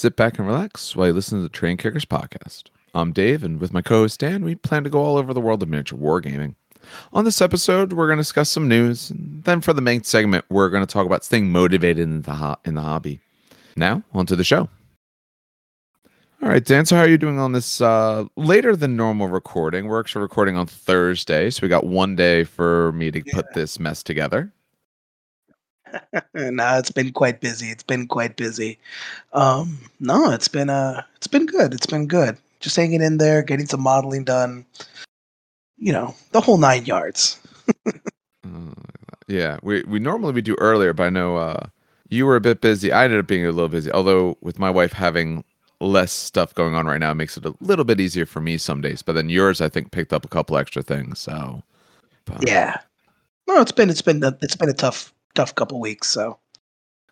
Sit back and relax while you listen to the Train Kickers podcast. I'm Dave, and with my co host Dan, we plan to go all over the world of miniature wargaming. On this episode, we're going to discuss some news. And then for the main segment, we're going to talk about staying motivated in the, ho- in the hobby. Now, on to the show. All right, Dan, so how are you doing on this uh, later than normal recording? We're actually recording on Thursday, so we got one day for me to put this mess together. no, it's been quite busy. It's been quite busy. Um, no, it's been uh, it's been good. It's been good. Just hanging in there, getting some modeling done. You know, the whole nine yards. Uh, yeah, we we normally we do earlier, but I know uh, you were a bit busy. I ended up being a little busy, although with my wife having less stuff going on right now, it makes it a little bit easier for me some days. But then yours, I think, picked up a couple extra things. So but, Yeah. No, it's been it's been a, it's been a tough tough couple weeks. So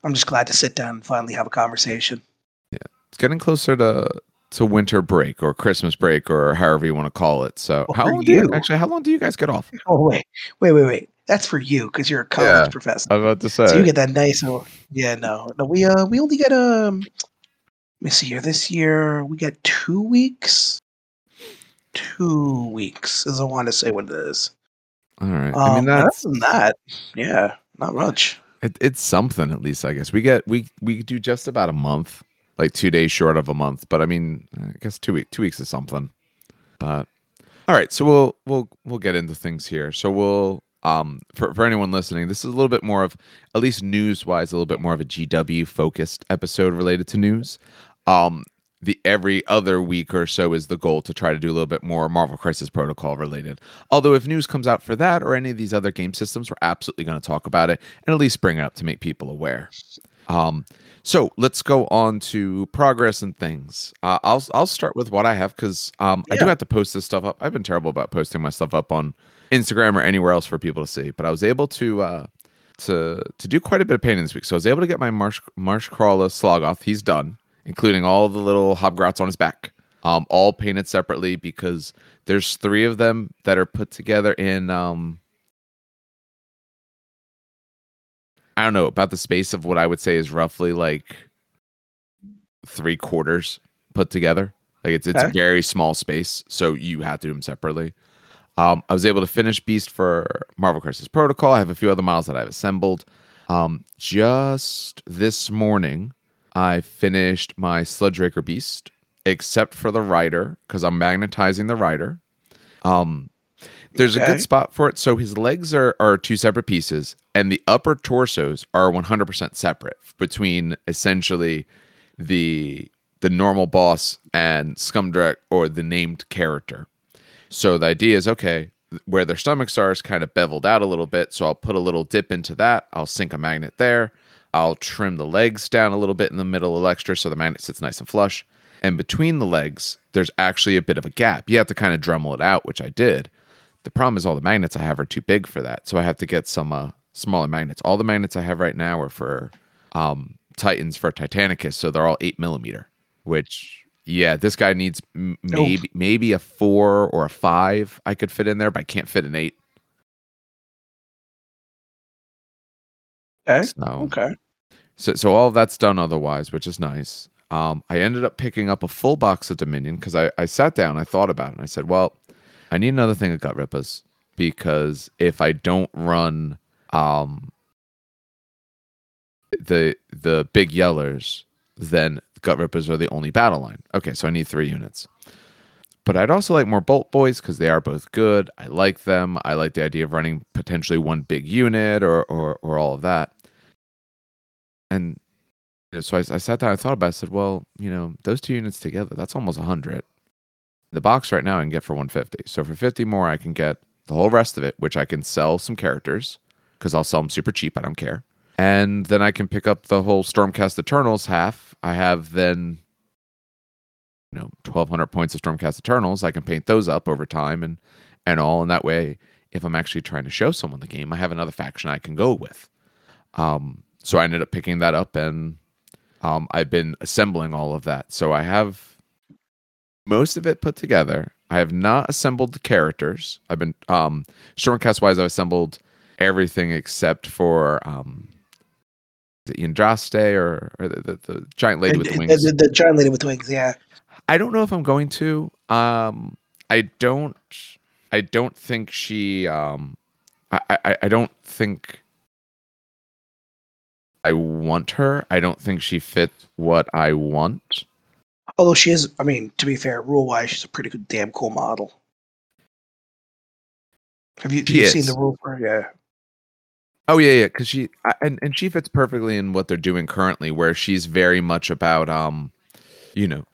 I'm just glad to sit down and finally have a conversation. Yeah, it's getting closer to to winter break or Christmas break or however you want to call it. So Well, how long do you you- actually? How long do you guys get off? Oh wait, wait, wait, wait. That's for you because you're a college Yeah. professor. I was about to say. So you get that nice. Oh, yeah, no, no. We uh, we only get um. Let me see here. This year we get two weeks. Two weeks, is I want to say what it is. All right. Um, I mean other that's than that, yeah, not much. it, it's something at least. I guess we get we we do just about a month, like two days short of a month. But I mean, I guess two week two weeks is something. But all right, so we'll we'll we'll get into things here. So we'll um for for anyone listening, this is a little bit more of at least news wise, a little bit more of a GW focused episode related to news. Um, the every other week or so is the goal to try to do a little bit more Marvel Crisis Protocol related. Although if news comes out for that or any of these other game systems, we're absolutely going to talk about it and at least bring it up to make people aware. Um, so let's go on to progress and things. Uh, I'll I'll start with what I have because um, I do have to post this stuff up. I've been terrible about posting my stuff up on Instagram or anywhere else for people to see, but I was able to uh, to to do quite a bit of painting this week. So I was able to get my Marsh Marsh Crawler Sloggoth. He's done, including all the little hobgrots on his back. Um, all painted separately because there's three of them that are put together in um I don't know about the space of what I would say is roughly like three quarters put together. Like it's it's a Okay. very small space, so you have to do them separately. Um, I was able to finish Beast for Marvel Crisis Protocol. I have a few other models that I've assembled. Um, just this morning, I finished my Sludge Raker Beast, except for the rider, because I'm magnetizing the rider. Um, there's a good spot for it. So his legs are, are two separate pieces, and the upper torsos are 100% separate between essentially the the normal boss and Skumdrekk or the named character. So the idea is okay, where their stomachs are is kind of beveled out a little bit. So I'll put a little dip into that. I'll sink a magnet there. I'll trim the legs down a little bit in the middle of extra so the magnet sits nice and flush. And between the legs, there's actually a bit of a gap. You have to kind of Dremel it out, which I did. The problem is all the magnets I have are too big for that. So I have to get some uh, smaller magnets. All the magnets I have right now are for um, Titans for Titanicus. So they're all eight millimeter, which yeah, this guy needs m- maybe maybe a four or a five I could fit in there, but I can't fit an eight. Okay. So Okay. So, so all that's done otherwise, which is nice. Um, I ended up picking up a full box of Dominion because I, I sat down, I thought about it, and I said, well, I need another thing of Gut Rippers because if I don't run um, the the big yellers, then Gut Rippers are the only battle line. Okay, so I need three units. But I'd also like more Bolt Boys because they are both good. I like them. I like the idea of running potentially one big unit or or, or all of that and you know, so I, I sat down, and I thought about it, I said, well, you know, those two units together, that's almost 100. The box right now I can get for 150. So for 50 more, I can get the whole rest of it, which I can sell some characters because I'll sell them super cheap. I don't care. And then I can pick up the whole Stormcast Eternals half. I have then, you know, 1,200 points of Stormcast Eternals. I can paint those up over time and, and all. And that way, if I'm actually trying to show someone the game, I have another faction I can go with. Um, so I ended up picking that up and um, I've been assembling all of that. So I have most of it put together. I have not assembled the characters. I've been um Stormcast wise, I've assembled everything except for um the Yndrasta or, or the, the, the giant lady with The- wings. The, the giant lady with wings. Yeah. I don't know if I'm going to. Um, I don't. I don't think she. Um, I, I. I don't think. I want her. I don't think she fits what I want. Although she is, I mean, to be fair, rule wise, she's a pretty good, damn cool model. Have you, have you seen the rule for her? Yeah. Oh yeah, yeah. Because she I- and and she fits perfectly in what they're doing currently, where she's very much about um, you know,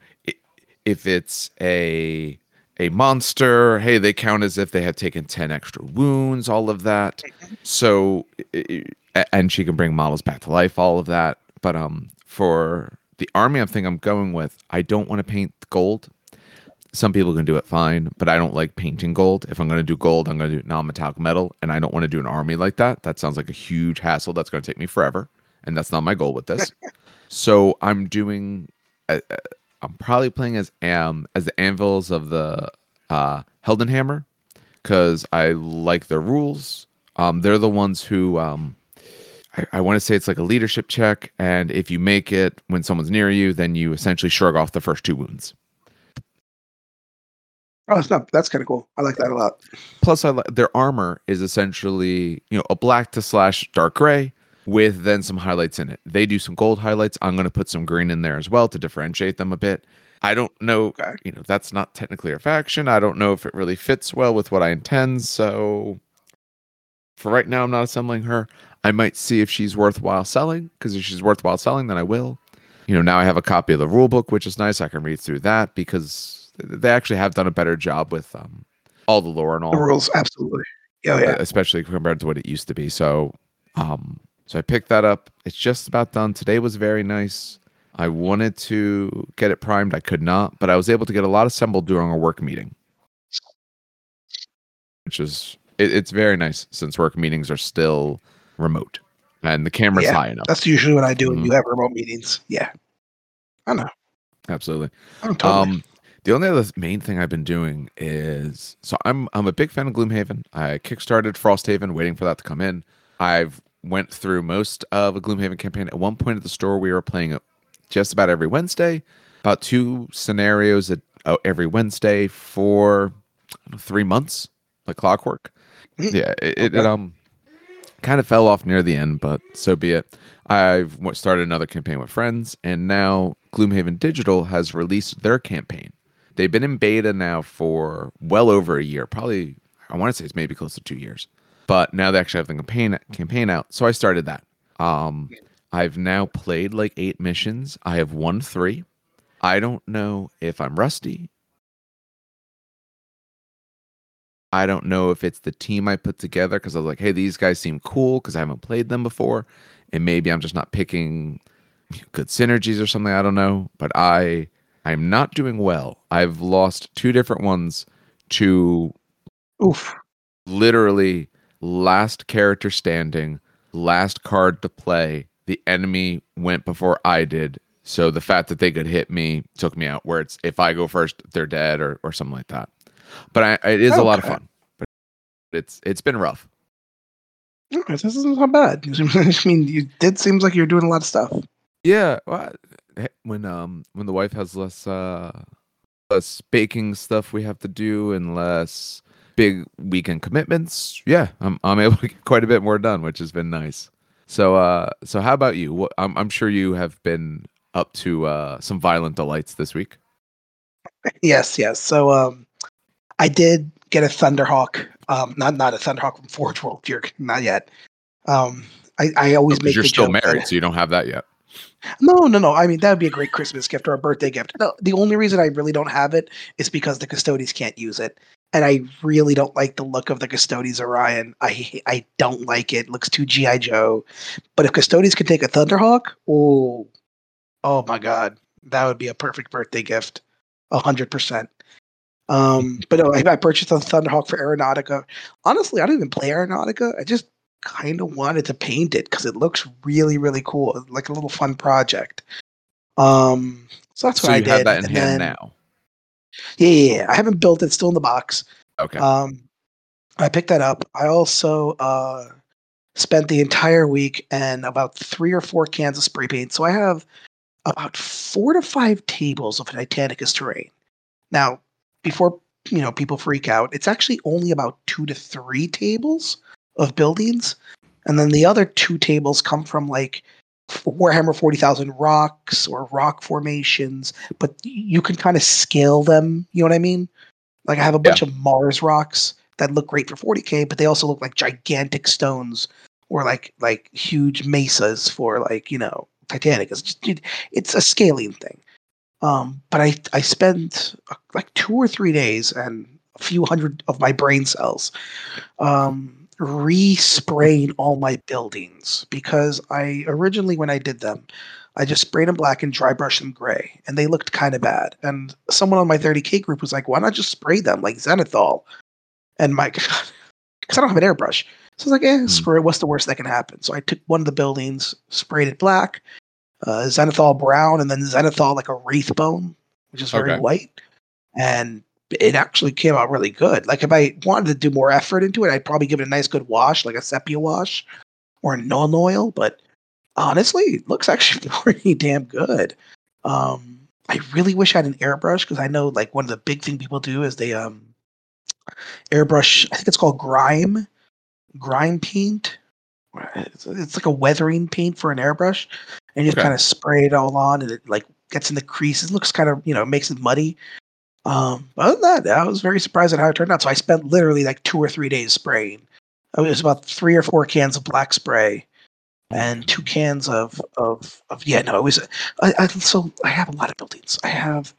if it's a a monster, hey, they count as if they have taken ten extra wounds, all of that. So, i- a- and she can bring models back to life, all of that. But um, for the army, I think I'm going with. I don't want to paint gold. Some people can do it fine, but I don't like painting gold. If I'm going to do gold, I'm going to do non-metallic metal, and I don't want to do an army like that. That sounds like a huge hassle. That's going to take me forever, and that's not my goal with this. so I'm doing. Uh, uh, I'm probably playing as um as the anvils of the uh, Heldenhammer because I like their rules. Um, they're the ones who um, I, I want to say it's like a leadership check, and if you make it when someone's near you, then you essentially shrug off the first two wounds. Oh, it's not, that's kind of cool. I like that a lot. Plus, I li- their armor is essentially you know a black to slash dark gray with then some highlights in it. They do some gold highlights. I'm going to put some green in there as well to differentiate them a bit. I don't know, Okay. you know, that's not technically a faction. I don't know if it really fits well with what I intend. So for right now, I'm not assembling her. I might see if she's worthwhile selling because if she's worthwhile selling, then I will. You know, now I have a copy of the rule book, which is nice. I can read through that because they actually have done a better job with um, all the lore and all The rules, absolutely. Oh, yeah. especially compared to what it used to be. So, um, so I picked that up. It's just about done. Today was very nice. I wanted to get it primed. I could not, but I was able to get a lot assembled during a work meeting, which is it, it's very nice since work meetings are still remote and the camera's Yeah, high enough. That's usually what I do when Mhm. you have remote meetings. Yeah. I know. Absolutely. I know totally. Um, the only other main thing I've been doing is so I'm I'm a big fan of Gloomhaven. I kickstarted Frosthaven, waiting for that to come in. I've went through most of a Gloomhaven campaign. At one point at the store, we were playing it just about every Wednesday, about two scenarios at, every Wednesday for know, three months, like clockwork. Mm. Yeah, it, it, it um kind of fell off near the end, but so be it. I've started another campaign with friends, and now Gloomhaven Digital has released their campaign. They've been in beta now for well over a year, probably I want to say it's maybe close to two years. But now they actually have the campaign campaign out, so I started that. Um, I've now played like eight missions. I have won three. I don't know if I'm rusty. I don't know if it's the team I put together because I was like, hey, these guys seem cool because I haven't played them before. And maybe I'm just not picking good synergies or something. I don't know. But I I'm not doing well. I've lost two different ones to Oof. literally last character standing, last card to play. The enemy went before I did. So the fact that they could hit me took me out. Where it's if I go first, they're dead or, or something like that. But I, it is a lot of fun. But it's it's been rough. Okay, this isn't not bad. I mean, you did seems like you're doing a lot of stuff. Yeah, well, when um when the wife has less uh less baking stuff we have to do and less big weekend commitments, yeah, I'm I'm able to get quite a bit more done, which has been nice. So uh so how about you? What I'm I'm sure you have been up to uh some violent delights this week. Yes, yes. So um I did get a Thunderhawk. Um not not a Thunderhawk from Forge World Jerk, not yet. Um I, I always Because make you're the still joke that- married, so you don't have that yet. No, no, no. I mean, that would be a great Christmas gift or a birthday gift. No, the only reason I really don't have it is because the Custodes can't use it. And I really don't like the look of the Custodes Orion. I I don't like it. it looks too G.I. Joe. But if Custodes could take a Thunderhawk, oh, oh my God. That would be a perfect birthday gift. A hundred percent. Um, but no, I, I purchased a Thunderhawk for Aeronautica. Honestly, I don't even play Aeronautica. I just kind of wanted to paint it because it looks really, really cool. Like a little fun project. Um, so that's So what I you did. have that in and hand then- now. Yeah, yeah, yeah. I haven't built it. It's still in the box. Okay. Um, I picked that up. I also uh, spent the entire week and about three or four cans of spray paint. So I have about four to five tables of Titanicus terrain. Now, before you know people freak out, it's actually only about two to three tables of buildings, and then the other two tables come from like Warhammer 40,000 rocks or rock formations, but you can kind of scale them. You know what I mean? Like I have a bunch of Mars rocks that look great for 40k, but they also look like gigantic stones or like like huge mesas for like you know Titanic. It's just, it's a scaling thing. Um, but I I spent uh, like two or three days and a few hundred of my brain cells um, respraying all my buildings because I originally when I did them, I just sprayed them black and dry brushed them gray, and they looked kind of bad. And someone on my 30k group was like, "Why not just spray them like Zenithal?" And my, God, because I don't have an airbrush, so I was like, "Eh, spray. What's the worst that can happen?" So I took one of the buildings, sprayed it black, uh, Zenithal brown, and then Zenithal like a wraith bone, which is very Okay. white, and it actually came out really good. Like if I wanted to do more effort into it, I'd probably give it a nice good wash, like a sepia wash or a Nuln Oil. But honestly, it looks actually pretty damn good. Um, I really wish I had an airbrush because I know like one of the big thing people do is they um airbrush. I think it's called grime, grime paint. It's, it's like a weathering paint for an airbrush, and you just Okay. kind of spray it all on, and it like gets in the creases. Looks kind of you know makes it muddy. Um, other than that, I was very surprised at how it turned out. So I spent literally like two or three days spraying. It was about three or four cans of black spray and two cans of of, of yeah no it was I, I so I have a lot of buildings I have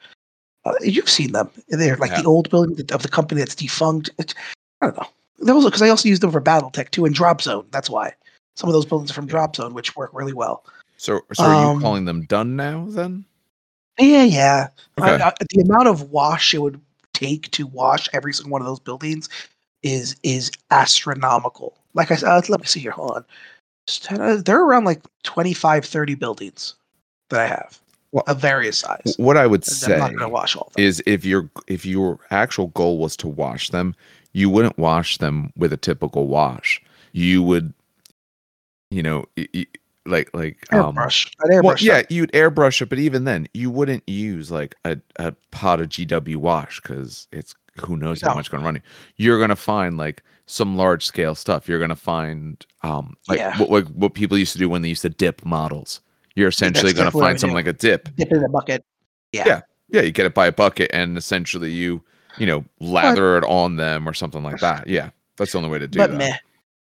uh, you've seen them they're like Yeah. the old building of the company that's defunct It- I don't know those because I also use them for BattleTech too and Drop Zone that's why some of those buildings are from Drop Zone which work really well So, so are Um, you calling them done now then? yeah yeah Okay. I- the amount of wash it would take to wash every single one of those buildings is is astronomical like I said uh, let me see here hold on uh, they're around like 25 30 buildings that I have Well, of various size What I would And say I'm not to wash all is if your if your actual goal was to wash them, you wouldn't wash them with a typical wash. You would, you know, like like um, airbrush. An airbrush. well, yeah, you'd airbrush it, but even then, you wouldn't use like a, a pot of GW wash because it's who knows how much going to run you. You're gonna find like some large scale stuff. You're gonna find um like Yeah. what, what what people used to do when they used to dip models. You're essentially gonna exactly what I find something like a dip. Dip in a bucket. Yeah. Yeah. Yeah, you get it by a bucket and essentially you, you know, lather it on them or something like that. Yeah. That's the only way to do but that. meh.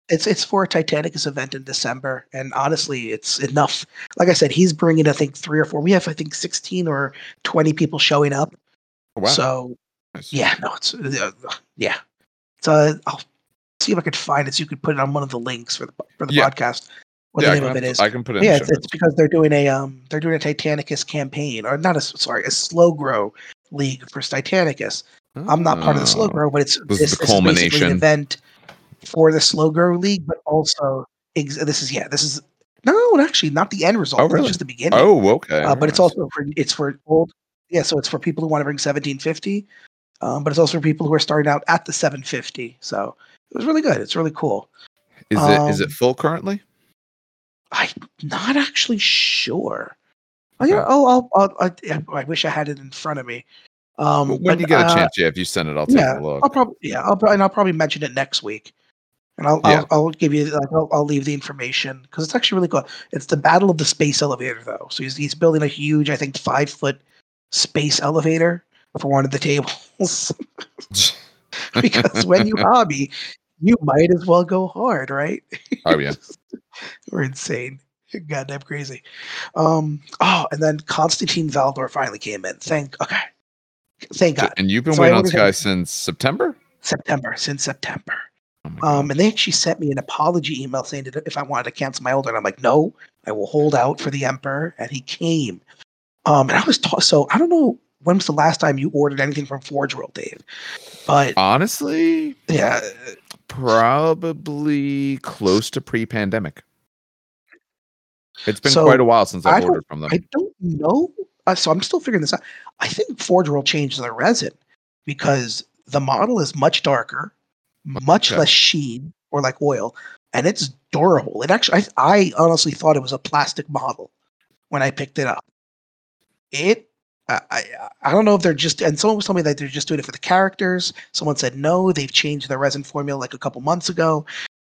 It's it's for a Titanicus event in December, and honestly, it's enough. Like I said, he's bringing I think three or four. We have I think sixteen or twenty people showing up. Oh, wow. So Nice. yeah, no, it's uh, yeah. So I'll see if I could find it so you could put it on one of the links for the for the Yeah. podcast. What Yeah, the name of it is? I can put it in yeah, it's, it's because they're doing a um they're doing a Titanicus campaign or not a sorry a slow grow league for Titanicus. I'm not part of the slow Oh. grow, but it's This this, is the this is basically an culmination. event for the slow grow league, but also ex- this is yeah this is no actually not the end result. Oh, really? just the beginning. Oh, okay. uh, but it's also for it's for old yeah so it's for people who want to bring 1750, um, but it's also for people who are starting out at the 750. So it was really good. It's really cool. is it is it um, full currently? I'm not actually sure. Oh, yeah, oh, I'll, I'll, I, I wish I had it in front of me. Um, when but, you get a uh, chance, yeah, if you send it, I'll take yeah, a look. I'll probably yeah, I'll and I'll probably mention it next week, and I'll Yeah. I'll, I'll give you like I'll, I'll leave the information because it's actually really cool. It's the Battle of the Space Elevator though, so he's he's building a huge, I think, five foot space elevator for one of the tables because when you hobby, you might as well go hard, right? oh yeah. We're insane. Goddamn crazy. Um. Oh, and then Constantin Valdor finally came in. Thank. Okay. Thank God. And you've been So waiting on this guy since September? September since September. Oh. Um, and they actually sent me an apology email saying that if I wanted to cancel my order, and I'm like, no, I will hold out for the Emperor, and he came. Um, and I was taught. So I don't know when was the last time you ordered anything from Forge World, Dave, but Honestly, yeah, probably close to pre-pandemic. It's been So, quite a while since I I've ordered from them. I don't know. Uh, so I'm still figuring this out. I think Forge World changed their resin because the model is much darker, much Okay. less sheen or like oil, and it's durable. It actually, I, I honestly thought it was a plastic model when I picked it up. It, I, I, I don't know if they're just, and someone was telling me that they're just doing it for the characters. Someone said no, they've changed their resin formula like a couple months ago,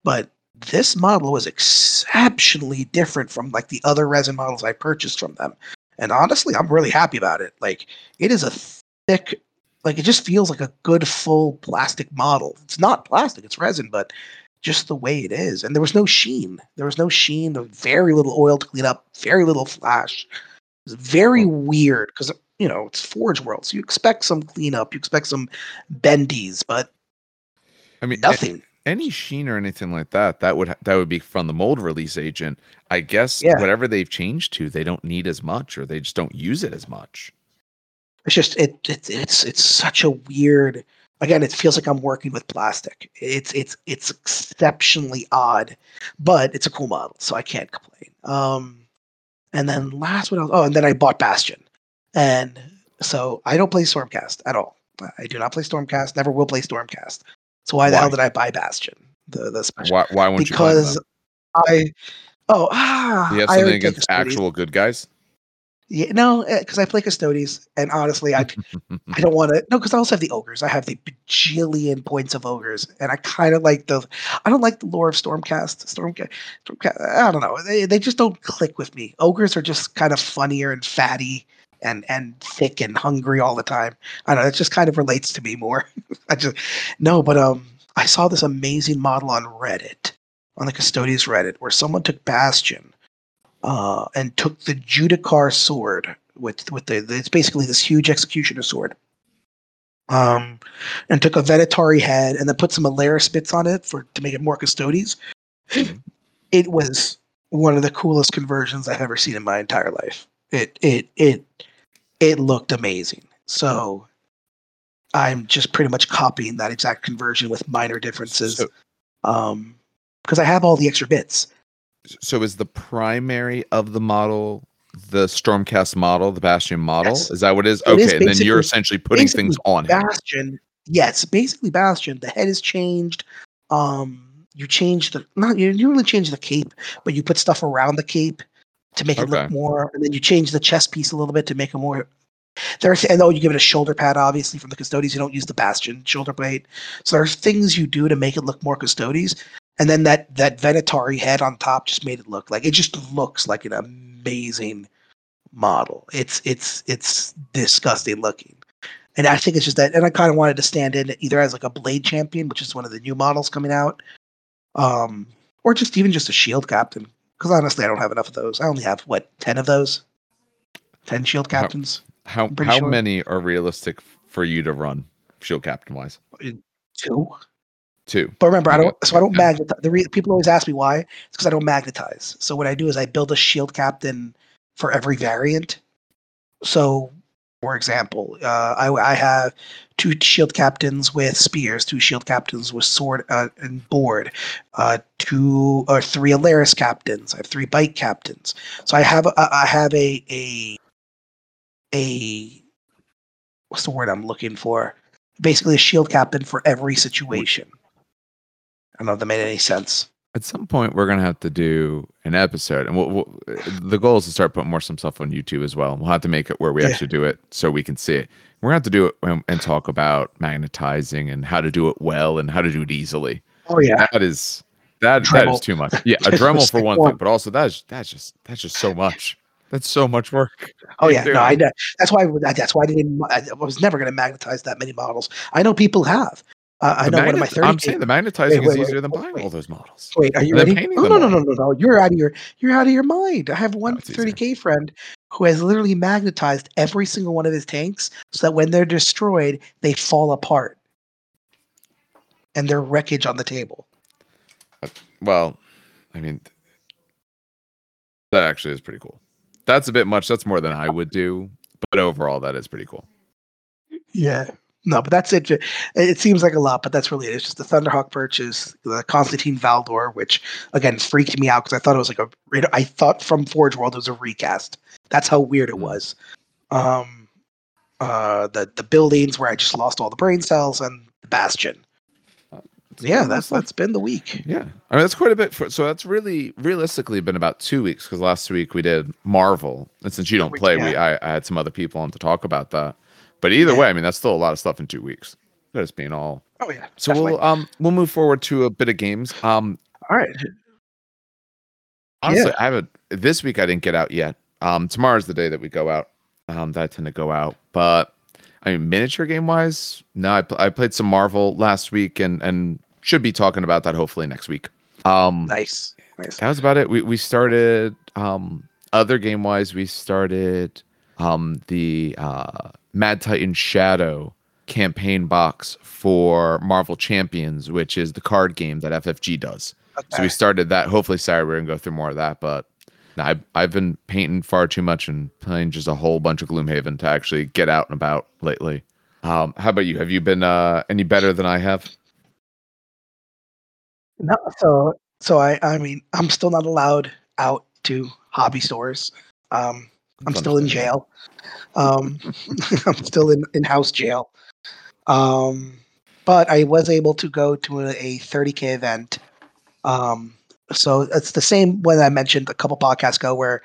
but this model was exceptionally different from like the other resin models I purchased from them. And honestly, I'm really happy about it. Like it is a thick, like it just feels like a good full plastic model. It's not plastic, it's resin, but just the way it is. And there was no sheen. There was no sheen, very little oil to clean up, very little flash. It's very weird because you know it's Forge World, so you expect some cleanup, you expect some bendies, but I mean, nothing. any sheen or anything like that that would that would be from the mold release agent i guess Yeah. whatever they've changed to they don't need as much or they just don't use it as much It's just it, it it's it's such a weird. Again, it feels like I'm working with plastic. It's it's it's exceptionally odd, but it's a cool model, so I can't complain. Um, and then last what else? Oh, and then I bought Bastion, and so I don't play Stormcast at all. I do not play Stormcast. Never will play Stormcast. So why the hell did I buy Bastion? The the special why, why won't you because? I oh ah you have I something against actual good guys Yeah, no, because I play Custodes, and honestly, I I don't want to. No, because I also have the ogres. I have the bajillion points of ogres, and I kind of like the. I don't like the lore of Stormcast. Stormcast. Stormcast. I don't know. They they just don't click with me. Ogres are just kind of funnier and fatty and and thick and hungry all the time. I don't know. It just kind of relates to me more. I just no, but um, I saw this amazing model on Reddit, on the Custodes Reddit, where someone took Bastion, uh, and took the Judiciar sword with with the, the it's basically this huge executioner sword. Um, and took a Venatari head and then put some Allarus bits on it for to make it more Custodes. Mhm. It was one of the coolest conversions I've ever seen in my entire life. It it it it looked amazing. So I'm just pretty much copying that exact conversion with minor differences. So- um, because I have all the extra bits. So is the primary of the model the stormcast model the bastion model Yes. is that what it is It is okay and then you're essentially putting things on him Bastion, yes, basically Bastion. The head is changed. Um, you change the not you, you really change the cape, but you put stuff around the cape to make it look more, and then you change the chest piece a little bit to make it more. There's and oh, you give it a shoulder pad, obviously from the Custodes. You don't use the Bastion shoulder blade, so there's things you do to make it look more Custodes. And then that that Venatari head on top just made it look like it just looks like an amazing model. It's it's it's disgusting looking. And I think it's just that, and I kind of wanted to stand in either as like a blade champion, which is one of the new models coming out, um, or just even just a shield captain. Because honestly, I don't have enough of those. I only have what ten of those, ten shield captains. how pretty how sure. many are realistic for you to run shield captain wise Two. Two But remember, I don't. So I don't Yeah. magnetize. The re- people always ask me why. It's because I don't magnetize. So what I do is I build a shield captain for every variant. So, for example, uh, I, I have two shield captains with spears, two shield captains with sword uh, and board, uh, two or three Allarus captains. I have three bite captains. So I have a, I have a a a what's the word I'm looking for? Basically, a shield captain for every situation. I don't know if that made any sense. at some point we're gonna have to do an episode and we'll, we'll, the goal is to start putting more some stuff on youtube as well we'll have to make it where we Yeah. actually do it so we can see it we're gonna have to do it and, and talk about magnetizing and how to do it well and how to do it easily Oh yeah, that is that that Dremel. is too much yeah a dremel for one one. thing but also that's that's just that's just so much that's so much work oh yeah. No, I know. That's why. That's why I didn't. I was never going to magnetize that many models. I know people have. Uh, I know one of my magnet- thirty. i'm saying the magnetizing Wait, wait, is wait, easier than buying all those models Wait, are you ready? No, no, no, no, no, no. You're out of your. You're out of your mind. I have one it's 30k friend who has literally magnetized every single one of his tanks so that when they're destroyed, they fall apart, and they're wreckage on the table. Well, I mean, that actually is pretty cool. That's a bit much. That's more than I would do, but overall, that is pretty cool. Yeah. No, but that's it. It seems like a lot, but that's really it. It's just the Thunderhawk purchase, the Constantin Valdor, which again freaked me out because I thought it was like a. I thought from Forge World it was a recast. That's how weird it Mhm. was. Um, uh, the the buildings where I just lost all the brain cells and the Bastion. yeah, that's that's been the week. Yeah, I mean that's quite a bit. For, so that's really realistically been about two weeks because last week we did Marvel, and since you don't play, we I, I had some other people on to talk about that. But either way, I mean that's still a lot of stuff in two weeks. Just being all. Oh yeah. So we'll um we'll move forward to a bit of games. Um, All right. honestly, I haven't this week. I didn't get out yet. Um, tomorrow's the day that we go out. Um, that I tend to go out, but I mean miniature game wise, no. I, pl- I played some Marvel last week and and should be talking about that hopefully next week. Um, Nice. Nice. that was about it. We we started um other game wise, we started um the uh Mad Titan Shadow campaign box for Marvel Champions, which is the card game that FFG does. So we started that. Hopefully Saturday we're gonna go through more of that, but I've I've been painting far too much and playing just a whole bunch of Gloomhaven to actually get out and about lately. Um, how about you? Have you been uh any better than I have? No, so so I I mean I'm still not allowed out to hobby stores. Um, I'm still in jail. Um, I'm still in in house jail. Um, but I was able to go to a, a 30k event. Um, so it's the same one I mentioned a couple podcasts ago, where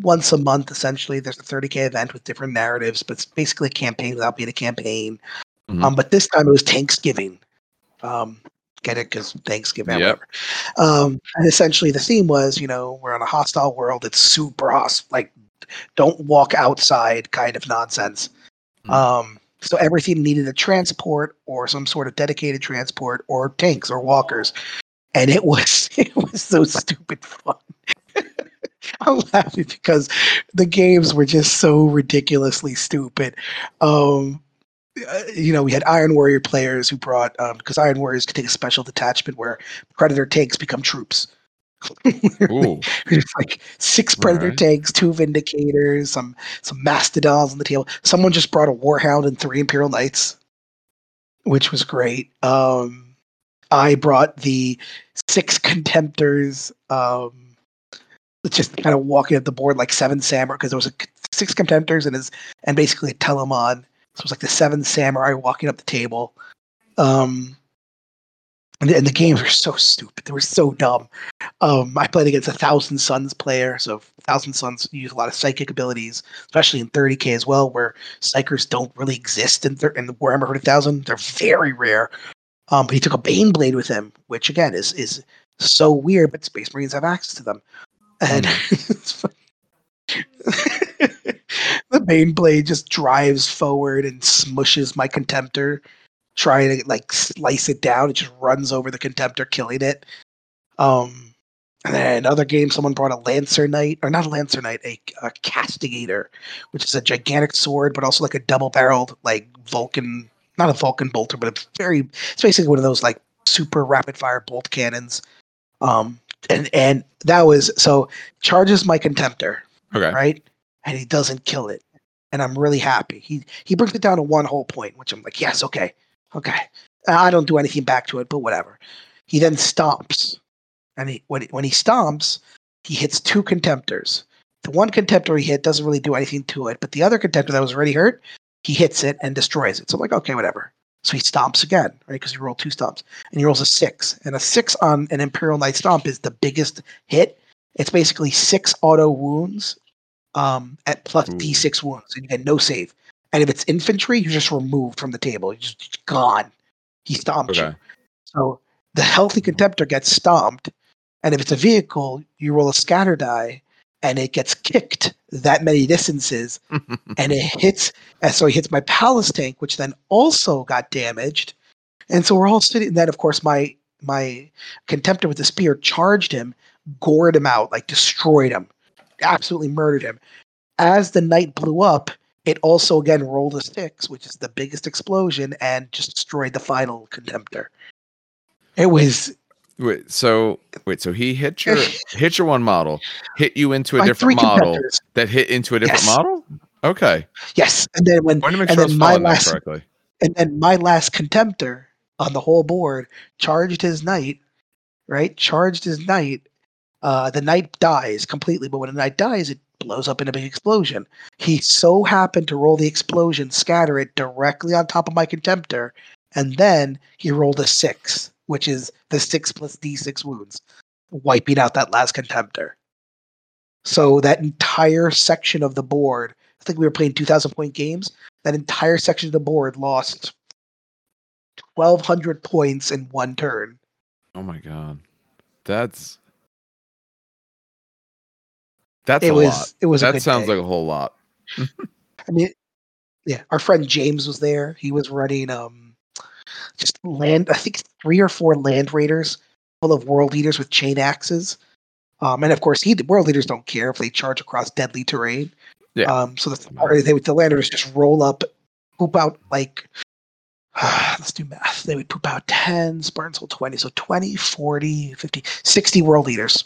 once a month essentially there's a 30k event with different narratives, but it's basically a campaign without being a campaign. Mhm. Um, but this time it was Thanksgiving. Um, get it because Thanksgiving. Yep. Um, and essentially the theme was, you know, we're in a hostile world. It's super hostile. Like, don't walk outside kind of nonsense. Mm. Um, so everything needed a transport or some sort of dedicated transport or tanks or walkers. And it was it was so stupid fun. I'm laughing because the games were just so ridiculously stupid. Um, uh, you know, we had Iron Warrior players who brought because Iron Warriors could take a special detachment where Predator tanks become troops. There's like six Predator Right. tanks, two Vindicators, some some Mastodons on the table. Someone just brought a Warhound and three Imperial Knights, which was great. Um, I brought the six Contemptors. Um, just kind of walking at the board like seven samurai because there was a six Contemptors and his and basically a Telemon. So it was like the seven samurai walking up the table. Um, and the, and the games were so stupid. They were so dumb. Um, I played against a Thousand Suns player, so Thousand Suns use a lot of psychic abilities, especially in 30k as well, where psykers don't really exist in, thir- in the Warhammer 40,000. They're very rare. Um, but he took a Baneblade with him, which again is is so weird, but Space Marines have access to them. And the Baneblade just drives forward and smushes my Contemptor, trying to like slice it down. It just runs over the Contemptor, killing it. Um, and then another game, someone brought a Lancer Knight, or not a Lancer Knight, a, a Castigator, which is a gigantic sword, but also like a double-barreled, like Vulcan, not a Vulcan bolter, but a very, it's basically one of those like super rapid-fire bolt cannons. Um, and and that was so charges my Contemptor, Okay. right? And he doesn't kill it. And I'm really happy. He he brings it down to one whole point, which I'm like, yes, okay, okay. I don't do anything back to it, but whatever. He then stomps, and he when when he stomps, he hits two contemptors. The one contemptor he hit doesn't really do anything to it, but the other contemptor that was already hurt, he hits it and destroys it. So I'm like, okay, whatever. So he stomps again, right? Because he rolled two stomps, and he rolls a six, and a six on an Imperial Knight stomp is the biggest hit. It's basically six auto wounds um, at plus Ooh. d6 wounds, and you get no save. And if it's infantry, you're just removed from the table. You're just gone. He stomped you. So the healthy contemptor gets stomped, and if it's a vehicle, you roll a scatter die, and it gets kicked that many distances, and it hits. And so he hits my palace tank, which then also got damaged. And so we're all sitting. and Then, of course, my my contemptor with the spear charged him, gored him out, like destroyed him, absolutely murdered him. As the knight blew up, it also again rolled a six, which is the biggest explosion, and just destroyed the final contemptor. It was Wait, so wait, so he hit your hit your one model, hit you into a like different model that hit into a different Yes. model? Okay. Yes, and then when Want to make and sure then my last correctly. and then my last contemptor on the whole board charged his knight, right? Charged his knight. Uh, the knight dies completely, but when a knight dies, it blows up in a big explosion. He so happened to roll the explosion, scatter it directly on top of my contemptor, and then he rolled a six, which is the six plus d6 wounds, wiping out that last contemptor. So that entire section of the board, I think we were playing 2,000 point games. That entire section of the board lost 1,200 points in one turn. Oh my god, that's that's It a was lot. it was a That sounds day. like a whole lot. I mean, yeah, our friend James was there. He was running um just land. I think three or four land raiders full of World Eaters with chain axes. Um, and of course, he World Eaters don't care if they charge across deadly terrain. Yeah. Um, so the or they would the land raiders just roll up, poop out like let's do math. They would poop out 10, Spartans hold 20. So 20, 40, 50, 60 World Eaters.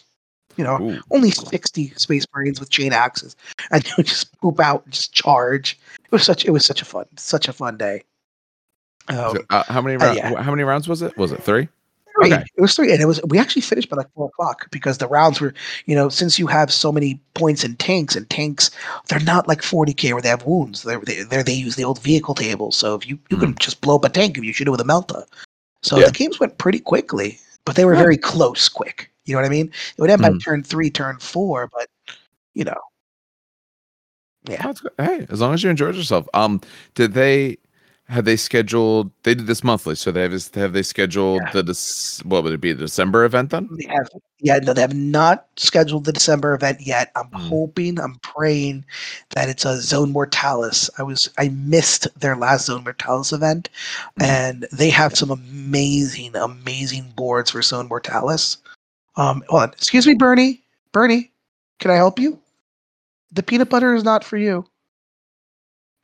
You know, Ooh. only 60 space marines with chain axes and they would just poop out and just charge it was such it was such a fun such a fun day um, So, uh, how many uh, rounds? yeah. How many rounds was it? Was it three? three. okay. it was three and it was we actually finished by like four o'clock because the rounds were you know since you have so many points in tanks and tanks they're not like 40k where they have wounds they're, they they they use the old vehicle table so if you you can just blow up a tank if you shoot it with a melta so Yeah. the games went pretty quickly but they were Good. very close quick you know what i mean it would end by Mhm. turn three turn four but you know Yeah. Oh. Hey, as long as you enjoyed yourself. Um, did they have they scheduled? They did this monthly, so they have have they scheduled Yeah. the what would it be? The December event then? They have, yeah, no, they have not scheduled the December event yet. I'm Mm. hoping, I'm praying that it's a Zone Mortalis. I was, I missed their last Zone Mortalis event, Mhm. and they have some amazing, amazing boards for Zone Mortalis. Um, hold on, excuse me, Bernie. Bernie, can I help you? The peanut butter is not for you.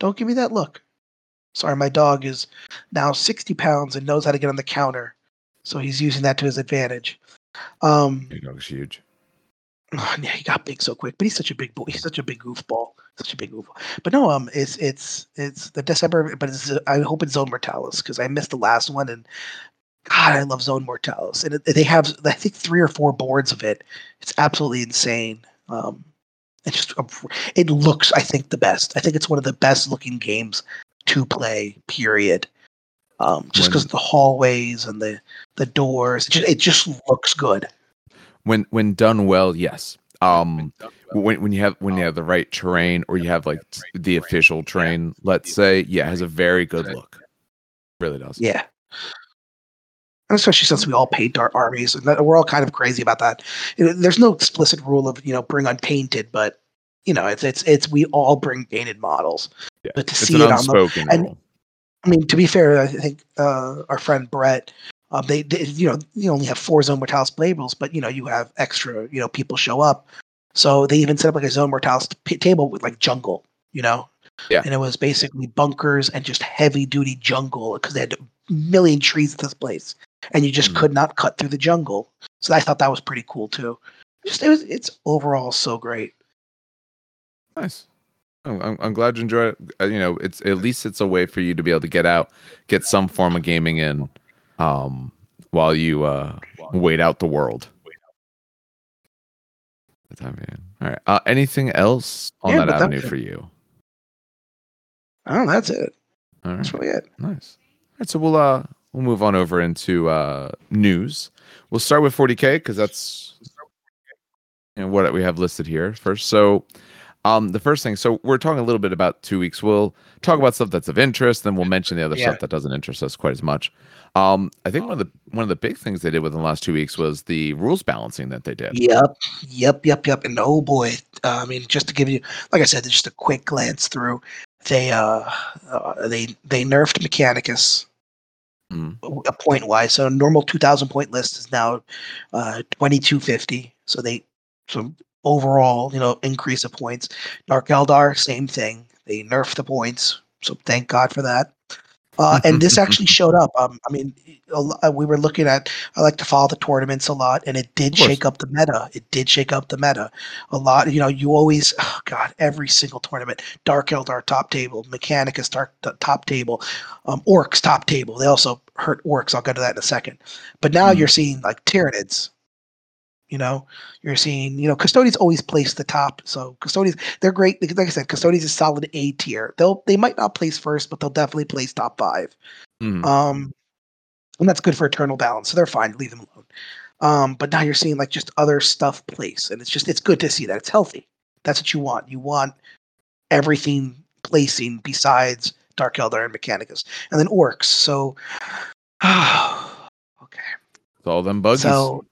Don't give me that look. Sorry, my dog is now 60 pounds and knows how to get on the counter. So he's using that to his advantage. Um, Your dog's huge. Oh, yeah, he got big so quick, but he's such a big boy. He's such a big goofball. Such a big goofball. But no, um, it's it's it's the December, but it's I hope it's Zone Mortalis because I missed the last one, and God, I love Zone Mortalis, and it, they have I think three or four boards of it. It's absolutely insane. Um, it just it looks I think the best. I think it's one of the best looking games to play. Period. Um, just because the hallways and the the doors, it just, it just looks good. When when done well, yes. Um, when when you have when you have the right terrain or you have like the official terrain, let's say, yeah, it has a very good look. Really does. Yeah. And especially since we all paint our armies, and we're all kind of crazy about that. There's no explicit rule of you know bring unpainted, but you know it's it's it's we all bring painted models. Yeah. But to It's see an it on the, unspoken and- I mean, to be fair, I think uh, our friend Brett, um, they, they you know you only have four zone mortalis labels, but you know you have extra you know people show up, so they even set up like a zone mortalis p- table with like jungle, you know, Yeah. and it was basically bunkers and just heavy duty jungle because they had a million trees at this place, and you just Mhm. could not cut through the jungle. So I thought that was pretty cool too. Just it was it's overall so great. Nice. I'm, I'm, I'm glad you enjoy it. Uh, you know, it's at least it's a way for you to be able to get out, get some form of gaming in, um, while you uh wait out the world. The time being. All right. Uh, anything else on Yeah, that avenue for you? Oh, that's it. All right. That's really it. Nice. All right. So we'll uh we'll move on over into uh news. We'll start with 40k because that's you know, what we have listed here first. So um the first thing, so we're talking a little bit about two weeks. We'll talk about stuff that's of interest, then we'll mention the other Yeah. stuff that doesn't interest us quite as much. Um I think one of the one of the big things they did within the last two weeks was the rules balancing that they did. Yep, yep, yep, yep. And oh boy, uh, I mean, just to give you, like I said, just a quick glance through, they uh, uh they they nerfed Mechanicus Mhm. a point wise. So a normal two thousand point list is now uh twenty two fifty. So they so overall, you know, increase of points. Dark Eldar, same thing. They nerfed the points. So thank God for that. Uh, and this actually showed up. Um, I mean, uh, we were looking at. I like to follow the tournaments a lot, and it did shake up the meta. It did shake up the meta a lot. You know, you always, oh God, every single tournament, Dark Eldar top table, Mechanicus dark top table, um, Orcs top table. They also hurt Orcs. I'll get to that in a second. But now Mhm. you're seeing like Tyranids. You know, you're seeing, you know, Custodians always place the top. So Custodians, they're great. Like I said, Custodians is solid A tier. They'll they might not place first, but they'll definitely place top five. Mhm. Um, and that's good for eternal balance. So they're fine. Leave them alone. Um, but now you're seeing like just other stuff place, and it's just it's good to see that it's healthy. That's what you want. You want everything placing besides Dark Eldar and Mechanicus, and then orcs. So, oh, okay. It's all them bugs. So,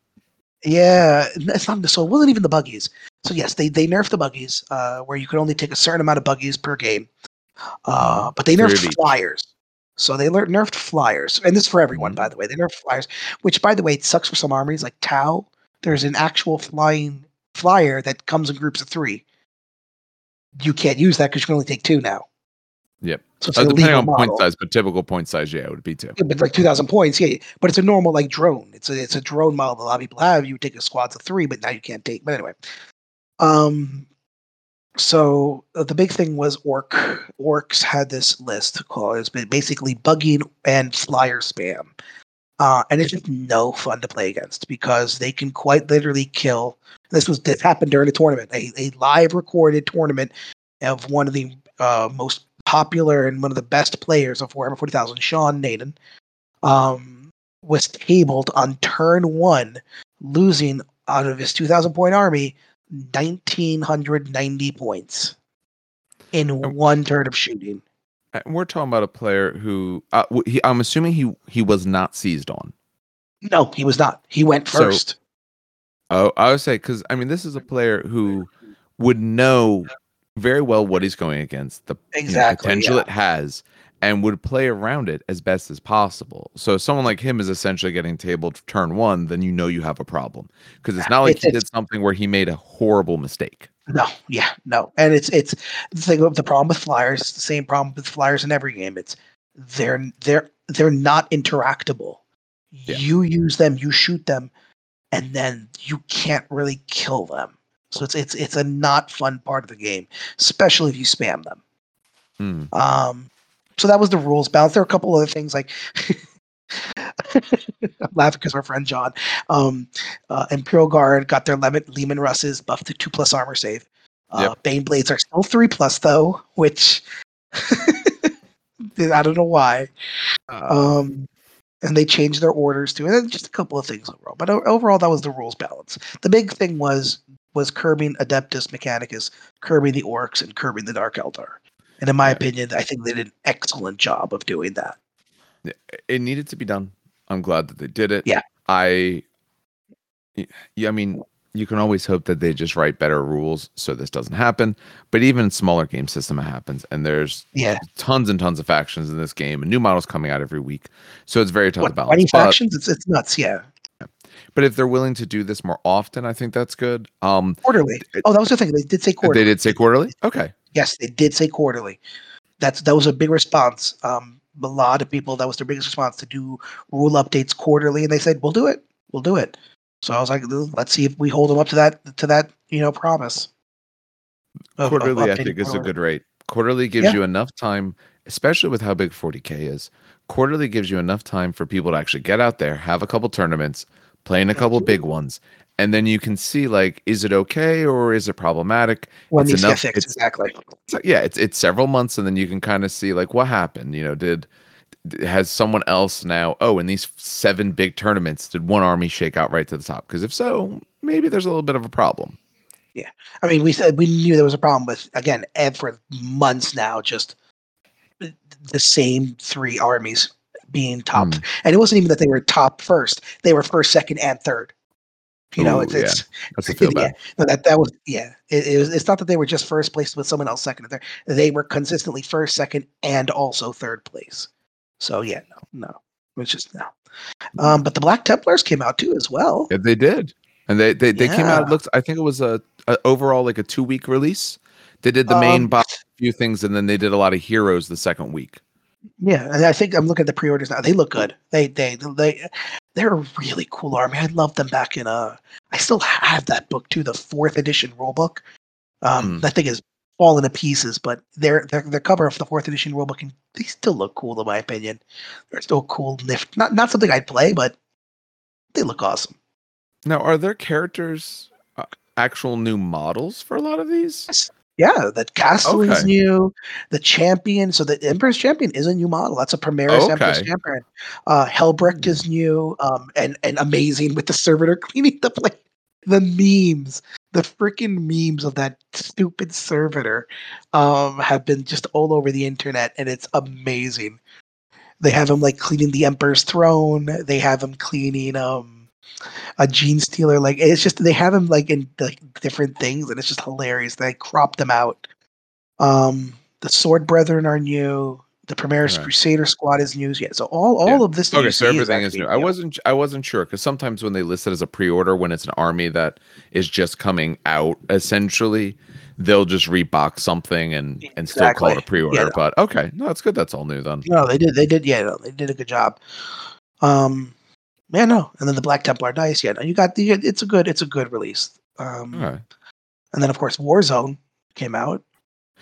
yeah, it's not. So it wasn't even the buggies. So yes, they they nerfed the buggies, uh, where you could only take a certain amount of buggies per game. Uh, but they nerfed each. flyers. So they nerfed flyers, and this is for everyone, by the way. They nerfed flyers, which, by the way, it sucks for some armies like Tau. There's an actual flying flyer that comes in groups of three. You can't use that because you can only take two now. Yep. So it's Uh, depending on point size, but typical point size, yeah, it would be two. Yeah, but like two thousand points, yeah. But it's a normal like drone. It's a it's a drone model that a lot of people have. You would take a squad of three, but now you can't take. But anyway, um, so uh, the big thing was orc. Orcs had this list called it's basically bugging and flyer spam, uh, and it's just no fun to play against because they can quite literally kill. This was this happened during a tournament, a, a live recorded tournament of one of the uh, most popular and one of the best players of Warhammer 40,000, Sean Nayden, um, was tabled on turn one, losing out of his 2,000 point army 1,990 points in one turn of shooting. Uh, We're talking about a player who uh, he, I'm assuming he he was not seized on. No, he was not. He went So- first. Oh, I would say because I mean this is a player who would know very well what he's going against, the you know, potential yeah. it has, and would play around it as best as possible. So if someone like him is essentially getting tabled turn one, then you know you have a problem because it's not like It's- he did something where he made a horrible mistake. No, yeah, no, and it's it's the thing of the problem with flyers. It's the same problem with flyers in every game. It's they're they're they're not interactable. Yeah. You use them, you shoot them, and then you can't really kill them. So it's it's it's a not fun part of the game, especially if you spam them. Hmm. Um, so that was the rules balance. There are a couple other things like I'm laughing because my friend John, um, uh, Imperial Guard got their Lemon, Leman Russes buffed to two plus armor save. Uh, Baneblades are still three plus though, which I don't know why. Um, and they changed their orders too, and then just a couple of things overall. But overall, that was the rules balance. The big thing was was curbing Adeptus Mechanicus, curbing the orcs, and curbing the Dark Eldar. And in my opinion, I think they did an excellent job of doing that. it needed to be done. I'm glad that they did it. Yeah. I yeah, I mean, you can always hope that they just write better rules so this doesn't happen. But even smaller game system happens and there's Yeah, tons and tons of factions in this game and new models coming out every week. So it's very tough what to balance. twenty factions? It's it's nuts. Yeah, but if they're willing to do this more often, I think that's good. Um quarterly. Oh, that was the thing. They did say quarterly. they did say quarterly? Okay. Yes, they did say quarterly. That's that was a big response. Um, a lot of people that was their biggest response to do rule updates quarterly, and they said we'll do it. We'll do it. So I was like, let's see if we hold them up to that to that you know promise. of- of quarterly i think is a good rate quarterly gives Yeah. you enough time especially with how big 40k is quarterly gives you enough time for people to actually get out there have a couple tournaments play in a couple big ones and then you can see like is it okay or is it problematic? When it's these enough- fixed, it's- exactly. so, yeah it's it's several months and then you can kind of see like what happened you know did has someone else now oh in these seven big tournaments did one army shake out right to the top? Because if so maybe there's a little bit of a problem. Yeah, I mean, we said we knew there was a problem with again for months now, just uh, the same three armies being top, Hmm. and it wasn't even that they were top first; they were first, second, and third. You know, it's, yeah. it's that's a feel yeah, no, that that was yeah. It, it was. It's not that they were just first place with someone else second and third. They were consistently first, second, and also third place. So yeah, no, no, it's just no. Um, but the Black Templars came out too as well. Yeah, they did, and they they, they came out. Yeah. Looks. I think it was a, a overall like a two week release. They did the main Um, box, few things, and then they did a lot of heroes the second week. Yeah, and I think I'm looking at the pre-orders now. They look good. They they they they're a really cool army. I love them back in uh I still have that book too, the fourth edition rule book. Um Hmm. that thing is falling to pieces, but their their their cover of the fourth edition rule book and they still look cool in my opinion. They're still cool nift. Not not something I'd play, but they look awesome. Now, are there characters, uh, actual new models for a lot of these? Yeah, the castle is new. The champion, so the Emperor's champion is a new model. That's a Primaris Emperor's Okay. champion. Uh, Helbrecht is new, um, and and amazing with the servitor cleaning the plate. The memes, the freaking memes of that stupid servitor, um, have been just all over the internet, and it's amazing. They have him like cleaning the Emperor's throne. They have him cleaning um a Genestealer. Like it's just they have him like in like different things, and it's just hilarious. They crop them out. Um, the Sword Brethren are new. The Primaris Right. Crusader Squad is new. Yeah, so all all Yeah. of this. Okay, so everything is actually new. I wasn't I wasn't sure because sometimes when they list it as a pre-order, when it's an army that is just coming out, essentially, they'll just rebox something and and still call it a pre-order. Yeah, no. But okay, no, it's good. That's all new then. No, they did. They did. Yeah, no, they did a good job. Um, yeah, no, and then the Black Templar dice. Yeah, no, you got the. It's a good. It's a good release. Um, right. and then of course Warzone came out.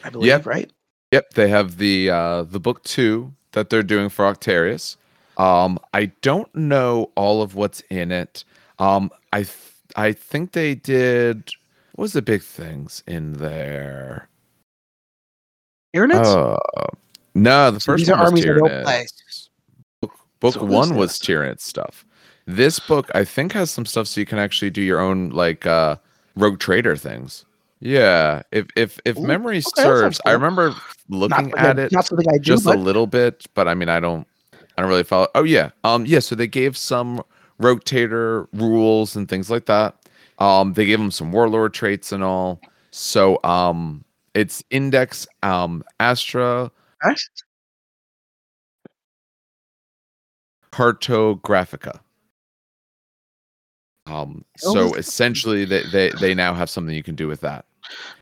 I believe Yep. right. Yep, they have the uh the book two that they're doing for Octarius. Um, I don't know all of what's in it. Um, I th- I think they did. What was the big things in there? Tyranids? Uh, no, the So first these are one was armies I don't play. Tyranids. Book, book So one was this? Tyranid stuff. This book, I think, has some stuff so you can actually do your own like uh rogue trader things. Yeah, if if if Ooh, memory okay, serves, I remember looking not, at it Not something I do, just but a little bit, but I mean, I don't, I don't really follow. Oh yeah, um, yeah. So they gave some rogue trader rules and things like that. Um, they gave them some warlord traits and all. So um, it's index um Astra. Cartographica. Um, Oh, so essentially, they, they they now have something you can do with that.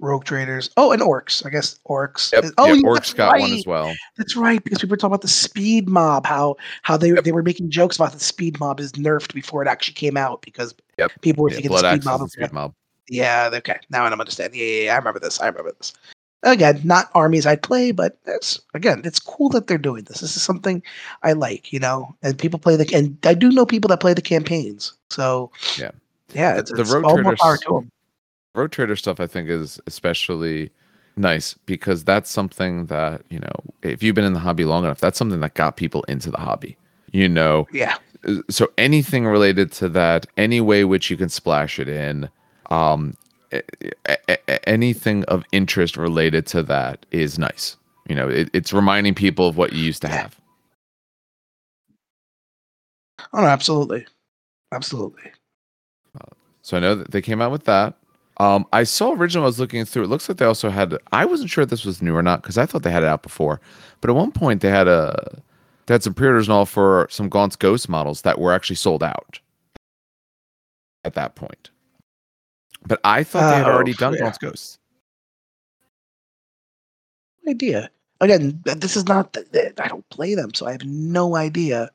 rogue traders. Oh, and orcs. I guess orcs. Yep. Oh, yeah, Orcs got one as well. That's right, because people were talking about the speed mob, how how they they were making jokes about the speed mob is nerfed before it actually came out because Yep. people were Yeah, thinking speed mob. speed mob. Yeah, okay. Now I understand. Yeah, yeah, yeah, I remember this. I remember this. Again, not armies I'd play, but it's again, it's cool that they're doing this. This is something I like, you know. And people play the and I do know people that play the campaigns. So Yeah. yeah, it's, the it's road all more power to them. rogue trader stuff i think is especially nice because that's something that you know if you've been in the hobby long enough that's something that got people into the hobby you know Yeah, so anything related to that any way which you can splash it in um anything of interest related to that is nice you know it, it's reminding people of what you used to have oh no, absolutely, absolutely. So I know that they came out with that. Um, I saw originally I was looking through. It looks like they also had. I wasn't sure if this was new or not because I thought they had it out before. But at one point they had a they had some pre-orders and all for some Gaunt's Ghost models that were actually sold out at that point. But I thought they had Oh, already done yeah. Gaunt's Ghosts. idea. Again, this is not. th- th- I don't play them, so I have no idea.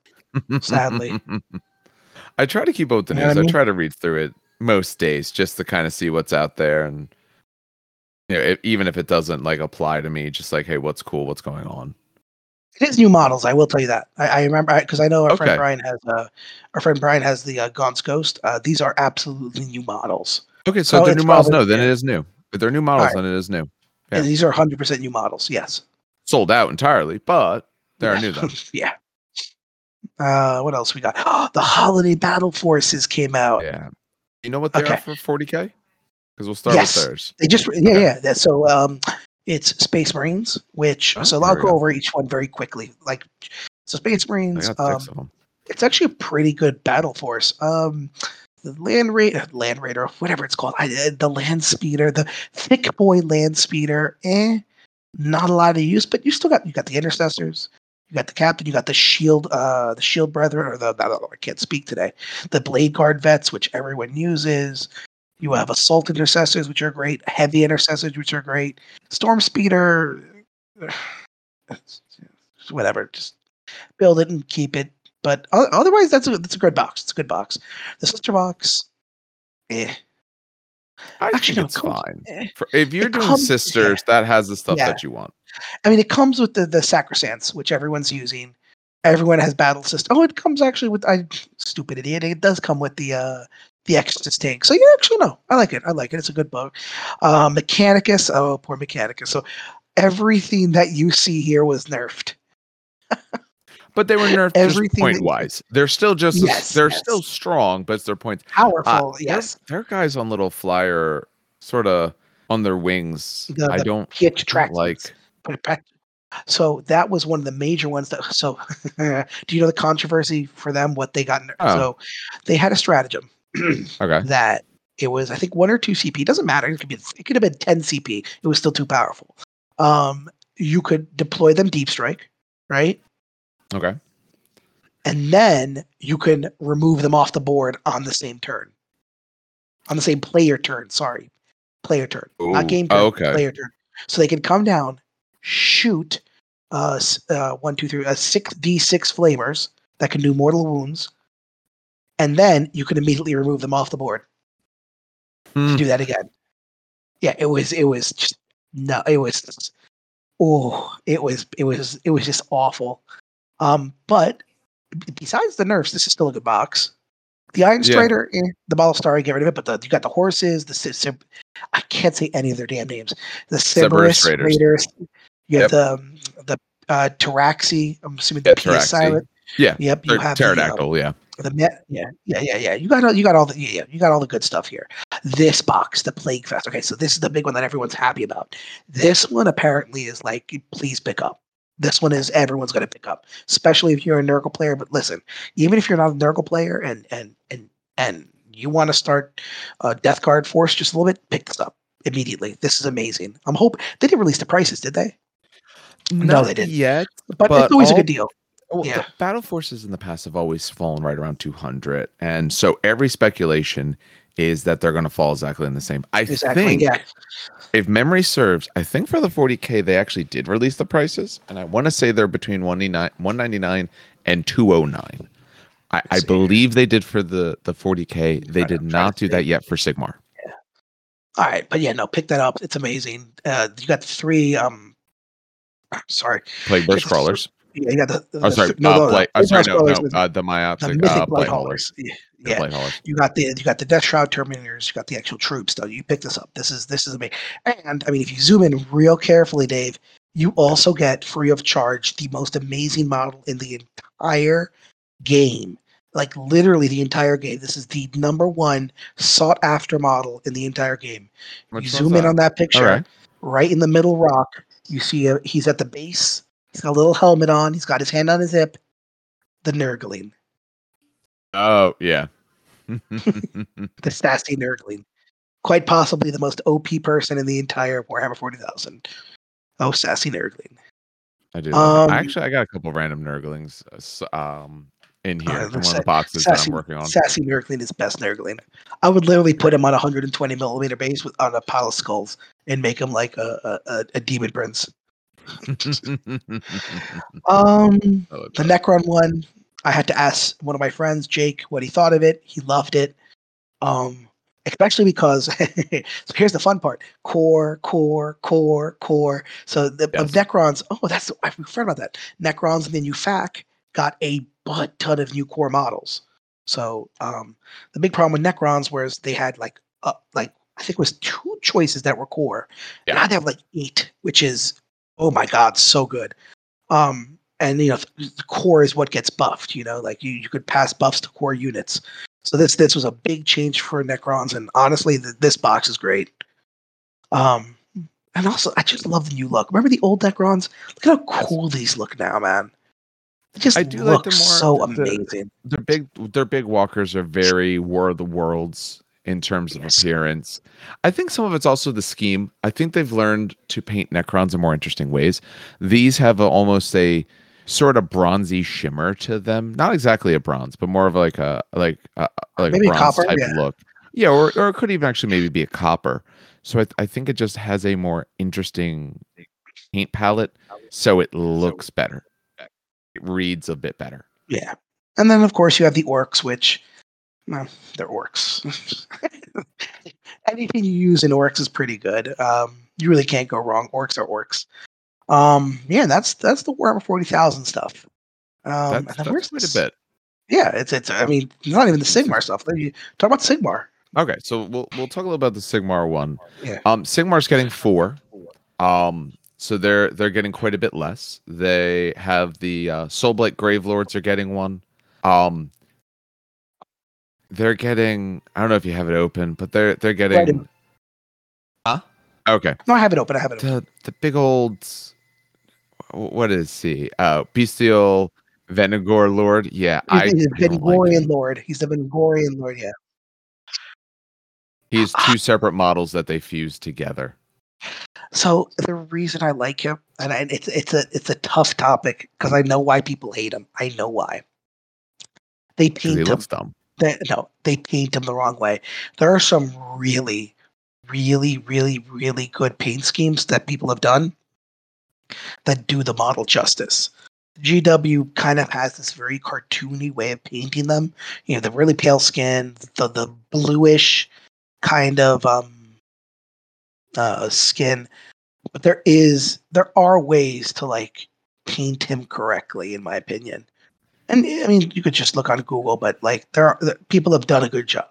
Sadly. I try to keep up with the You news. I I, try to read through it most days just to kind of see what's out there and you know, if, even if it doesn't like apply to me, just like, hey, what's cool, what's going on. It is new models. I will tell you that. I, I remember because I know our friend Brian has. Uh, our friend Brian has the uh, Gaunt's Ghost. Uh, these are absolutely new models. Okay, so Oh, they're new models. probably- No, then yeah. it is new. If they're new models, Alright. then it is new. Yeah. And these are 100% new models. Yes. Sold out entirely, but they are new then. yeah. Uh, what else we got? Oh, the Holiday Battle Forces came out. Yeah. You know what they Okay. are for 40k? Because we'll start Yes. with theirs. They just yeah Okay. yeah. So um, it's Space Marines, which Oh, so I'll go over each one very quickly. Like so, Space Marines. Um, six of them. it's actually a pretty good battle force. Um, the land raider, land raider, whatever it's called, I, uh, the land speeder, the thick boy land speeder. Eh, not a lot of use, but you still got you got the intercessors, you got the captain, you got the shield, uh, the shield brethren, or the I can't speak today. The blade guard vets, which everyone uses. You have assault intercessors, which are great. Heavy intercessors, which are great. Storm speeder, whatever. Just build it and keep it. But otherwise, that's a that's a good box. It's a good box. The sister box, eh. I actually, think no, it's it comes- fine. eh. For, if you're It doing comes- sisters, that has the stuff Yeah. that you want. I mean, it comes with the the Sacresants, which everyone's using. Everyone has battle system. Oh, it comes actually with I stupid idiot. It does come with the uh the Exorcist tank. So yeah, actually no, I like it. I like it. It's a good book. Uh, Mechanicus. Oh, poor Mechanicus. So everything that you see here was nerfed. But they were nerfed Everything point wise. They're still just Yes, they're yes. still strong, but it's their points. Powerful. Uh, yes. their guys on little flyer, sort of on their wings. The- I don't Pitch track like. Put it back. So that was one of the major ones that. So, do you know the controversy for them? What they got? Oh. So, they had a stratagem Okay. that it was, I think, one or two CP. Doesn't matter. It could be. It could have been ten CP. It was still too powerful. Um, you could deploy them deep strike, right? Okay. And then you can remove them off the board on the same turn, on the same player turn. Sorry, player turn, Ooh, not game turn. okay. Player turn. So they can come down, shoot uh, uh one, two, three, uh, six d six flamers that can do mortal wounds, and then you can immediately remove them off the board. Hmm. Do that again. Yeah, it was. It was just no. It was. Oh, it was. It was. It was just awful. Um, but besides the nerfs, this is still a good box. The Iron Yeah. Strider, eh, the Battle Star, I get rid of it. But the, you got the horses, the Cyb- I can't say any of their damn names. The Serberys Raiders. Raiders. You Yep. have the um, the uh, Pteraxii. I'm assuming Yeah, the is silent. Yeah. Yep. You have the, um, pterodactyl. yeah. the met, yeah, yeah, yeah, yeah. You got all, you got all the yeah, yeah, you got all the good stuff here. This box, the Plague Fest. Okay, so this is the big one that everyone's happy about. This one apparently is like, please pick up. This one is everyone's going to pick up, especially if you're a Nurgle player. But listen, even if you're not a Nurgle player and and and and you want to start uh, Death Guard Force just a little bit, pick this up immediately. This is amazing. I'm hoping they didn't release the prices, did they? No, they didn't. yet. But, But it's always a good deal. Well, Yeah. the battle forces in the past have always fallen right around 200, and so every speculation is that they're going to fall exactly in the same. I Exactly. think, Yeah. If memory serves, I think for the 40k they actually did release the prices, and I want to say they're between 199, 199 and 209. I, I believe they did for the the 40k. They did not do that yet for Sigmar. All right, but yeah, no, pick that up. It's amazing. Uh, you got three. Um, sorry, Plagueburst crawlers. Yeah, you got the. the Oh, sorry. no, uh, Blight- uh, sorry, no, no, with uh, the the mythic uh, blight haulers. Yeah, The yeah. blight haulers. you got the you got the Deathshroud Terminators. You got the actual troops. Though you pick this up. This is this is amazing. And I mean, if you zoom in real carefully, Dave, you also get free of charge the most amazing model in the entire game. Like literally the entire game. This is the number one sought after model in the entire game. Which you zoom in that? on that picture, right. right in the middle rock. You see a, he's at the base. He's got a little helmet on. He's got his hand on his hip. The Nurgling, Oh yeah. the sassy Nurgling, quite possibly the most OP person in the entire Warhammer Forty Thousand. Oh, sassy Nurgling. I do. Um, Actually, I got a couple random Nurglings uh, um, in here from one of the boxes that Sassy, I'm working on. sassy Nurgling is best Nurgling. I would literally put him on a 120 millimeter base with on a pile of skulls and make him like a a, a, a demon prince. Um, The. Necron one, I had to ask one of my friends, Jake, what he thought of it. He loved it. Um, especially because so here's the fun part: core, core, core, core. So the of Necrons. Oh, that's I forgot about that. Necrons and then UFAC got a butt ton of new core models. So um, the big problem with Necrons was they had like uh, like I think it was two choices that were core. Yeah. Now they have like eight, which is oh my god, so good. Um, and you know, the core is what gets buffed. You know, like you, you could pass buffs to core units. So this this was a big change for Necrons, and honestly, th this box is great. Um, and also, I just love the new look. Remember the old Necrons? Look at how cool these look now, man. They just I do like look them more- so the- amazing. Their big, their big walkers are very War of the Worlds in terms of Yes. appearance. I think some of it's also the scheme. I think they've learned to paint Necrons in more interesting ways. These have a, almost a sort of bronzy shimmer to them. Not exactly a bronze, but more of like a like a, like Maybe bronze copper, type yeah. look. Yeah, or or it could even actually maybe be a copper. So I, I think it just has a more interesting paint palette, so it looks better. It reads a bit better. Yeah. And then of course you have the orcs, which well, they're orcs. Anything you use in orcs is pretty good. Um, you really can't go wrong. Orcs are orcs. Um, yeah, that's that's the Warhammer forty thousand stuff. Um, That's, that's quite a bit. Yeah, it's it's. I mean, not even the Sigmar stuff. Talk about Sigmar. Okay, so we'll we'll talk a little about the Sigmar one. Yeah. Um, Sigmar's getting four. Um, so they're they're getting quite a bit less. They have the uh, Soulblight Gravelords are getting one. Um, they're getting. I don't know if you have it open, but they're they're getting. Huh? Okay. No, I have it open. I have it open. The the big old. What is he? Uh, Bestial Venigor Lord. Yeah, I. He's a don't like Lord. He's a Vengorian Lord. Yeah. He's two separate models that they fused together. So the reason I like him, and I, it's it's a it's a tough topic because I know why people hate him. I know why. They 'cause he paint him. looks dumb. They, no, they paint him the wrong way. There are some really, really, really, really good paint schemes that people have done that do the model justice. GW kind of has this very cartoony way of painting them. You know, the really pale skin, the the bluish kind of um uh skin. But there is there are ways to like paint him correctly, in my opinion. And I mean, you could just look on Google, but like there are people have done a good job.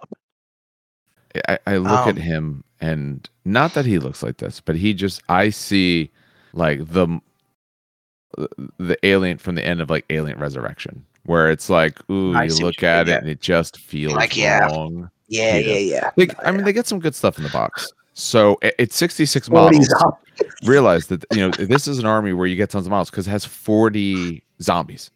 I, I look Um, at him and not that he looks like this, but he just I see like the the alien from the end of like Alien Resurrection, where it's like, ooh, I you look you at yeah. it and it just feels Like, yeah. wrong. Yeah, Yeah. yeah, yeah. No, I mean, they get some good stuff in the box. So it's 66 Forty models. Realize that you know this is an army where you get tons of models because it has 40 zombies.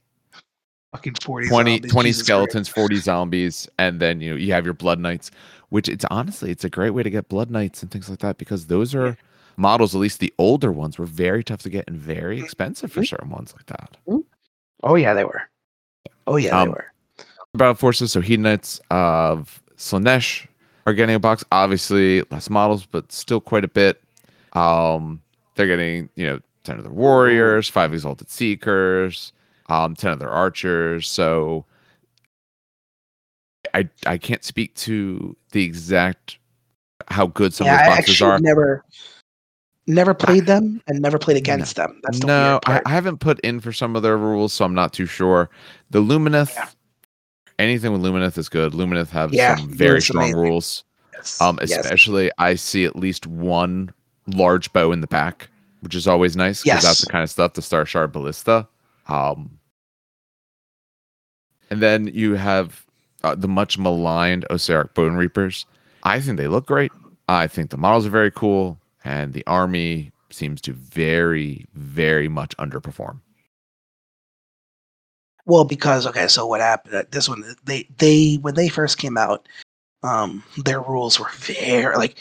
Fucking 40 20, zombies, 20 Jesus Christ. skeletons, 40 zombies, and then you know you have your blood knights, which it's honestly it's a great way to get blood knights and things like that because those are models, at least the older ones, were very tough to get and very expensive for certain ones like that. Oh yeah, they were. Oh yeah, Um, they were. Battle forces, so Hedonites of Slaanesh are getting a box. Obviously, less models, but still quite a bit. Um, they're getting, you know, 10 of their warriors, five exalted seekers, um, 10 other archers. So I I can't speak to the exact how good some yeah, of those boxes are. never, never played them and never played against them. That's the no, I. I haven't put in for some of their rules, so I'm not too sure. The Lumineth, Yeah. anything with Lumineth is good. Lumineth have Yeah, some very strong amazing. rules. Yes, Um, yes. especially I see at least one large bow in the back, which is always nice because that's the kind of stuff the start Shard Ballista. Um, and then you have uh, the much maligned Ossiarch Bonereapers. I think they look great. I think the models are very cool, and the army seems to very, very much underperform. Well, because okay, so what happened? uh, This one, they they when they first came out, um, their rules were very like,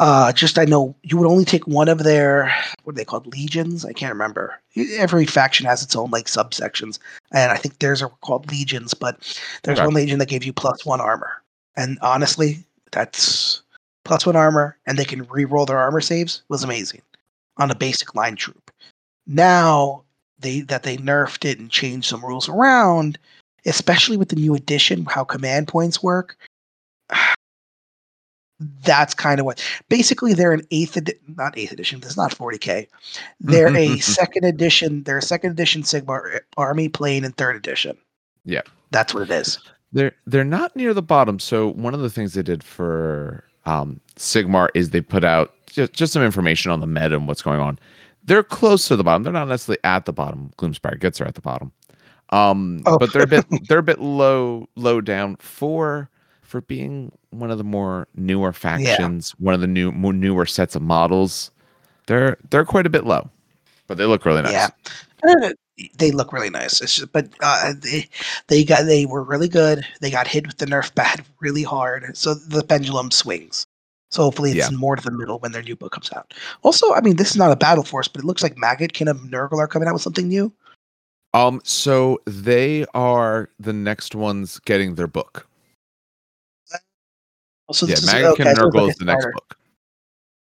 uh, just I know you would only take one of their what are they called legions? I can't remember. Every faction has its own like subsections, and I think theirs are called legions. But there's Okay. one legion that gave you plus one armor, and honestly, that's plus one armor, and they can re-roll their armor saves was amazing on a basic line troop. Now they that they nerfed it and changed some rules around, especially with the new edition, how command points work. That's kind of what basically they're an eighth edi- not eighth edition. This is not 40k. They're a second edition. They're a second edition Sigmar army playing in third edition. Yeah. that's what it is. They're they're not near the bottom. So one of the things they did for um, Sigmar is they put out just, just some information on the meta and what's going on. They're close to the bottom. They're not necessarily at the bottom. Gloomspite Gitz are at the bottom. Um, Oh. but they're a bit they're a bit low low down for for being one of the more newer factions, one of the new more newer sets of models. They're they're quite a bit low, but they look really nice. Yeah. Uh, They look really nice. It's just, but uh, they they got they were really good. They got hit with the nerf bad really hard, so the pendulum swings. So hopefully it's Yeah. more to the middle when their new book comes out. Also, I mean, this is not a battle force, but it looks like Maggotkin of Nurgle are coming out with something new. Um, so they are the next ones getting their book. Also, yeah, Maggotkin okay, Nurgle is the next book.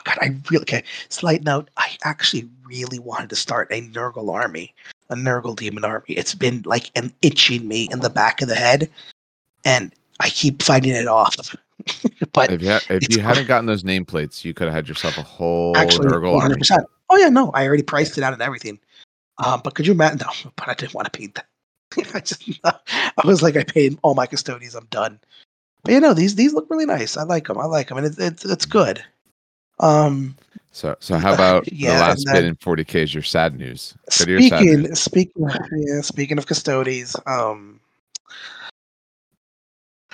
God, I really okay. Slight note: I actually really wanted to start a Nurgle army, a Nurgle demon army. It's been like an itching me in the back of the head, and I keep fighting it off. but If you, ha- if you hadn't gotten those nameplates, you could have had yourself a whole actually, Nurgle one hundred army. percent. Oh yeah, no, I already priced it out and everything. Um, but could you imagine? No, but I didn't want to paint that. I just I was like I paid all my custodians. I'm done. But you know these these look really nice. I like them. I like them, and it's it's, it's good. Um. So so how about Yeah, the last and bit in 40k is your sad news. Your sad Speaking news. speaking yeah, speaking of Custodes, um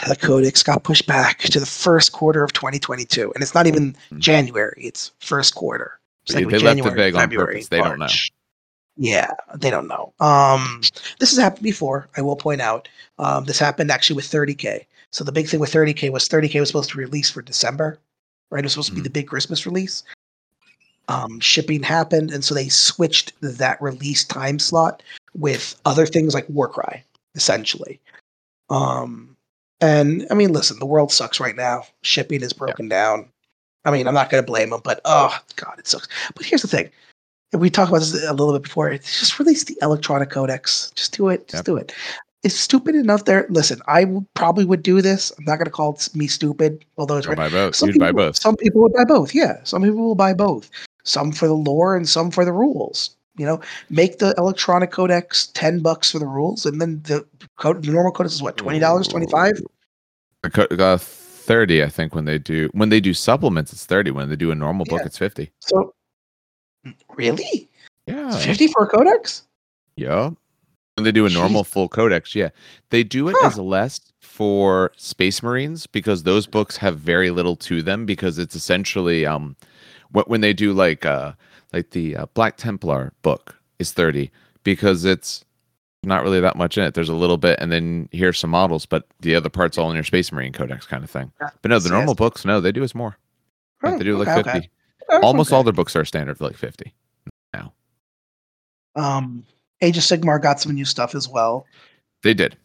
the codex got pushed back to the first quarter of 2022, and it's not even Hmm. January; it's first quarter. It's They- like they left it January, vague on February, purpose. They don't know. Yeah, they don't know. Um, this has happened before. I will point out. Um, this happened actually with 30k. So the big thing with 30k was 30k was supposed to release for December, right? It was supposed to be the big Christmas release. Um, shipping happened, and so they switched that release time slot with other things like Warcry, essentially. Um, and I mean, listen, the world sucks right now. Shipping is broken down. I mean, I'm not going to blame them, but oh god, it sucks. But here's the thing: we talked about this a little bit before. Just release the electronic codex. Just do it. Just Yep. do it. It's stupid enough there. Listen, I w- probably would do this. I'm not going to call it me stupid, although it's Don't buy both. some You'd buy people- both. Some people would buy both. Yeah, some people will buy both. Some for the lore and some for the rules. You know, make the electronic codex ten bucks for the rules, and then the, code, the normal codex is what twenty dollars, twenty five. Uh, 30, I think, when they do when they do supplements, it's 30. When they do a normal book, Yeah. it's 50. So, really, Yeah. fifty for a codex? Yeah. When they do a normal full codex, yeah. They do it Huh. as less for Space Marines because those books have very little to them because it's essentially um when, when they do like uh like the uh, Black Templar book is 30 because it's not really that much in it. There's a little bit and then here's some models, but the other part's all in your Space Marine codex kind of thing. But no, the normal books, no, they do us more. Oh, they do like 50. okay. Almost okay. all their books are standard for like 50. now. Um, Age of Sigmar got some new stuff as well. They did.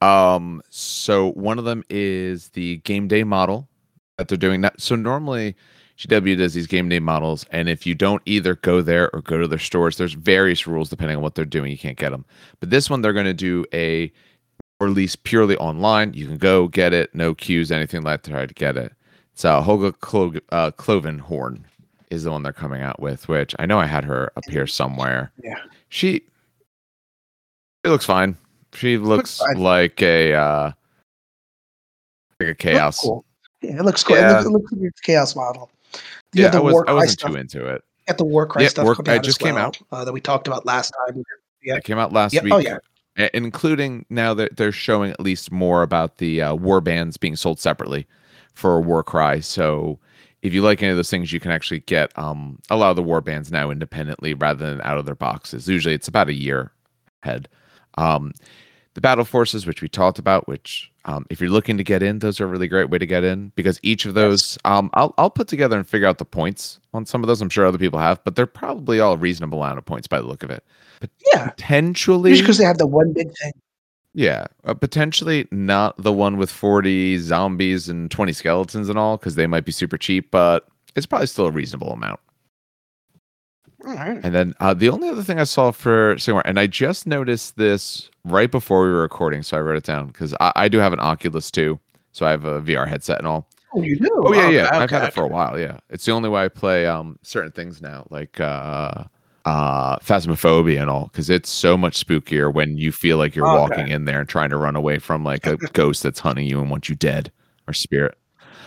Um, so one of them is the game day model that they're doing. That so normally GW does these game day models, and if you don't either go there or go to their stores, there's various rules depending on what they're doing. You can't get them. But this one, they're going to do a release purely online. You can go get it, no queues, anything like that to try to get it. So Holga Clo- uh, Clovenhorn is the one they're coming out with, which I know I had her up here somewhere. Yeah. She she looks fine. She looks fine. like a uh like a chaos. cool. Yeah, it looks cool. It, looks, it looks like a chaos model. Yeah, I, was, I wasn't stuff. too into it. At the Warcry Yeah, stuff Warc- coming it out just came out. uh, that we talked about last time. Yeah. It came out last Yep. week. Oh, yeah. including now that they're showing at least more about the uh, war bands being sold separately for Warcry. So if you like any of those things, you can actually get um, a lot of the war bands now independently rather than out of their boxes. Usually it's about a year ahead. Um, the battle forces, which we talked about, which um, if you're looking to get in, those are a really great way to get in because each of those, um, I'll I'll put together and figure out the points on some of those. I'm sure other people have, but they're probably all a reasonable amount of points by the look of it. Yeah. Potentially, because they have the one big thing. Yeah, uh, potentially not the one with 40 zombies and 20 skeletons and all, because they might be super cheap, but it's probably still a reasonable amount. All right. And then uh, the only other thing I saw for Sigmar, and I just noticed this right before we were recording, so I wrote it down because I, I do have an Oculus too, so I have a VR headset and all. Oh, you do? Oh yeah, Okay, yeah, I've okay, had it for a while. Yeah, it's the only way I play um certain things now, like uh uh phasmophobia and all because it's so much spookier when you feel like you're Okay. walking in there and trying to run away from like a ghost that's hunting you and wants you dead or spirit.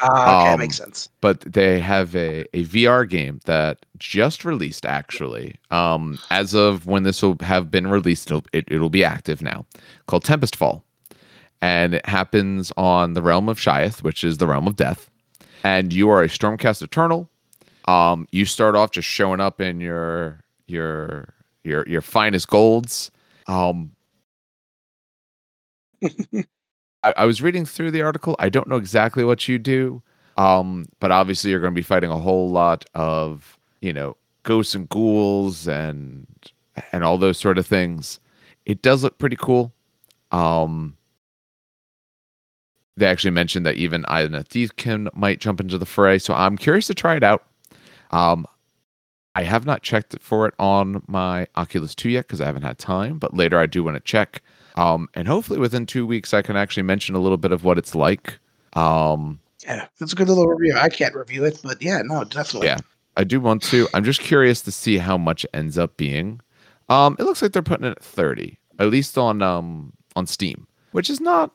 Ah, okay, Um, makes sense. but they have a, a vr game that just released actually. Um as of when this will have been released it'll, it, it'll be active now called Tempestfall. And it happens on the realm of Shyish, which is the realm of death. And you are a stormcast eternal. Um you start off just showing up in your your your your finest golds um I, I was reading through the article i don't know exactly what you do um but obviously you're going to be fighting a whole lot of you know ghosts and ghouls and and all those sort of things it does look pretty cool um they actually mentioned that even Ina Thiefkin might jump into the fray. So I'm curious to try it out. Um, I have not checked for it on my Oculus 2 yet because I haven't had time, but later I do want to check. Um, and hopefully within two weeks, I can actually mention a little bit of what it's like. Um, Yeah, it's a good little review. I can't review it, but yeah, no, definitely. Yeah. I do want to. I'm just curious to see how much ends up being. Um, it looks like they're putting it at 30, at least on um on Steam, which is not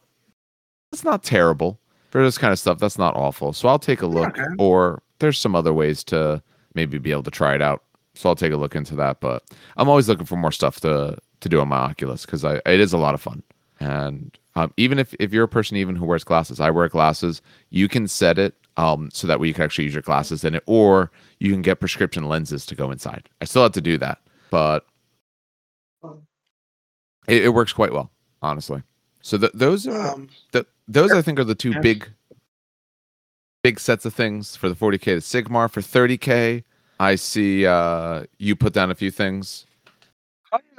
it's not terrible for this kind of stuff. That's not awful. So I'll take a look. Okay. Or there's some other ways to maybe be able to try it out. So I'll take a look into that. But I'm always looking for more stuff to to do on my Oculus because I it is a lot of fun. And um, even if if you're a person even who wears glasses, I wear glasses. You can set it um so that way you can actually use your glasses in it, or you can get prescription lenses to go inside. I still have to do that, but it, it works quite well, honestly. So th- those are Um, th- those I think are the two big big sets of things for the 40k to Sigmar. For 30k, I see uh you put down a few things.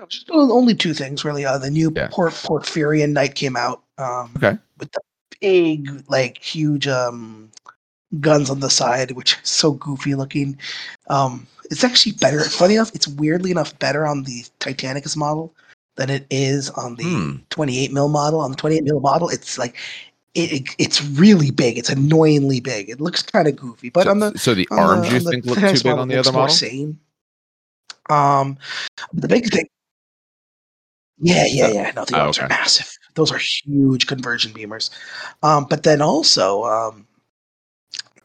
just only two things really. Uh, the new Yeah. Port Porphyrion Knight came out. Um, Okay. With the big, like, huge um, guns on the side, which is so goofy looking. Um, it's actually better. Funny enough, it's weirdly enough better on the Titanicus model than it is on the Hmm. 28 mil model. On the 28 mil model, it's like it, it- it's really big. It's annoyingly big. It looks kind of goofy, but so, on the so the arms the- you think look too big on the other model? Sane. Um, the big thing. Yeah, yeah, yeah. No, the oh, arms are massive. Those are huge conversion beamers. Um, but then also, um,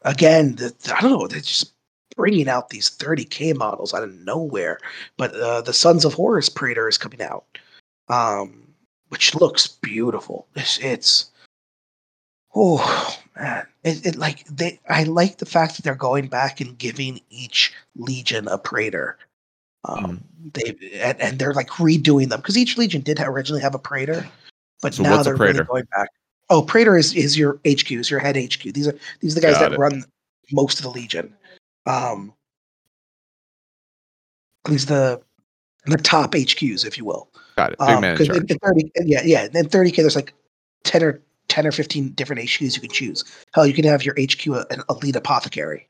again, the, I don't know. They're just bringing out these 30k models out of nowhere. But uh, the Sons of Horus Praetor is coming out, um, which looks beautiful. It's, it's oh man, it, it like they. I like the fact that they're going back and giving each legion a Praetor. Um, they and, and they're like redoing them because each legion did originally have a Praetor, but So now they're really going back. Oh, Praetor is is your HQ, is your head HQ. These are these are the guys Got that it. run most of the legion. Um, these the the top HQs, if you will. Got it. Big Um, in- in 30, yeah, yeah. In 30k, there's like 10 or 10 or 15 different HQs you can choose. Hell, you can have your HQ a- an elite apothecary.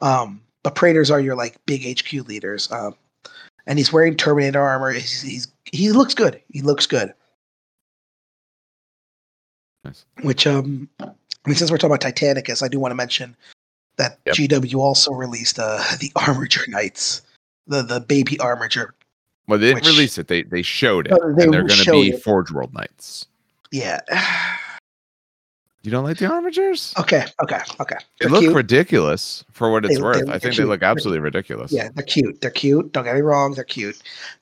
Um, but Praetors are your like big HQ leaders. Um, and he's wearing Terminator armor. He's, he's he looks good. He looks good. Nice. Which um, I mean, since we're talking about Titanicus, I do want to mention that Yep. GW also released uh the Armature Knights, the the baby Armature. Well, they didn't which- release it. They they showed it, they and they're going to be it. Forge World Knights. Yeah. You don't like the armatures? okay. Okay. Okay. They They're look cute. ridiculous for what it's They- worth. they- I think they cute. look They're absolutely ridiculous. Yeah, they're cute. They're cute. Don't get me wrong. They're cute.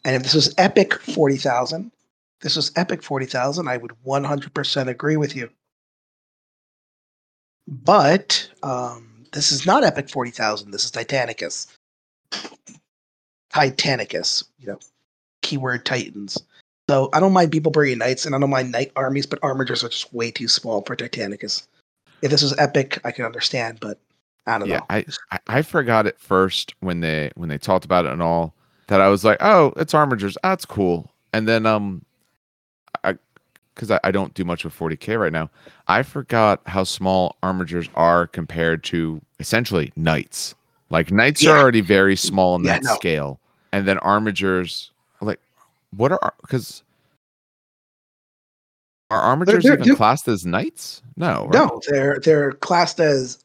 And if this was Epic 40,000, this was Epic 40,000, I would 100% agree with you. But um, this is not Epic 40,000. This is Titanicus. Titanicus, you know, keyword Titans. So I don't mind people bringing knights and I don't mind knight armies, but armatures are just way too small for Titanicus. If this was Epic, I can understand, but I don't yeah. know. I, I I forgot at first when they when they talked about it and all that I was like, oh, it's armatures. That's cool. And then um, I because I, I don't do much with 40k right now. I forgot how small armatures are compared to essentially knights. Like knights are already very small in Yeah, that no. scale, and then like what are because are armatures they're- even they're- classed as knights? No, right? No, they're they're classed as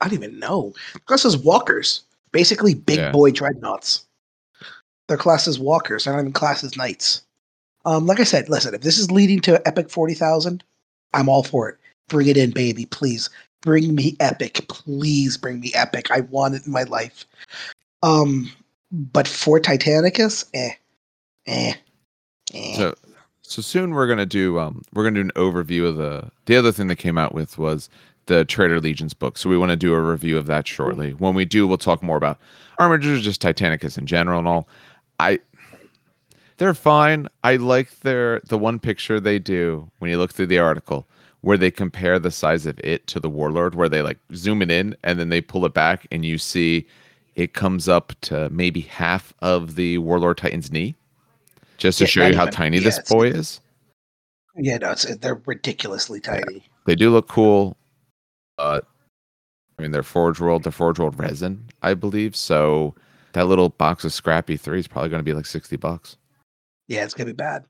I don't even know. Classed as walkers, basically big Yeah. boy dreadnoughts. They're classed as walkers. They're not even classed as knights. Um, like I said, listen, if this is leading to epic forty thousand, I'm all for it. Bring it in, baby, please. Bring me epic, please. Bring me epic. I want it in my life. Um, but for Titanicus, eh, eh, eh. So so soon we're gonna do um we're gonna do an overview of the the other thing that came out with was the Traitor Legions book. So we want to do a review of that shortly. When we do, we'll talk more about armatures, just Titanicus in general and all. I they're fine. I like their the one picture they do when you look through the article where they compare the size of it to the warlord, where they like zoom it in and then they pull it back and you see it comes up to maybe half of the warlord titan's knee. Just to Yeah, show you how even- tiny yeah, this boy is. yeah, no, it's, they're ridiculously tiny. They do look cool. Uh, I mean, they're Forge World, they're Forge World resin, I believe. So that little box of Scrappy Three is probably going to be like sixty bucks, Yeah, it's gonna be bad.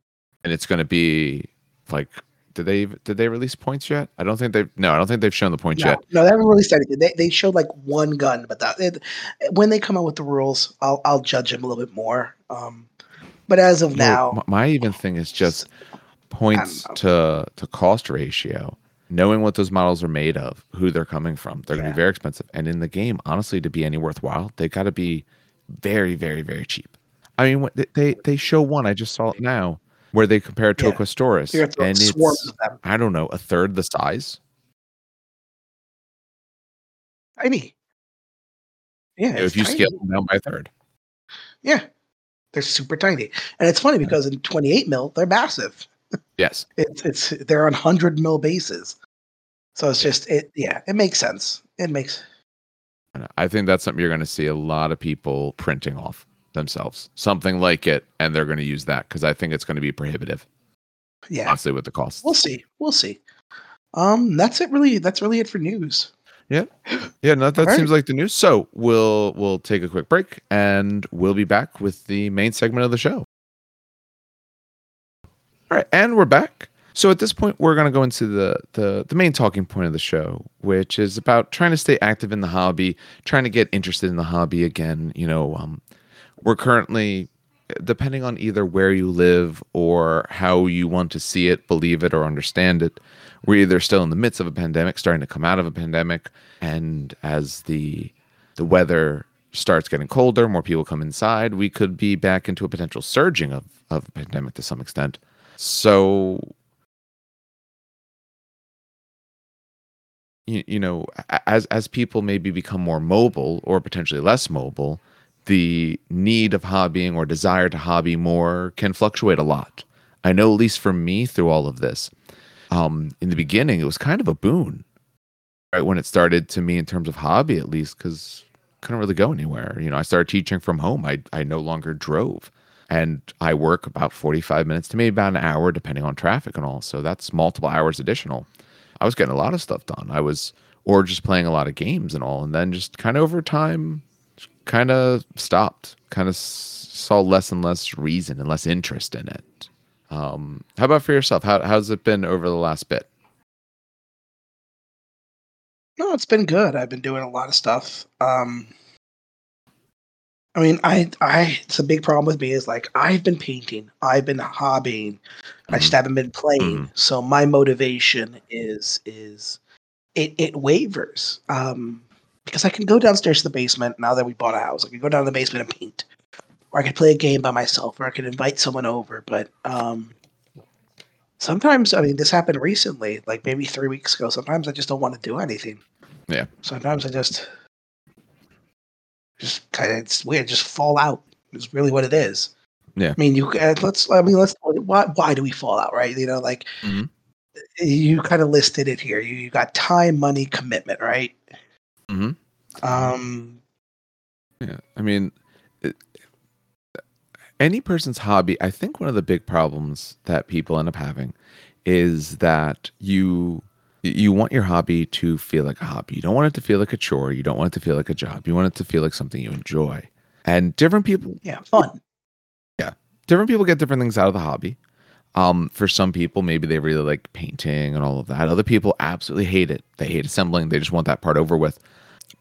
and it's going to be like, did they did they release points yet? I don't think they've. No, I don't think they've shown the points No, yet. no, they haven't released anything. They they showed like one gun, but that it, when they come out with the rules, I'll I'll judge them a little bit more. Um, But as of No, now, my even thing is just points to to cost ratio. Knowing what those models are made of, who they're coming from, they're going to be very expensive. And in the game, honestly, to be any worthwhile, they got to be very, very, very cheap. I mean, they- they they show one. I just saw it now where they compare to Yeah. a Questoris, you're and it's them. I don't know a third the size. Tiny. Yeah, if you tiny. scale them down by a third. Yeah, they're super tiny, and it's funny because in 28 mil they're massive. Yes. It's it's they're on 100 mil bases, so it's just it. Yeah, it makes sense. It makes I think that's something you're going to see a lot of people printing off themselves, something like it, and they're going to use that because I think it's going to be prohibitive, yeah. honestly, with the costs. We'll see. We'll see. Um, that's it. Really, that's really it for news. Yeah, Yeah, no, that Alright. seems like the news. So we'll we'll take a quick break, and we'll be back with the main segment of the show. All right, and we're back. So at this point, we're going to go into the, the the main talking point of the show, which is about trying to stay active in the hobby, trying to get interested in the hobby again. You know, um, we're currently, depending on either where you live or how you want to see it, believe it, or understand it, we're either still in the midst of a pandemic, starting to come out of a pandemic, and as the the weather starts getting colder, more people come inside, we could be back into a potential surging of of the pandemic to some extent. So you, you know as as people maybe become more mobile or potentially less mobile the need of hobbying or desire to hobby more can fluctuate a lot i know at least for me through all of this um in the beginning it was kind of a boon right when it started to me in terms of hobby at least because couldn't really go anywhere you know i started teaching from home i i no longer drove and i work about 45 minutes to maybe about an hour depending on traffic and all so that's multiple hours additional I was getting a lot of stuff done. I was, or just playing a lot of games and all. And then just kind of over time, kind of stopped, kind of saw less and less reason and less interest in it. Um, how about for yourself? How, how's it been over the last bit? No, it's been good. I've been doing a lot of stuff. Um, I mean, I, I, it's a big problem with me is like I've been painting, I've been hobbying, I just haven't been playing. So my motivation is is it it wavers. Um, because I can go downstairs to the basement now that we bought a house. I can go down to the basement and paint, or I could play a game by myself, or I could invite someone over. But um, sometimes, I mean, this happened recently, like maybe three weeks ago. Sometimes I just don't want to do anything. Yeah. Sometimes I just just kind of it's weird, just fall out. Is really what it is. Yeah. I mean, you uh, let's. I mean, let's. Why? Why do we fall out? Right? You know, like Mhm. you kind of listed it here. You, you got time, money, commitment, right? Mhm. Um. Yeah. I mean, any person's hobby, I think one of the big problems that people end up having is that you you want your hobby to feel like a hobby. You don't want it to feel like a chore. You don't want it to feel like a job. You want it to feel like something you enjoy. And different people Yeah. Fun. Yeah, different people get different things out of the hobby. Um, for some people, maybe they really like painting and all of that. Other people absolutely hate it. They hate assembling. They just want that part over with.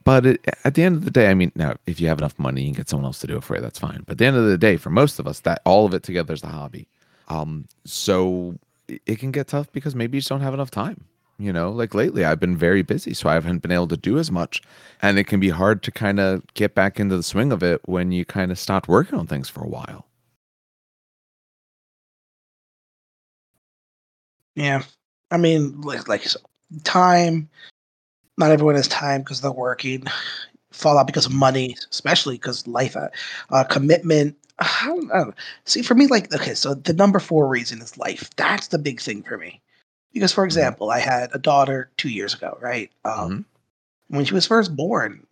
But it, at the end of the day, I mean, now if you have enough money, you can get someone else to do it for you. That's fine. But at the end of the day, for most of us, that all of it together is the hobby. Um, so it, can get tough because maybe you just don't have enough time. You know, like lately, I've been very busy, so I haven't been able to do as much, and it can be hard to kind of get back into the swing of it when you kind of stopped working on things for a while. Yeah. I mean, like, like time. Not everyone has time because they're working. Fall out because of money, especially because life, uh, uh, commitment. I don't, I don't know. See, for me, like, okay, so the number four reason is life. That's the big thing for me. Because, for example, I had a daughter two years ago, right? Um, When she was first born,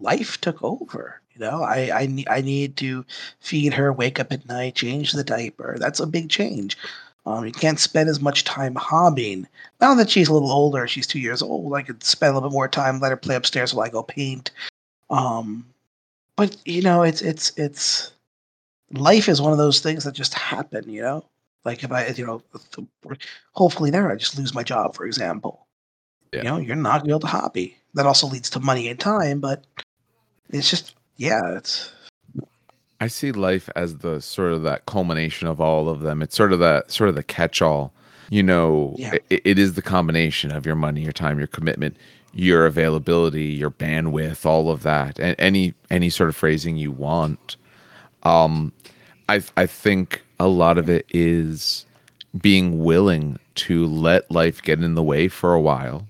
life took over. You know, I I need I need to feed her, wake up at night, change the diaper. That's a big change. Um, you can't spend as much time hobbying. Now that she's a little older, she's two years old. I could spend a little bit more time, let her play upstairs while I go paint. Um, but you know, it's it's it's life is one of those things that just happen. You know, like if I, you know, th- hopefully there I just lose my job, for example. Yeah. You know, you're not gonna be able to hobby. That also leads to money and time, but it's just yeah, it's I see life as the sort of that culmination of all of them. It's sort of that sort of the catch-all. You know, Yeah. it, it is the combination of your money, your time, your commitment, your availability, your bandwidth, all of that, and any any sort of phrasing you want. Um, I I think a lot of it is being willing to let life get in the way for a while,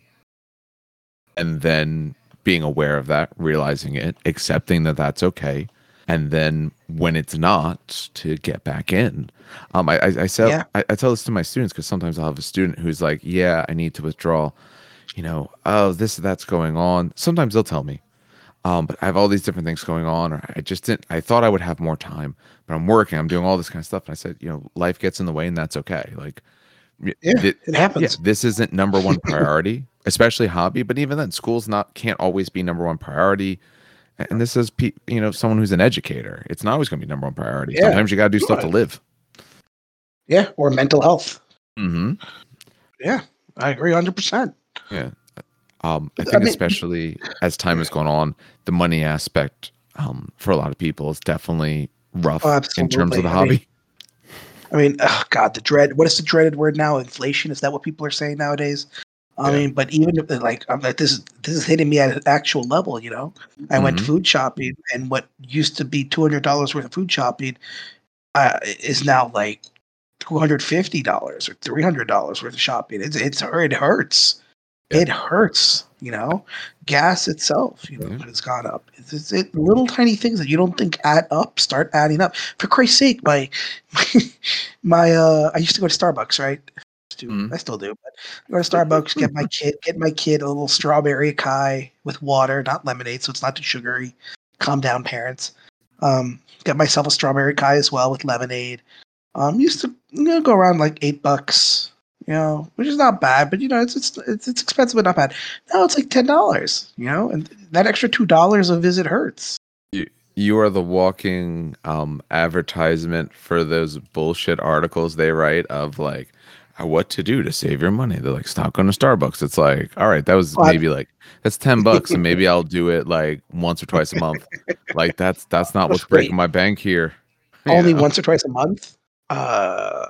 and then being aware of that, realizing it, accepting that that's okay, and then when it's not, to get back in. Um, I I, I, sell, Yeah. I, I tell this to my students because sometimes I'll have a student who's like, "Yeah, I need to withdraw." You know, oh, this that's going on. Sometimes they'll tell me, um, but I have all these different things going on, or I just didn't. I thought I would have more time, but I'm working. I'm doing all this kind of stuff, and I said, you know, life gets in the way, and that's okay. Like, Yeah, it happens. yeah, this isn't number one priority, especially hobby. But even then, school's not can't always be number one priority. And this is, pe- you know, someone who's an educator. It's not always going to be number one priority. Yeah. Sometimes you got to do stuff to live. Yeah, or mental health. hmm Yeah, I agree 100%. Yeah. Um, I I think mean- especially as time has gone on, the money aspect um, for a lot of people is definitely rough Oh, in terms of the I mean, hobby. I mean, oh God, the dread. What is the dreaded word now? Inflation. Is that what people are saying nowadays? I Yeah. mean, but even if like I'm like this is this is hitting me at an actual level. You know, I went Mhm. food shopping, and what used to be two hundred dollars worth of food shopping, uh, is now like two hundred fifty dollars or three hundred dollars worth of shopping. It's it's it hurts. Yeah. It hurts. You know, gas itself, you know, Yeah. has gone up. It's, it's it, little tiny things that you don't think add up start adding up. For Christ's sake, my my uh, I used to go to Starbucks, right? To, Mhm. I still do, but go to Starbucks, get my kid, get my kid a little strawberry Kai with water, not lemonade, so it's not too sugary. Calm down, parents. Um, get myself a strawberry Kai as well with lemonade. Um, used to you know go around like eight bucks, you know, which is not bad, but you know it's it's it's, it's expensive but not bad. Now it's like ten dollars, you know, and that extra two dollars a visit hurts. You are the walking um, advertisement for those bullshit articles they write of like what to do to save your money. They're like, stop going to Starbucks. It's like, all right, that was maybe like that's ten bucks, and maybe I'll do it like once or twice a month. Like that's that's not what's breaking my bank here. You Only know? once or twice a month. Uh,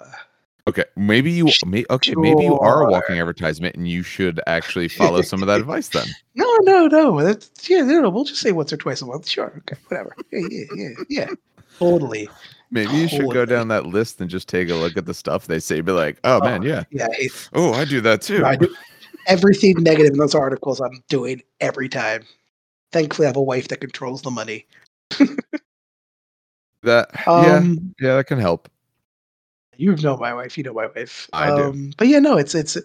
Okay, maybe you may, okay, maybe you are a walking advertisement, and you should actually follow some of that advice then. no, no, no. That's yeah, no, no. We'll just say once or twice a month. Sure, okay, whatever. Yeah, yeah, yeah, yeah. Totally. Maybe you should go down that list and just take a look at the stuff they say. Be like, oh man, yeah, Yeah, oh I do that too. I do everything negative in those articles. I'm doing every time. Thankfully, I have a wife that controls the money. That yeah, Um, yeah, that can help. you know my wife. You know my wife. I do. um, But yeah, no, it's it's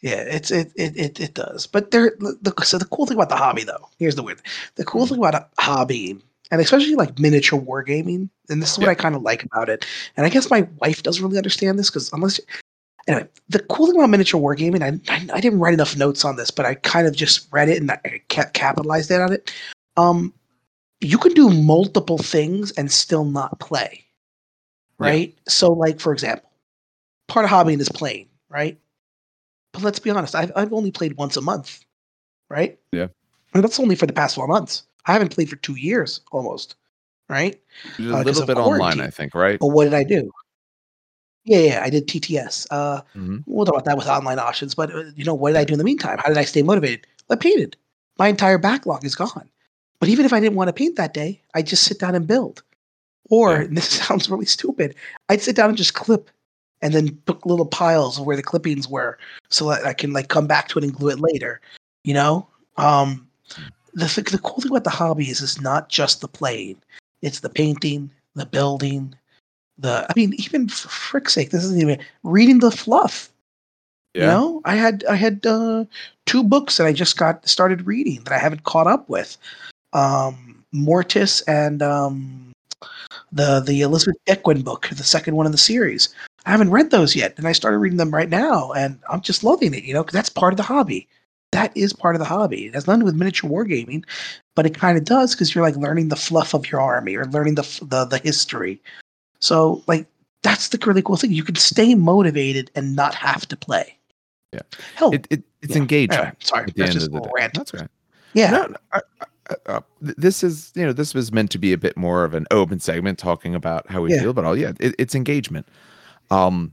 yeah, it's it it it, it does. But there, the, so the cool thing about the hobby, though, here's the weird. The cool Mhm. thing about a hobby, and especially like miniature wargaming, and this is what Yeah. I kind of like about it. And I guess my wife doesn't really understand this because unless anyway, the cool thing about miniature wargaming, I, I I didn't write enough notes on this, but I kind of just read it and I ca- capitalized it on it. Um, you can do multiple things and still not play Yeah. right? So, like for example, part of hobbying is playing, right? But let's be honest, I've I've only played once a month, right? Yeah. and that's only for the past four months. I haven't played for two years almost, right? a uh, little bit online. I think, right? But what did I do? Yeah, yeah, I did TTS. Uh, Mhm. we'll talk about that with online options. But uh, you know, what did I do in the meantime? How did I stay motivated? I painted. My entire backlog is gone. But even if I didn't want to paint that day, I just sit down and build. Or Yeah. and this sounds really stupid. I'd sit down and just clip, and then put little piles of where the clippings were, so that I can like come back to it and glue it later. You know, um, the th- the cool thing about the hobby is it's not just the playing; it's the painting, the building, the. I mean, even for frick's sake, this isn't even reading the fluff. Yeah. You know, I had I had uh, two books that I just got started reading that I haven't caught up with. Um, Mortis and um, the the Elizabeth Equin book, the second one in the series. I haven't read those yet, and I started reading them right now, and I'm just loving it. You know, because that's part of the hobby. That is part of the hobby. It has nothing to do with miniature wargaming, but it kind of does because you're like learning the fluff of your army or learning the the the history. So like that's the really cool thing. You can stay motivated and not have to play. Yeah. Hell, It, it it's yeah. engaging. Anyway, sorry, that's just a little rant. That's right. Yeah, No, no, I, uh, this is you know this was meant to be a bit more of an open segment talking about how we Yeah. feel, but all yeah, it, it's engagement. Um,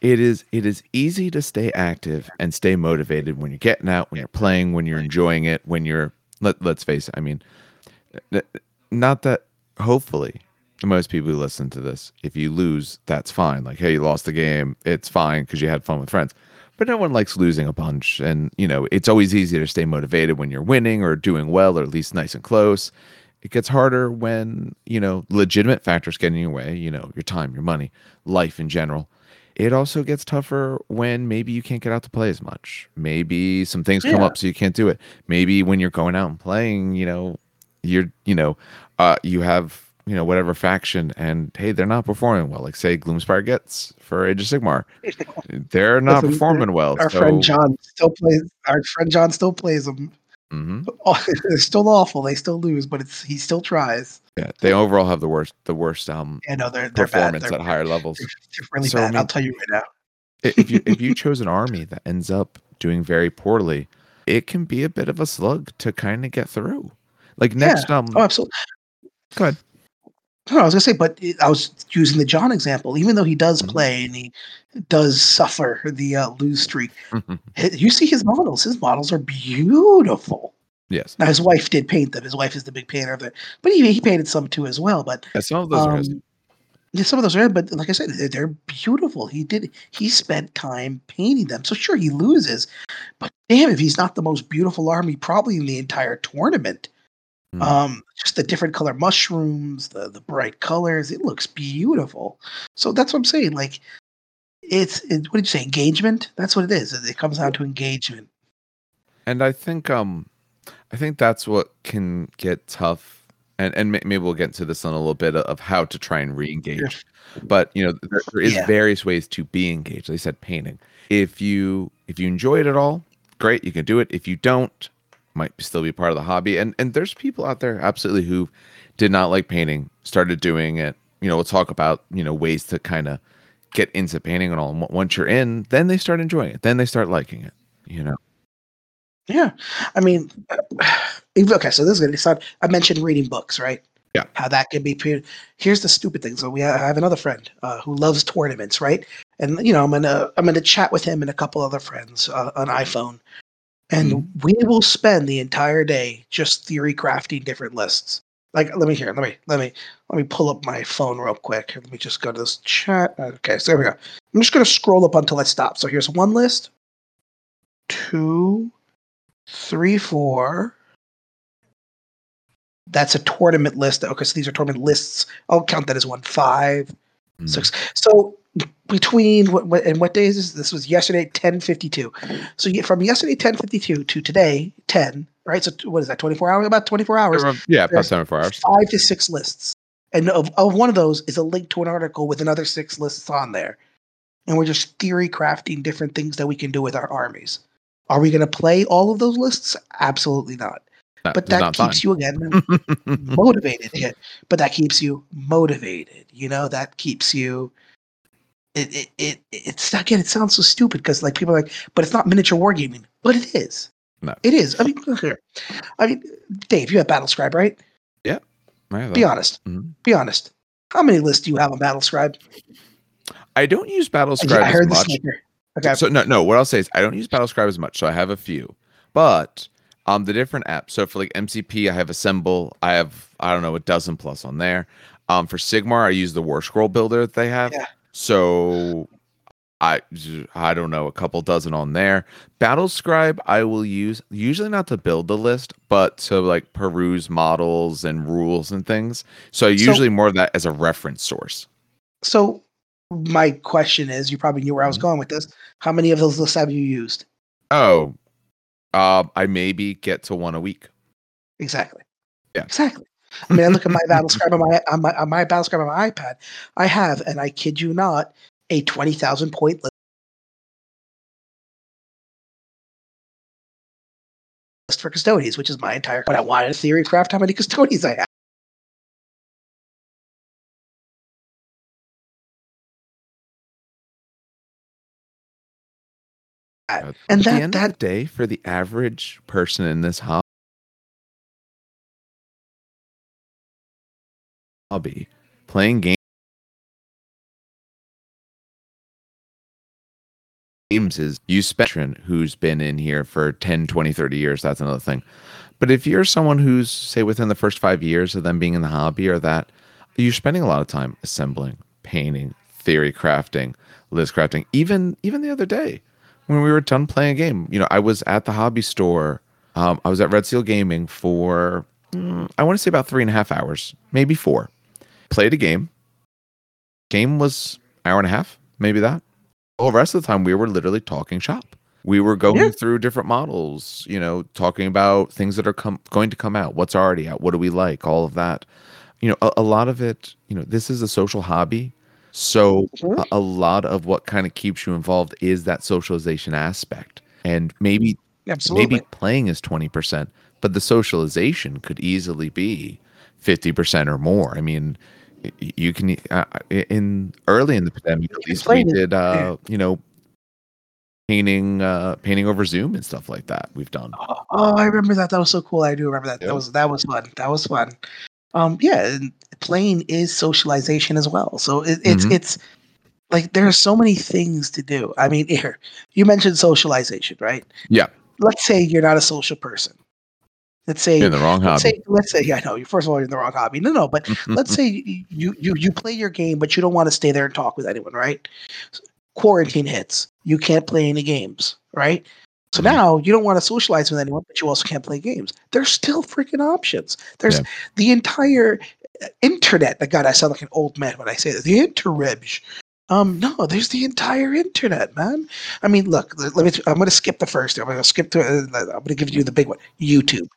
it is it is easy to stay active and stay motivated when you're getting out, when you're playing, when you're enjoying it, when you're let let's face it. I mean, not that hopefully most people who listen to this, if you lose, that's fine. Like, hey, you lost the game, it's fine because you had fun with friends. But no one likes losing a bunch, and you know it's always easier to stay motivated when you're winning or doing well, or at least nice and close. It gets harder when you know legitimate factors get in your way. You know your time, your money, life in general. It also gets tougher when maybe you can't get out to play as much. Maybe some things come up so you can't do it. Maybe when you're going out and playing, you know, you're you know uh you have you know whatever faction and hey they're not performing well like say Gloomspite Gitz for age of sigmar they're not Listen, performing well Our so, friend John still plays. Our friend John still plays them. Mhm. Oh, they're still awful. They still lose, but it's he still tries. yeah they overall have the worst the worst um Yeah, no, they're they're bad. performance They're, at higher levels they're, they're really So, I bad. I'll mean- tell you right now. If you if you chose an army that ends up doing very poorly it can be a bit of a slug to kind of get through like next um Oh, absolutely. go ahead No, I was gonna say, but I was using the John example. Even though he does Mhm. play and he does suffer the uh, lose streak, you see his models. His models are beautiful. yes Now his wife did paint them. His wife is the big painter of it, but he, he painted some too as well. But yeah, some of those are his. um, yeah, some of those are. But like I said, they're, they're beautiful. He did. He spent time painting them. So sure, he loses, but damn, if he's not the most beautiful army probably in the entire tournament. Hmm. Um, just the different color mushrooms, the the bright colors. It looks beautiful. So that's what I'm saying. Like, it's it, what did you say? Engagement. That's what it is. It comes down to engagement. and I think um I think that's what can get tough and and maybe we'll get into this in a little bit of how to try and re-engage but you know there, there is Yeah. various ways to be engaged like I said painting if you if you enjoy it at all great you can do it if you don't might still be part of the hobby and and there's people out there absolutely who did not like painting started doing it you know we'll talk about you know ways to kind of get into painting and all and once you're in then they start enjoying it then they start liking it you know Yeah, I mean, okay. So this is gonna sound. I mentioned reading books, right? Yeah. How that can be. pre- Here's the stupid thing. So we ha- I have another friend uh, who loves tournaments, right? And you know, I'm gonna I'm gonna chat with him and a couple other friends uh, on iPhone, and Mm-hmm. we will spend the entire day just theory crafting different lists. Like, let me hear. Let me let me let me pull up my phone real quick. Let me just go to this chat. Okay, so there we go. I'm just gonna scroll up until it stops. So here's one list, two, three, four. That's a tournament list. Okay, so these are tournament lists. I'll count that as one. Five, Mm. six. So between what, what and what days is this? was yesterday, ten fifty two. So ye- from yesterday, ten fifty two to today, ten. Right. So what is that? Twenty four hours. About twenty four hours. yeah about there's 74 hours Five to six lists, and of, of one of those is a link to an article with another six lists on there. And we're just theory crafting different things that we can do with our armies. Are we going to play all of those lists? Absolutely not. That But that keeps you again motivated. Yeah. But that keeps you motivated. You know, that keeps you. It, it, it it's again. It sounds so stupid because like people are like, but it's not miniature wargaming. But it is. No. It is. I mean, look here. I mean, Dave, you have Battlescribe, right? I have Be honest. Mhm. Be honest. How many lists do you have on Battlescribe? I don't use I, Battlescribe I as heard this. much. Okay. So no, no. What I'll say is I don't use Battlescribe as much. So I have a few, but um, the different apps. So for like MCP, I have Assemble. I have I don't know a dozen plus on there. Um, for Sigmar, I use the Warscroll Builder that they have. Yeah. So I I don't know a couple dozen on there. Battlescribe I will use usually not to build the list, but to like peruse models and rules and things. So I So- usually more of that as a reference source. So my question is, you probably knew where I was Mhm. going with this. How many of those lists have you used? Oh, uh, I maybe get to one a week. Exactly. Yeah. Exactly. I mean, I look at my Battlescribe on my on my on my Battlescribe on my iPad. I have, and I kid you not, a twenty thousand point list for custodians, which is my entire. But I wanted a theory craft how many custodians I have. And that- that- day, for the average person in this hobby. Playing games games is you spectrum who's been in here for 10 20 30 years that's another thing but if you're someone who's say within the first five years of them being in the hobby or that you're spending a lot of time assembling painting theory crafting list crafting even even the other day when we were done playing a game you know i was at the hobby store um, i was at red seal gaming for mm, i want to say about three and a half hours maybe four played a game game was hour and a half maybe that All the rest of the time we were literally talking shop. We were going yeah. through different models, you know, talking about things that are com- going to come out, what's already out, what do we like, all of that. You know, a, a lot of it, you know, this is a social hobby. So mm-hmm. a, a lot of what kind of keeps you involved is that socialization aspect. And maybe Absolutely. maybe playing is 20%, but the socialization could easily be 50% or more. I mean, you can uh, in early in the pandemic at least we did uh you know painting uh painting over zoom and stuff like that we've done. Oh, oh i remember that. That was so cool. I do remember that. Yep. that was that was fun. That was fun. Um yeah playing is socialization as well. So it, it's mm-hmm. it's like there are so many things to do. I mean here you mentioned socialization right? Yeah. Let's say you're not a social person Let's say you're in the wrong let's hobby. Say, let's say, yeah, I know. First of all, you're in the wrong hobby. No, no, but let's say you you you play your game, but you don't want to stay there and talk with anyone, right? Quarantine hits. You can't play any games, right? So mm-hmm. now you don't want to socialize with anyone, but you also can't play games. There's still freaking options. There's yeah. the entire uh, internet. God, I sound like an old man when I say that. The interwebs. Um, no, there's the entire internet, man. I mean, look, let me. I'm going to skip the first. I'm going to skip to. Uh, I'm going to give you the big one. YouTube.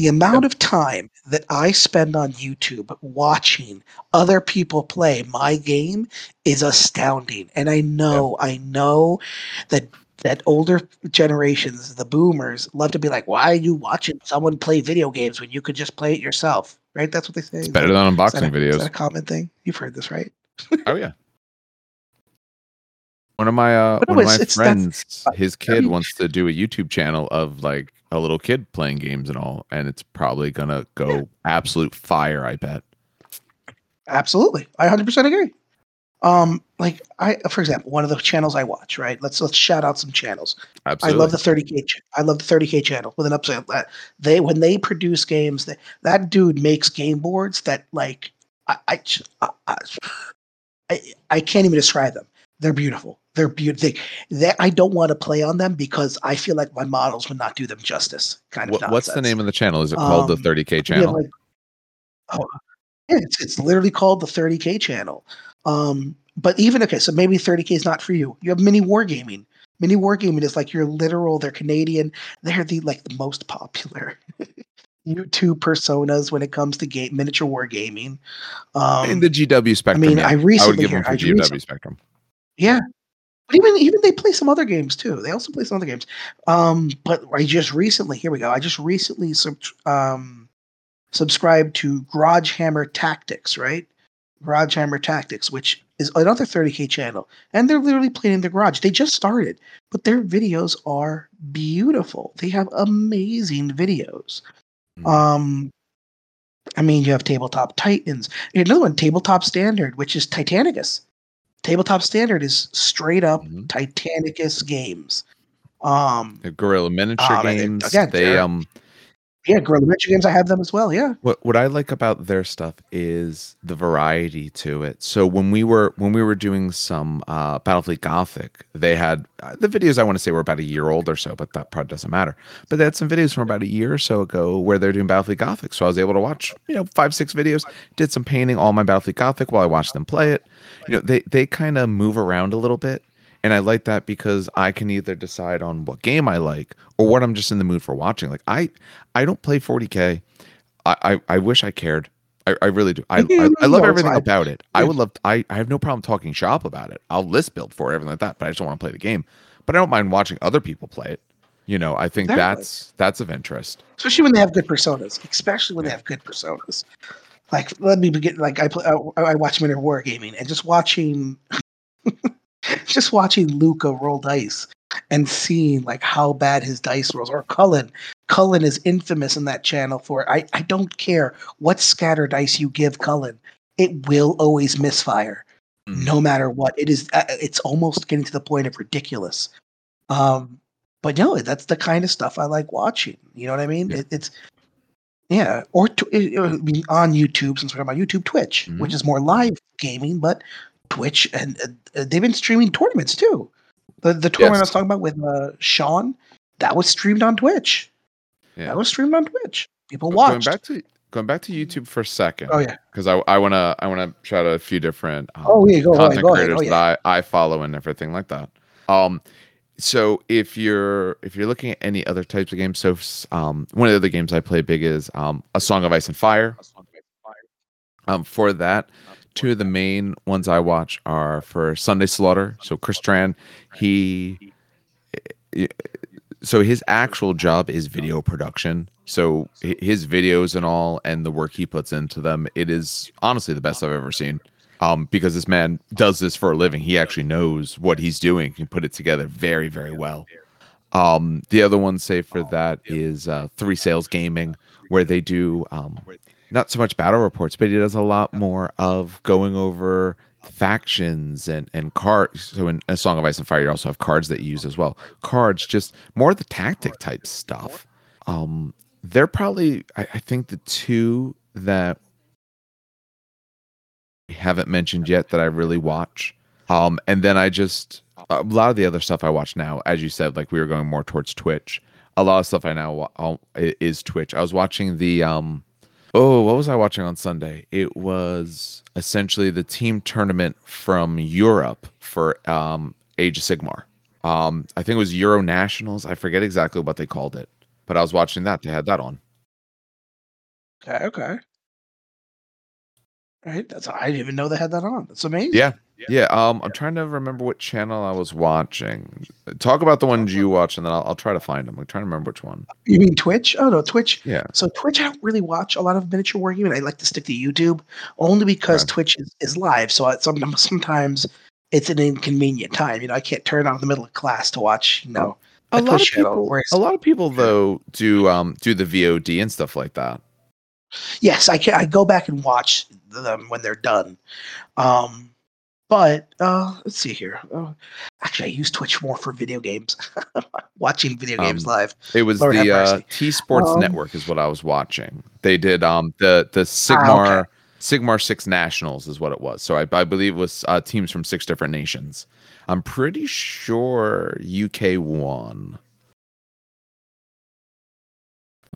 The amount of time that I spend on YouTube watching other people play my game is astounding. And I know, I know that that older generations, the boomers, love to be like, "Why are you watching someone play video games when you could just play it yourself?" Right? That's what they say. It's better than unboxing is videos. Is that a common thing? You've heard this, right? oh yeah. One of my uh, one of my friends, his kid wants to do a YouTube channel of like a little kid playing games and all, and it's probably gonna go yeah. absolute fire. I bet. Absolutely, I hundred percent agree. Um, like I, for example, one of the channels I watch, right? Let's let's shout out some channels. Absolutely. I love the 30k. Ch- I love the 30k channel with an upside. That they when they produce games, that that dude makes game boards that like I I, I I, I can't even describe them. They're beautiful. They're beautiful. They, they, I don't want to play on them because I feel like my models would not do them justice. Kind of. What, what's the name of the channel? Is it called um, the 30k channel? Like, oh, yeah, it's, it's literally called the 30k channel. Um, but even okay, so maybe 30k is not for you. You have mini wargaming. Mini wargaming is like your literal. They're Canadian. They're the like the most popular YouTube personas when it comes to game miniature wargaming. Um, in the GW spectrum. I mean, yeah. I recently I would give them for GW recently, spectrum. Yeah, but even even they play some other games too. They also play some other games. Um, but I just recently, here we go. I just recently sub, um, subscribed to Garage Hammer Tactics, right? Garage Hammer Tactics, which is another 30k channel, and they're literally playing in the garage. They just started, but their videos are beautiful. They have amazing videos. Mm. Um, I mean, you have Tabletop Titans. Another one, Tabletop Standard, which is Titanicus tabletop standard is straight up mm-hmm. Titanicus games. Um, the Guerrilla Miniature um, games. Again, they um yeah, Guerrilla Miniature games. I have them as well. Yeah. What what I like about their stuff is the variety to it. So when we were when we were doing some uh, Battlefleet Gothic, they had uh, the videos. I want to say were about a year old or so, but that probably doesn't matter. But they had some videos from about a year or so ago where they're doing Battlefleet Gothic. So I was able to watch you know five six videos, did some painting all my Battlefleet Gothic while I watched them play it. You know they they kind of move around a little bit and I like that because I can either decide on what game I like or what I'm just in the mood for watching. Like I, I don't play 40k. I, I, I wish I cared. I, I really do. I, I, I love everything about it. I would love. To, I, I have no problem talking shop about it. I'll list build for it, everything like that. But I just don't want to play the game. But I don't mind watching other people play it. You know, I think exactly. that's that's of interest. Especially when they have good personas. Especially when yeah. they have good personas. Like let me begin. Like I play. I, I watch Mini Wargaming and just watching just watching Luca roll dice and seeing like how bad his dice rolls or Cullen. Cullen is infamous in that channel for I, I don't care what scatter dice you give Cullen, it will always misfire Mm. no matter what. It is uh, it's almost getting to the point of ridiculous. Um, but no, that's the kind of stuff I like watching. You know what I mean? Yeah. It, it's yeah, or I mean on YouTube since we're talking about YouTube, Twitch, Mhm. which is more live gaming, but Twitch and uh, they've been streaming tournaments too. The the tournament I was talking about with uh, Sean, that was streamed on Twitch. Yeah. That was streamed on Twitch. People watched. Going back to going back to YouTube for a second. oh yeah. because I, I wanna I wanna shout out a few different um, Oh, yeah, go ahead, content go ahead. creators Oh, yeah. that I, I follow and everything like that. Um, so if you're if you're looking at any other types of games, so um, one of the other games I play big is um, a Song of Ice and Fire. Um, for that, two of the main ones I watch are for Sunday Slaughter. So Chris Tran, he so his actual job is video production. So his videos and all and the work he puts into them it is honestly the best i've ever seen um because this man does this for a living. He actually knows what he's doing. Can put it together very very well. Um the other one say for that is uh three sales gaming where they do um not so much battle reports but he does a lot more of going over factions and and cards. So in a song of ice and fire you also have cards that you use as well. Cards just more the tactic type stuff. Um they're probably I, I think the two that haven't mentioned yet that i really watch um and then i just a lot of the other stuff i watch now as you said like we were going more towards twitch a lot of stuff i now wa- is twitch i was watching the um Oh, what was I watching on Sunday? It was essentially the team tournament from Europe for um, Age of Sigmar. Um, I think it was Euro Nationals. I forget exactly what they called it, but I was watching that. They had that on. Okay, okay. Right. That's I didn't even know they had that on. That's amazing. Yeah, yeah. Um, I'm trying to remember what channel I was watching. Talk about the ones you watch, and then I'll, I'll try to find them. I'm trying to remember which one. You mean Twitch? Oh no, Twitch. Yeah. So Twitch, I don't really watch a lot of miniature wargaming. I like to stick to YouTube only because Okay. Twitch is, is live. So I, sometimes sometimes it's an inconvenient time. You know, I can't turn on in the middle of class to watch. You know, A a lot of Twitch channel. people. Whereas, A lot of people though do um do the VOD and stuff like that. Yes, I can. I go back and watch them when they're done. Um, but uh, let's see here. Uh, actually, I use Twitch more for video games, watching video games Um, live. It was Lord the uh. T Sports Um, Network is what I was watching. They did um the the Sigmar Sigmar Six Nationals is what it was. So I, I believe it was uh, teams from six different nations. I'm pretty sure UK won.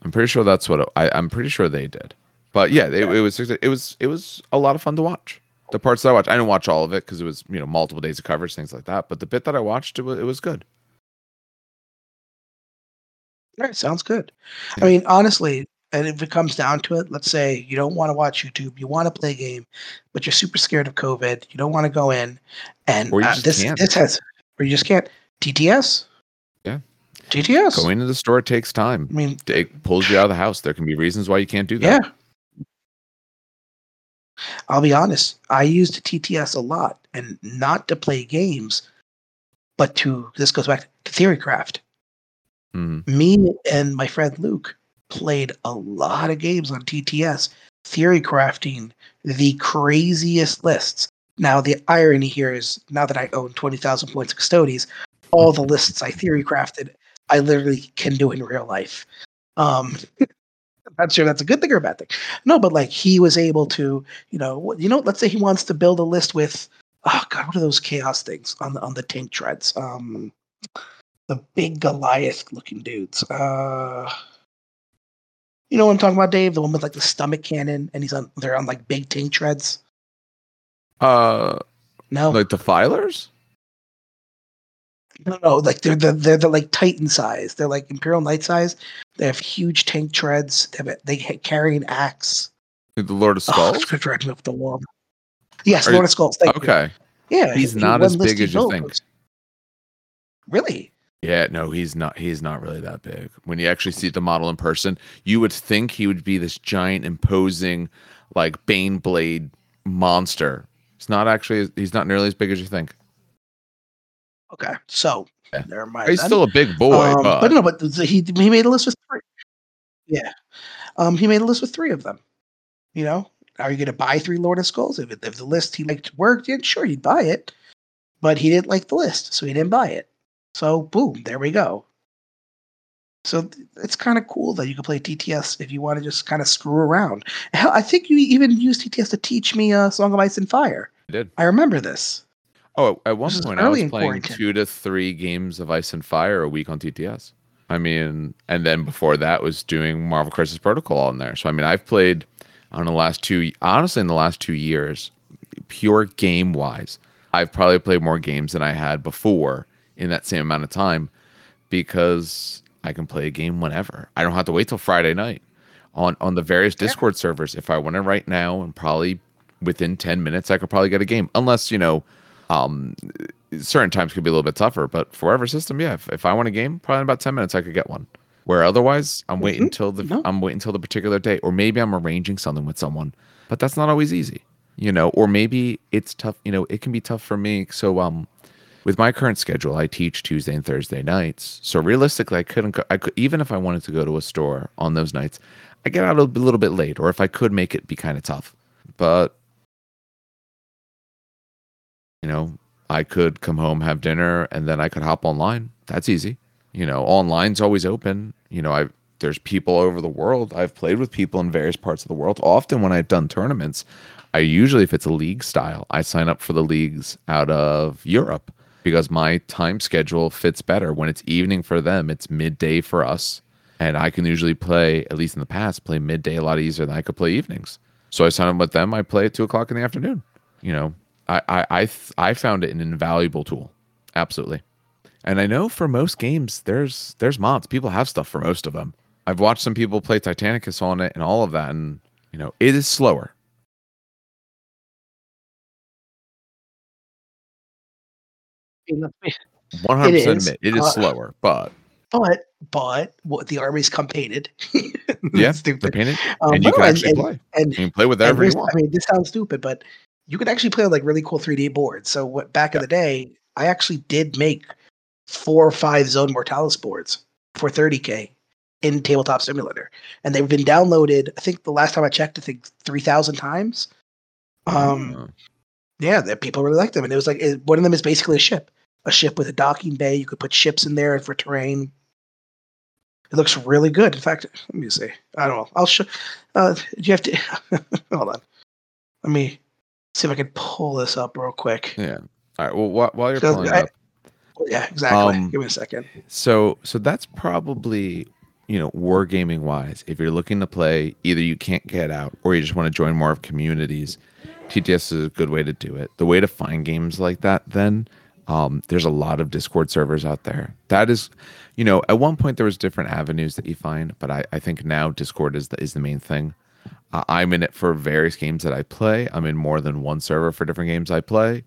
I'm pretty sure that's what it, I, I'm pretty sure they did. But yeah, it, it was it was it was a lot of fun to watch. The parts that I watched, I didn't watch all of it because it was you know multiple days of coverage, things like that. But the bit that I watched, it was, it was good. All right, sounds good. I mean, honestly, and if it comes down to it, let's say you don't want to watch YouTube, you want to play a game, but you're super scared of COVID, you don't want to go in, and uh, this can't. this has, or you just can't. TTS. TTS. Going to the store takes time. I mean, it pulls you out of the house. There can be reasons why you can't do that. yeah. I'll be honest. I used TTS a lot, and not to play games, but to this goes back to Theorycraft. Mhm. me and my friend Luke played a lot of games on TTS, theory crafting the craziest lists. Now, the irony here is now that I own 20,000 points of Custodes, all the lists I theory crafted, I literally can do in real life. Um, I'm not sure that's a good thing or a bad thing. No, but like he was able to, you know, you know, let's say he wants to build a list with, oh god, what are those chaos things on the on the tank treads? Um, the big Goliath looking dudes. Uh, you know what I'm talking about, Dave? The one with like the stomach cannon, and he's on. They're on like big tank treads. Uh, No, like the filers. No, no. Like they're the they're the like Titan size. They're like Imperial Knight size. They have huge tank treads. They, have, a- they carry an axe. The Lord of Oh, Skulls. it's driving me up the wall. Yes, Are Lord you- of Skulls. Thank you. okay. Yeah, He's he- not as big as you think. Really? Yeah, no, he's not. He's not really that big. When you actually see the model in person, you would think he would be this giant, imposing, like Baneblade monster. He's not actually. He's not nearly as big as you think. Okay, so Yeah. never mind. He's then. still a big boy, Um, but, but no, but he he made a list with three. Yeah, um, he made a list with three of them. You know, are you going to buy three Lord of Skulls? If, if the list he liked worked, yeah, sure, he'd buy it. But he didn't like the list, so he didn't buy it. So boom, there we go. So it's kind of cool that you can play TTS if you want to just kind of screw around. Hell, I think you even used TTS to teach me uh, Song of Ice and Fire. I did. I remember this. Oh, at one point I was playing quarantine. two to three games of Ice and Fire a week on TTS. I mean, and then before that was doing Marvel Crisis Protocol on there. So I mean, I've played on the last two, honestly, in the last two years, pure game wise, I've probably played more games than I had before in that same amount of time because I can play a game whenever. I don't have to wait till Friday night on on the various Discord servers. If I want in right now and probably within 10 minutes I could probably get a game unless, you know, um certain times could be a little bit tougher, but forever system, yeah, if, if I want a game, probably in about 10 minutes I could get one. Where otherwise, I'm waiting Mhm. until the No. I'm waiting until the particular day or maybe I'm arranging something with someone. But that's not always easy. You know, or maybe it's tough, you know, it can be tough for me. So um with my current schedule, I teach Tuesday and Thursday nights. So realistically, I couldn't. Go, I could even if I wanted to go to a store on those nights, I get out a little bit late, or if I could make it be kind of tough. But you know, I could come home, have dinner, and then I could hop online. That's easy. You know, online's always open. You know, I there's people over the world. I've played with people in various parts of the world. Often when I've done tournaments, I usually, if it's a league style, I sign up for the leagues out of Europe because my time schedule fits better. When it's evening for them, it's midday for us. And I can usually play, at least in the past, play midday a lot easier than I could play evenings. So I sign up with them. I play at two o'clock in the afternoon. You know, I I I, th- I found it an invaluable tool, absolutely. And I know for most games, there's there's mods. People have stuff for most of them. I've watched some people play Titanicus on it and all of that, and you know, it is slower. I mean, let's face it, One hundred percent admit it is uh, slower, but But but what the armies come painted. yeah, That's they're painted, Um, and you no, can actually and, play. and, You can play with and whatever you want. I mean, this sounds stupid, but you could actually play on like really cool 3D boards. So what back in the day, I actually did make four or five Zone Mortalis boards for 30k in Tabletop Simulator, and they've been downloaded. I think the last time I checked, I think 3,000 times. Um, Oh. yeah, that people really like them, and it was like it, one of them is basically a ship, a ship with a docking bay. You could put ships in there for terrain. It looks really good. In fact, let me see. I don't know. I'll show. Uh, you have to hold on. Let me see if I can pull this up real quick. yeah. All right. Well, wh- while you're So pulling I- up, Yeah, exactly. Um, Give me a second. So so that's probably you know wargaming wise. If you're looking to play, either you can't get out or you just want to join more of communities. TTS is a good way to do it. The way to find games like that, then um, there's a lot of Discord servers out there. That is, you know, at one point there was different avenues that you find, but I, I think now Discord is the, is the main thing. Uh, I'm in it for various games that I play. I'm in more than one server for different games I play.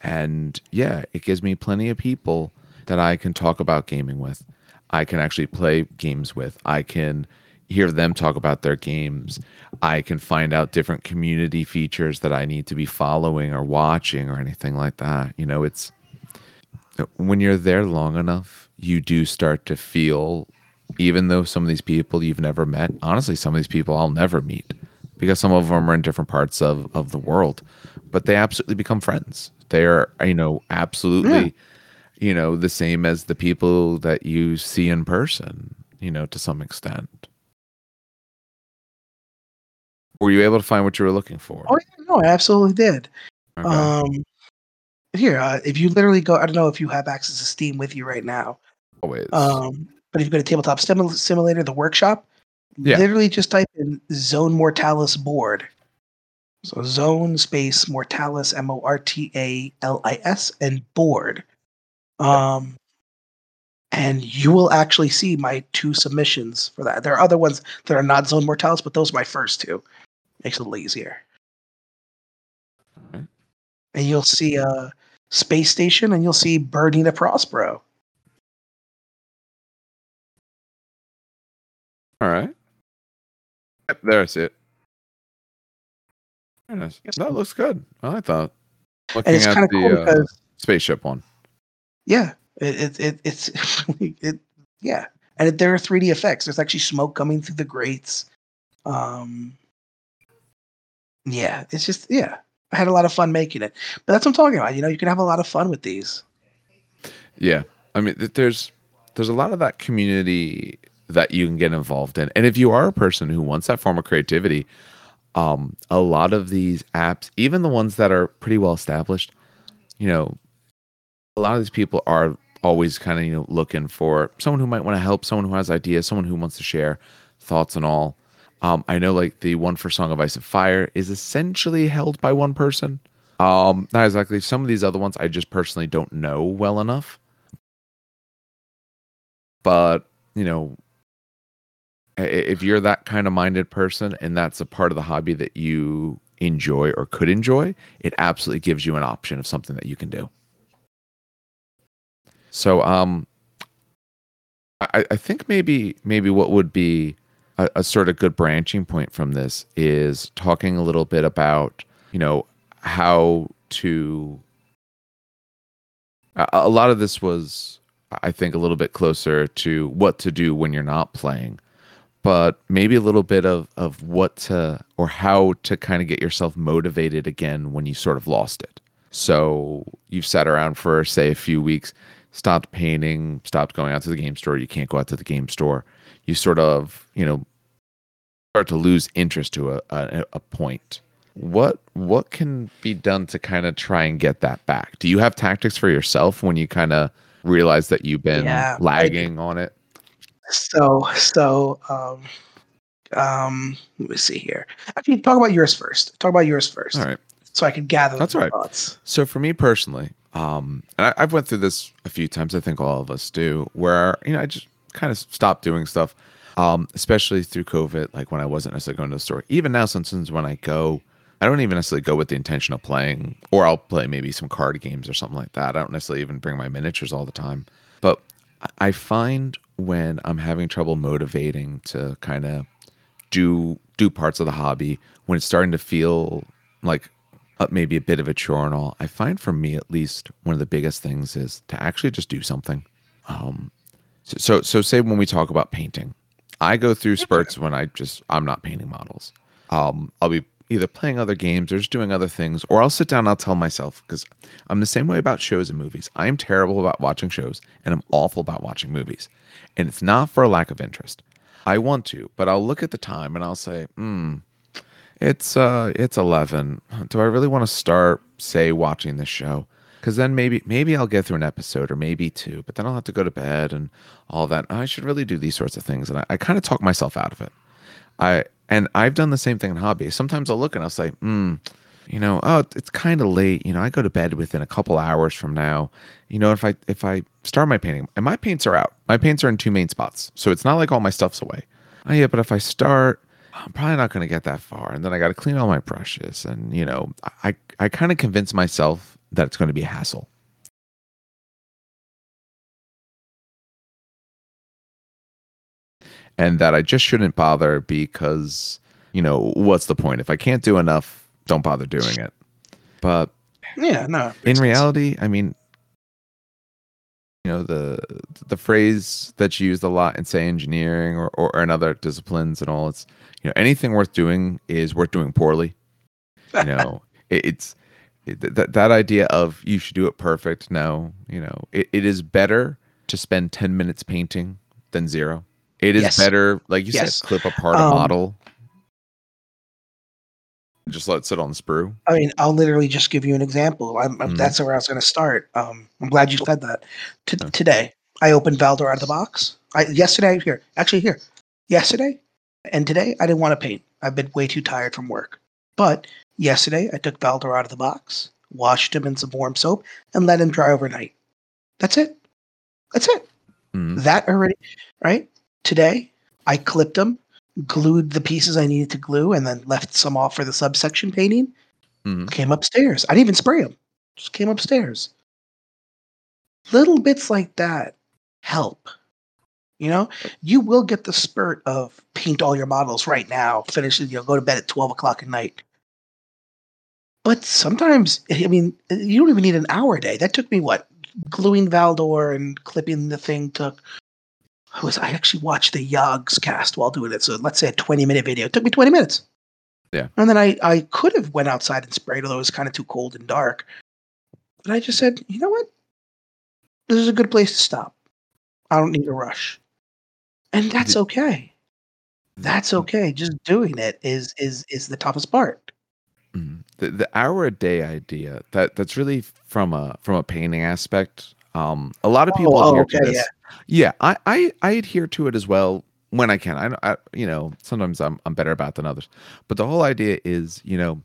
And yeah, it gives me plenty of people that I can talk about gaming with. I can actually play games with. I can hear them talk about their games. I can find out different community features that I need to be following or watching or anything like that. You know, it's when you're there long enough, you do start to feel, even though some of these people you've never met, honestly, some of these people I'll never meet because some of them are in different parts of, of the world, but they absolutely become friends. They are, you know, absolutely, you know, the same as the people that you see in person, you know, to some extent. Were you able to find what you were looking for? Oh yeah, no, I absolutely did. Okay. Um, here, uh, if you literally go, I don't know if you have access to Steam with you right now. Always. Um, but if you go to Tabletop Simu- Simulator, the workshop, Yeah. literally just type in Zone Mortalis board. So Zone space Mortalis M O R T A L I S and board. Um, and you will actually see my two submissions for that. There are other ones that are not Zone Mortalis, but those are my first two. Makes it a little easier. And you'll see uh, Space Station and you'll see Bernina Prospero. All right. Yep, there I see it. Nice. That looks good. I like that. Looking And it's kind of cool uh, because spaceship one. Yeah, it, it, it it's it yeah, and it, there are 3D effects. There's actually smoke coming through the grates. Um, yeah, it's just yeah. I had a lot of fun making it, but that's what I'm talking about. You know, you can have a lot of fun with these. Yeah, I mean, there's there's a lot of that community that you can get involved in, and if you are a person who wants that form of creativity, um, a lot of these apps, even the ones that are pretty well established, you know, a lot of these people are always kind of you know looking for someone who might want to help, someone who has ideas, someone who wants to share thoughts and all. Um, I know like the one for Song of Ice and Fire is essentially held by one person. Um, not exactly. Some of these other ones I just personally don't know well enough. But you know, if you're that kind of minded person and that's a part of the hobby that you enjoy or could enjoy, it absolutely gives you an option of something that you can do. So um I, I think maybe maybe what would be a, a sort of good branching point from this is talking a little bit about, you know, how to a, a lot of this was I think a little bit closer to what to do when you're not playing but maybe a little bit of of what to or how to kind of get yourself motivated again when you sort of lost it. So you've sat around for say a few weeks stopped painting, stopped going out to the game store. You can't go out to the game store. You sort of, you know, start to lose interest to a, a, a point. What what can be done to kind of try and get that back? Do you have tactics for yourself when you kind of realize that you've been yeah, lagging on it? So so um um let me see here. Actually, talk about yours first. Talk about yours first. All right. So I can gather That's right. thoughts. So for me personally, um, and I, have went through this a few times. I think all of us do, where you know I just kind of stopped doing stuff, um, especially through COVID. Like when I wasn't necessarily going to the store. Even now, sometimes when I go, I don't even necessarily go with the intention of playing, or I'll play maybe some card games or something like that. I don't necessarily even bring my miniatures all the time. But I find when I'm having trouble motivating to kind of do do parts of the hobby, when it's starting to feel like uh, maybe a bit of a chore and all. I find for me at least one of the biggest things is to actually just do something. Um, so, so, so say when we talk about painting, I go through spurts when I just I'm not painting models. Um, I'll be either playing other games or just doing other things, or I'll sit down and I'll tell myself because I'm the same way about shows and movies. I'm terrible about watching shows and I'm awful about watching movies, and it's not for a lack of interest. I want to, but I'll look at the time and I'll say, hmm it's uh it's 11. Do I really want to start say watching this show? Cuz then maybe maybe I'll get through an episode or maybe two, but then I'll have to go to bed and all that. I should really do these sorts of things and I, I kind of talk myself out of it. I and I've done the same thing in hobby. Sometimes I'll look and I'll say, "Hmm, you know, oh, it's kind of late. You know, I go to bed within a couple hours from now. You know, if I if I start my painting, and my paints are out. My paints are in two main spots, so it's not like all my stuff's away. Oh yeah, but if I start I'm probably not going to get that far. And then I got to clean all my brushes. And, you know, I, I kind of convince myself that it's going to be a hassle. And that I just shouldn't bother because, you know, what's the point? If I can't do enough, don't bother doing it. But yeah, no. In reality, I mean, you know the the phrase that's used a lot in say engineering or, or, or in other disciplines and all it's you know anything worth doing is worth doing poorly you know it, it's it, that, that idea of you should do it perfect no you know it, it is better to spend 10 minutes painting than zero it is yes. better like you yes. said clip apart um, a model just let it sit on the sprue. I mean, I'll literally just give you an example. I'm, mm That's where I was going to start. Um, I'm glad you said that. T- okay. Today, I opened Valdor out of the box. I yesterday here, actually here, yesterday, and today I didn't want to paint. I've been way too tired from work. But yesterday, I took Valdor out of the box, washed him in some warm soap, and let him dry overnight. That's it. That's it. mm That already, right? Today, I clipped him glued the pieces I needed to glue, and then left some off for the subsection painting. Mm-hmm. Came upstairs. I didn't even spray them. Just came upstairs. Little bits like that help. You know, you will get the spurt of paint all your models right now. Finish it. You know, go to bed at twelve o'clock at night. But sometimes, I mean, you don't even need an hour a day. That took me what gluing Valdor and clipping the thing took. I was I actually watched the Yogscast while doing it. So let's say a 20 minute video. It took me 20 minutes. Yeah. And then I, I could have went outside and sprayed, although it was kind of too cold and dark. But I just said, you know what? This is a good place to stop. I don't need a rush. And that's okay. That's okay. Just doing it is is is the toughest part. Mhm. the, the hour a day idea that that's really from a from a painting aspect um a lot of Oh, people oh, adhere okay, this yeah I, I i adhere to it as well when i can. I, I you know sometimes i'm i'm better about than others. But the whole idea is you know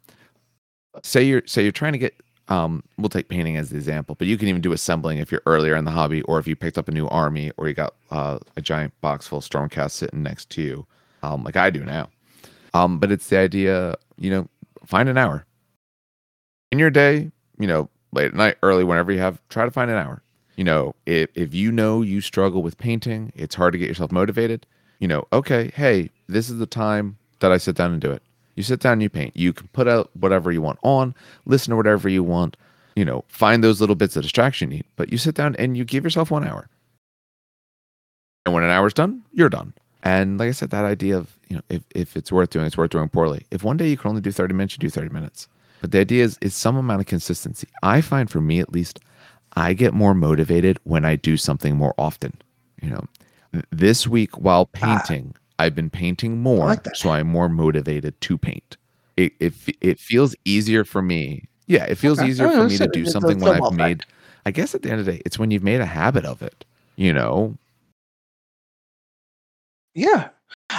say you're say you're trying to get um we'll take painting as the example but you can even do assembling if you're earlier in the hobby or if you picked up a new army or you got uh, a giant box full of stormcast sitting next to you um like i do now. Um but it's the idea you know find an hour. In your day you know late at night early whenever you have try to find an hour you know if, if you know you struggle with painting it's hard to get yourself motivated you know okay hey this is the time that i sit down and do it. You sit down and you paint. You can put out whatever you want on listen to whatever you want you know find those little bits of distraction you need but you sit down and you give yourself one hour. And when an hour's done you're done. And like i said that idea of you know if, if it's worth doing it's worth doing poorly. If one day you can only do 30 minutes you do 30 minutes. But the idea is is some amount of consistency. I find for me at least i get more motivated when i do something more often you know this week while ah. painting i've been painting more like so i'm more motivated to paint it, it it feels easier for me yeah it feels Okay. easier Oh, for me to do something when i've made i guess at the end of the day it's when you've made a habit of it you know Yeah.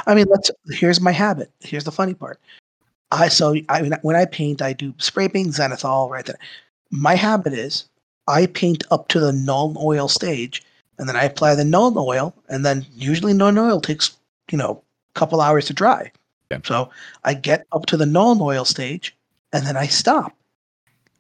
I mean, let's. Here's my habit. Here's the funny part. I so I mean, when I paint, I do spray paint, zenithal, right there. My habit is I paint up to the Nuln Oil stage, and then I apply the Nuln Oil, and then usually Nuln Oil takes you know a couple hours to dry. Yeah. So I get up to the Nuln Oil stage, and then I stop,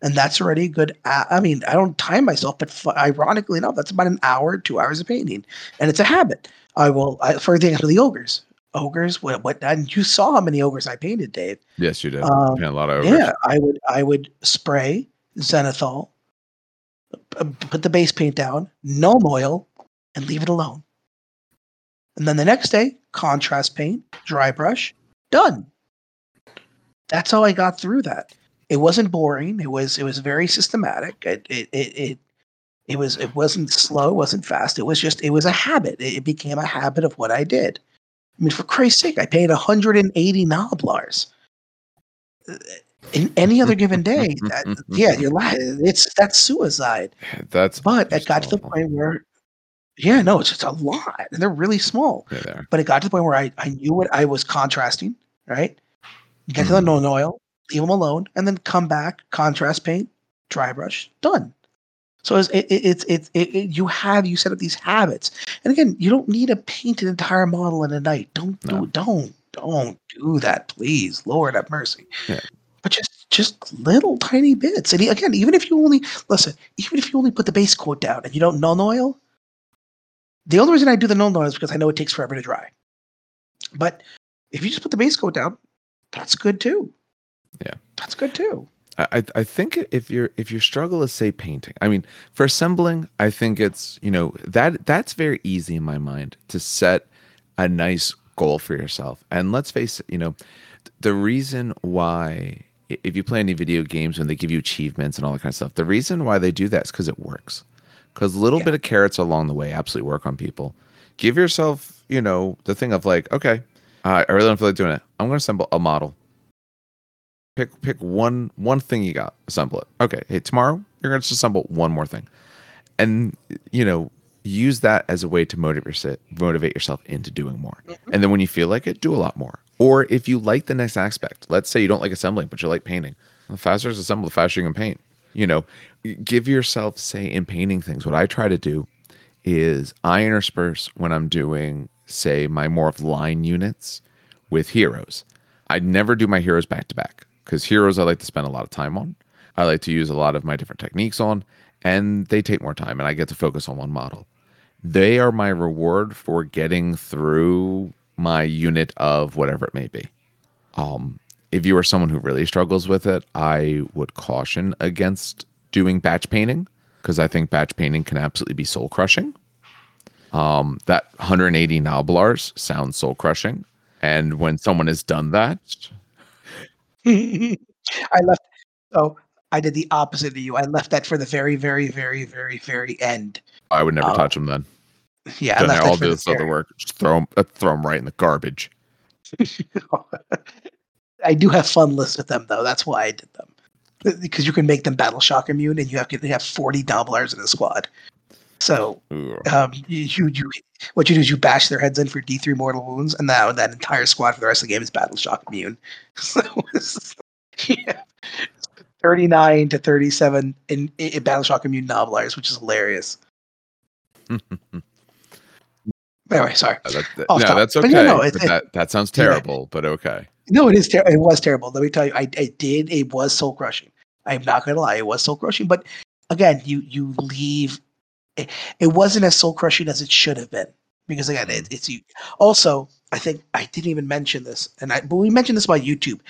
and that's already a good. I mean, I don't time myself, but f- ironically enough, that's about an hour, two hours of painting, and it's a habit. I will, I, for example, the ogres. Ogres, what, what, and you saw how many ogres I painted, Dave. yes you did Um, Paint a lot of ogres. Yeah, I would, I would spray zenithal, put the base paint down, Nuln Oil, and leave it alone. And then the next day, contrast paint, dry brush, done. That's how I got through that. It wasn't boring. It was, it was very systematic. It, it, it, it it was it wasn't slow, it wasn't fast. It was just it was a habit. It, it became a habit of what I did. I mean, for Christ's sake, I paid 180 Gnoblars. In any other given day, that, yeah, you're lying. It's that's suicide. that's But it got to the point where, yeah, no, it's just a lot, and they're really small. Yeah. But it got to the point where I, I knew what I was contrasting, right? Get to the Nuln Oil, leave them alone, and then come back, contrast paint, dry brush, done. So it's it, it, it's it's it, it, you have you set up these habits, and again, you don't need to paint an entire model in a night. Don't No. do don't don't do that, please. Lord have mercy. Yeah. But just just little tiny bits, and again, even if you only listen, even if you only put the base coat down and you don't Nuln Oil, the only reason I do the Nuln Oil is because I know it takes forever to dry. But if you just put the base coat down, that's good too. Yeah. that's good too. I, I- think if your if your struggle is say painting, I mean for assembling, I think it's you know that that's very easy in my mind to set a nice goal for yourself. And let's face it, you know, the reason why if you play any video games when they give you achievements and all that kind of stuff, the reason why they do that is because it works. Because a little Yeah. bit of carrots along the way absolutely work on people. Give yourself, you know, the thing of like, okay, uh, I really don't feel like doing it. I'm going to assemble a model pick pick one one thing you got assemble it okay hey tomorrow you're going to assemble one more thing and you know use that as a way to motivate yourself motivate yourself into doing more and then when you feel like it do a lot more or if you like the next aspect let's say you don't like assembling but you like painting the faster it's assembled the faster you can paint you know give yourself say in painting things what i try to do is i intersperse when i'm doing say my more of line units with heroes I never do my heroes back to back because heroes I like to spend a lot of time on. I like to use a lot of my different techniques on, and they take more time, and I get to focus on one model. They are my reward for getting through my unit of whatever it may be. Um, if you are someone who really struggles with it, I would caution against doing batch painting because I think batch painting can absolutely be soul crushing. Um, that 180 Gnoblars sounds soul crushing, and when someone has done that, I left. Oh, I did the opposite of you. I left that for the very, very, very, very, very end. I would never Oh. touch them. Then Yeah, then do this other work. Just throw them, uh, throw 'em right in the garbage. I do have fun lists with them though. That's why I did them because you can make them battle shock immune, and you have to have forty Gnoblars in a squad. So um, you, you what you do is you bash their heads in for D three mortal wounds, and now that entire squad for the rest of the game is battle shock immune. So yeah, thirty nine to thirty seven in, in battle shock immune Gnoblars, which is hilarious. Anyway, sorry. Uh, that- that- no, topic. that's okay. no, no, it- that that sounds Yeah. terrible, but okay. No, it is. Ter- it was terrible. Let me tell you, I, I did. It was soul crushing. I'm not gonna lie, it was soul crushing. But again, you you leave. It, it wasn't as soul crushing as it should have been because again, it, it's you. Also, I think I didn't even mention this, and I but we mentioned this about YouTube.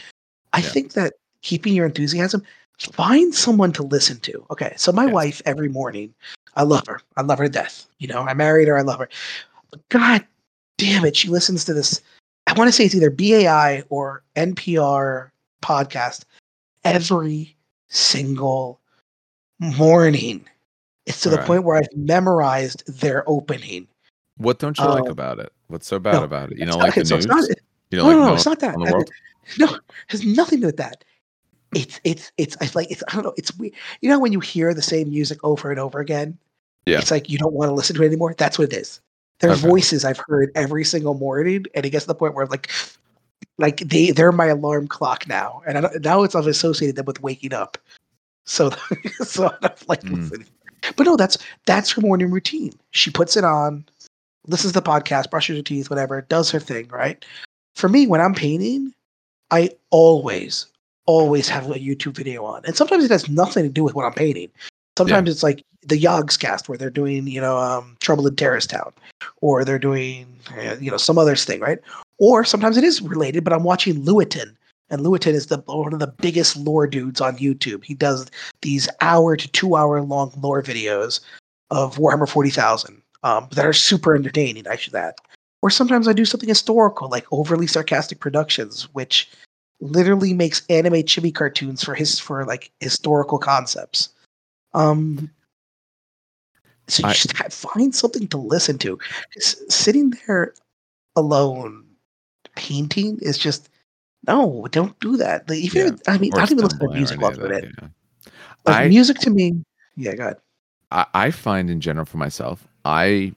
I Yeah. think that keeping your enthusiasm, find someone to listen to. Okay, so my wife every morning, I love her. I love her to death. You know, I married her. I love her. God damn it, she listens to this. I want to say it's either BAI or NPR podcast every single morning. It's to the Right. point where I've memorized their opening. What don't you like Um, about it? What's so bad no, about it? You don't like the so news? it's not- you no, like no, no, it's not that. I-? No, it has nothing to do with that. It's it's it's I like it's I don't know. It's we you know when you hear the same music over and over again. Yeah. It's like you don't want to listen to it anymore. That's what it is. Their Okay. voices I've heard every single morning, and it gets to the point where I'm like, like they they're my alarm clock now, and I now it's I've associated them with waking up. So so I don't like Mm. listening. But no, that's that's her morning routine. She puts it on, listens to the podcast, brushes her teeth, whatever, does her thing, right? For me, when I'm painting, I always, always have a YouTube video on. And sometimes it has nothing to do with what I'm painting. Sometimes it's like the Yogscast where they're doing, you know, um, Trouble in Terrorist Town, or they're doing, uh, you know, some other thing, right? Or sometimes it is related, but I'm watching Luetin. And Luetin is the one of the biggest lore dudes on YouTube. He does these hour to two hour long lore videos of Warhammer 40,000 um, that are super entertaining, I should add. Or sometimes I do something historical, like overly sarcastic productions, which literally makes anime chibi cartoons for his for like historical concepts. Um, so you I- just find something to listen to. 'Cause sitting there alone painting is just no, don't do that. Like, even I mean, I don't even listen to music while doing it. yeah. Like I- music to me, yeah, go ahead. I, I find in general for myself, I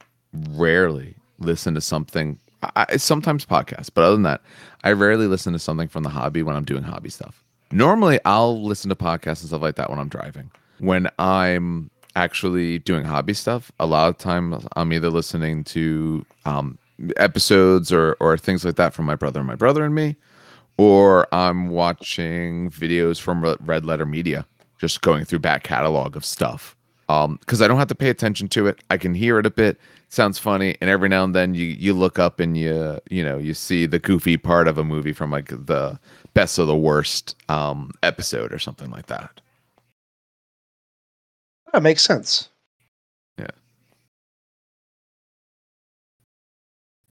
rarely listen to something. I- sometimes podcasts, but other than that, I rarely listen to something from the hobby when I'm doing hobby stuff. Normally, I'll listen to podcasts and stuff like that when I'm driving. When I'm actually doing hobby stuff, a lot of times I'm either listening to um, episodes or or things like that from my brother and my brother and me, or I'm watching videos from Red Letter Media, just going through back catalog of stuff. Um, because I don't have to pay attention to it. I can hear it a bit. Sounds funny, and every now and then you you look up and you you know you see the goofy part of a movie from like the best of the worst um episode or something like that. That makes sense. Yeah.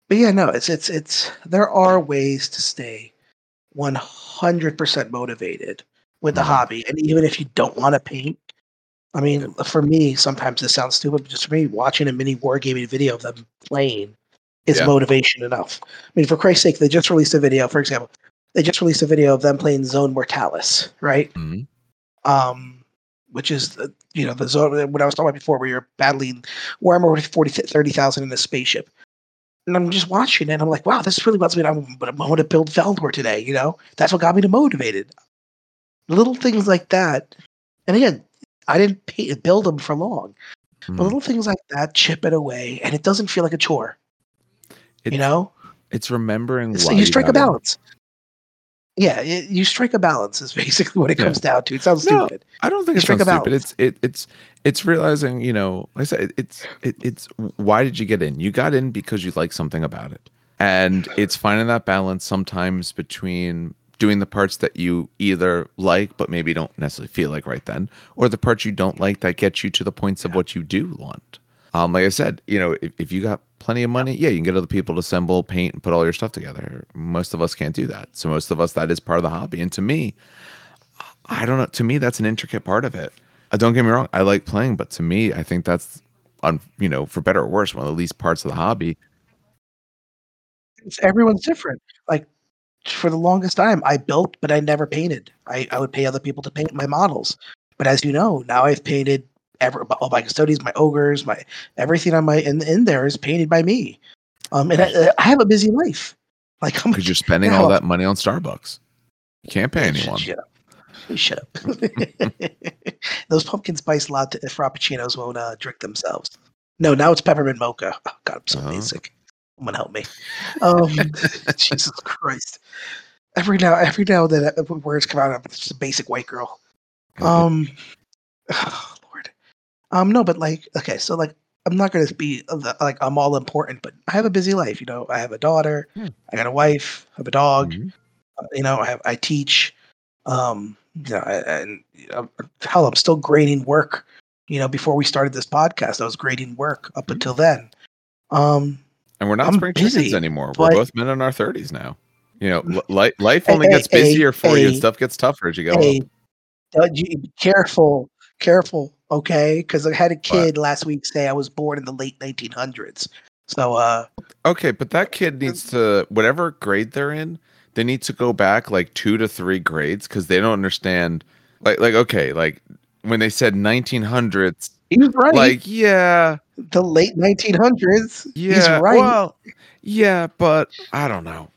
But yeah, no, it's it's it's there are ways to stay 100% motivated with the Mhm. hobby and even if you don't want to paint I mean, for me, sometimes this sounds stupid, but just for me, watching a mini wargaming video of them playing is Yeah. motivation enough. I mean, for Christ's sake, they just released a video, for example, they just released a video of them playing Zone Mortalis, right? Mhm. um, which is the, you know the zone what I was talking about before, where you're battling where I'm 40, 30,000 in a spaceship. And I'm just watching it. and I'm like, wow, this really wants me. I'm, but I want to build Valdor today. You know, that's what got me to motivated. Little things like that. And again, I didn't pay, build them for long, but hmm. little things like that chip it away, and it doesn't feel like a chore. you know, It's remembering It's- why you strike a balance. Yeah, it, you strike a balance is basically what it Yeah. comes down to. It sounds No, stupid. I don't think You it sounds stupid. balance. It's it, it's it's realizing, you know, like I said, it's it, it's why did you get in? You got in because you like something about it, and it's finding that balance sometimes between doing the parts that you either like but maybe don't necessarily feel like right then, or the parts you don't like that get you to the points of what you do want. Um, like I said, you know, if, if you got plenty of money, yeah, you can get other people to assemble, paint, and put all your stuff together. Most of us can't do that. So most of us, that is part of the hobby. And to me, I don't know. To me, that's an intricate part of it. Uh, don't get me wrong, I like playing, but to me, I think that's, on you know, for better or worse, one of the least parts of the hobby. It's, everyone's different. Like for the longest time, I built, but I never painted. I, I would pay other people to paint my models. But as you know, now I've painted every, all my custodians, my ogres, my everything on my in, in there is painted by me. Um, and I, I have a busy life. Like I'm Because you're spending all that money on Starbucks. You can't pay anyone. Shut up. Shut up. Those pumpkin spice latte frappuccinos won't uh, drink themselves. No, now it's peppermint mocha. Oh, God, I'm so Uh-huh. basic. Someone help me. Um, Jesus Christ. Every now, every now and then, uh, words come out. I'm just a basic white girl. Um, oh. Um, no, but like, okay, so like, I'm not gonna be like I'm all important, but I have a busy life. You know, I have a daughter, Hmm. I got a wife, I have a dog. Mhm. uh, You know, I have I teach. Um, you know, I- and uh, hell, I'm still grading work. You know, before we started this podcast, I was grading work up Mhm. until then. Um, And we're not I'm spring chickens busy, anymore. We're both men in our 30s now. You know, li- li- life only hey, gets busier hey, for you and stuff gets tougher as you go hey, you- be careful, careful, okay? Because I had a kid last week say I was born in the late 1900s. So, uh, Okay, but that kid needs to whatever grade they're in, they need to go back like 2 to 3 grades cuz they don't understand like like okay, like when they said 1900s, he was right. like yeah, the late 1900s. yeah, He's right. well, yeah, but I don't know.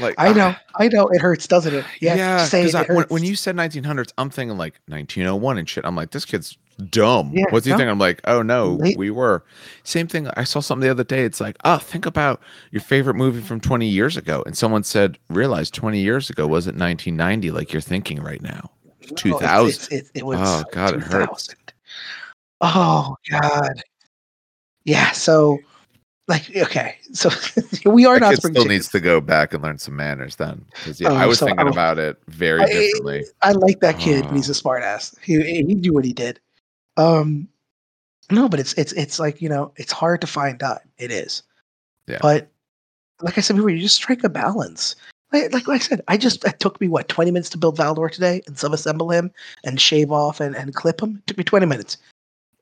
Like I know, I know. It hurts, doesn't it? Yeah, yeah, because when, when you said 1900s, I'm thinking like 1901 and shit. I'm like, this kid's dumb. Yeah, What's he no. thinking? I'm like, oh no, Late- we were. Same thing. I saw something the other day. It's like, oh, think about your favorite movie from 20 years ago. And someone said, realize 20 years ago wasn't 1990 like you're thinking right now. No, 2000. it's- it, it was Oh, God, it hurts. Oh God. Yeah. So, like, okay. So we are That not still needs to go back and learn some manners then. Because yeah, Oh, I was so thinking I- about it very I- differently. I like that kid. He's Oh. a smart ass. He he knew what he did. Um, no, but it's it's it's like you know it's hard to find time. It is. Yeah. But like I said before, you just strike a balance. Like, like, like I said, I just it took me what twenty minutes to build Valdor today and sub-assemble him and shave off and, and clip him. It took me twenty minutes.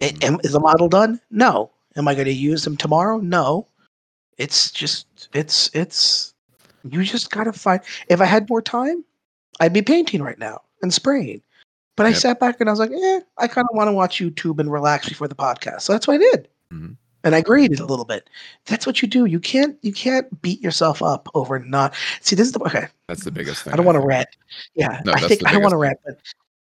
Mm-hmm. is the model done? No. Am I going to use them tomorrow? No. It's just it's it's you just gotta find. If I had more time, I'd be painting right now and spraying. But I sat back and I was like, eh, I kind of want to watch YouTube and relax before the podcast. So that's what I did. Mhm. And I graded a little bit. That's what you do. You can't you can't beat yourself up over not see this is the okay. That's the biggest thing. I don't want to rant. Yeah, No, I think I don't want to rant, but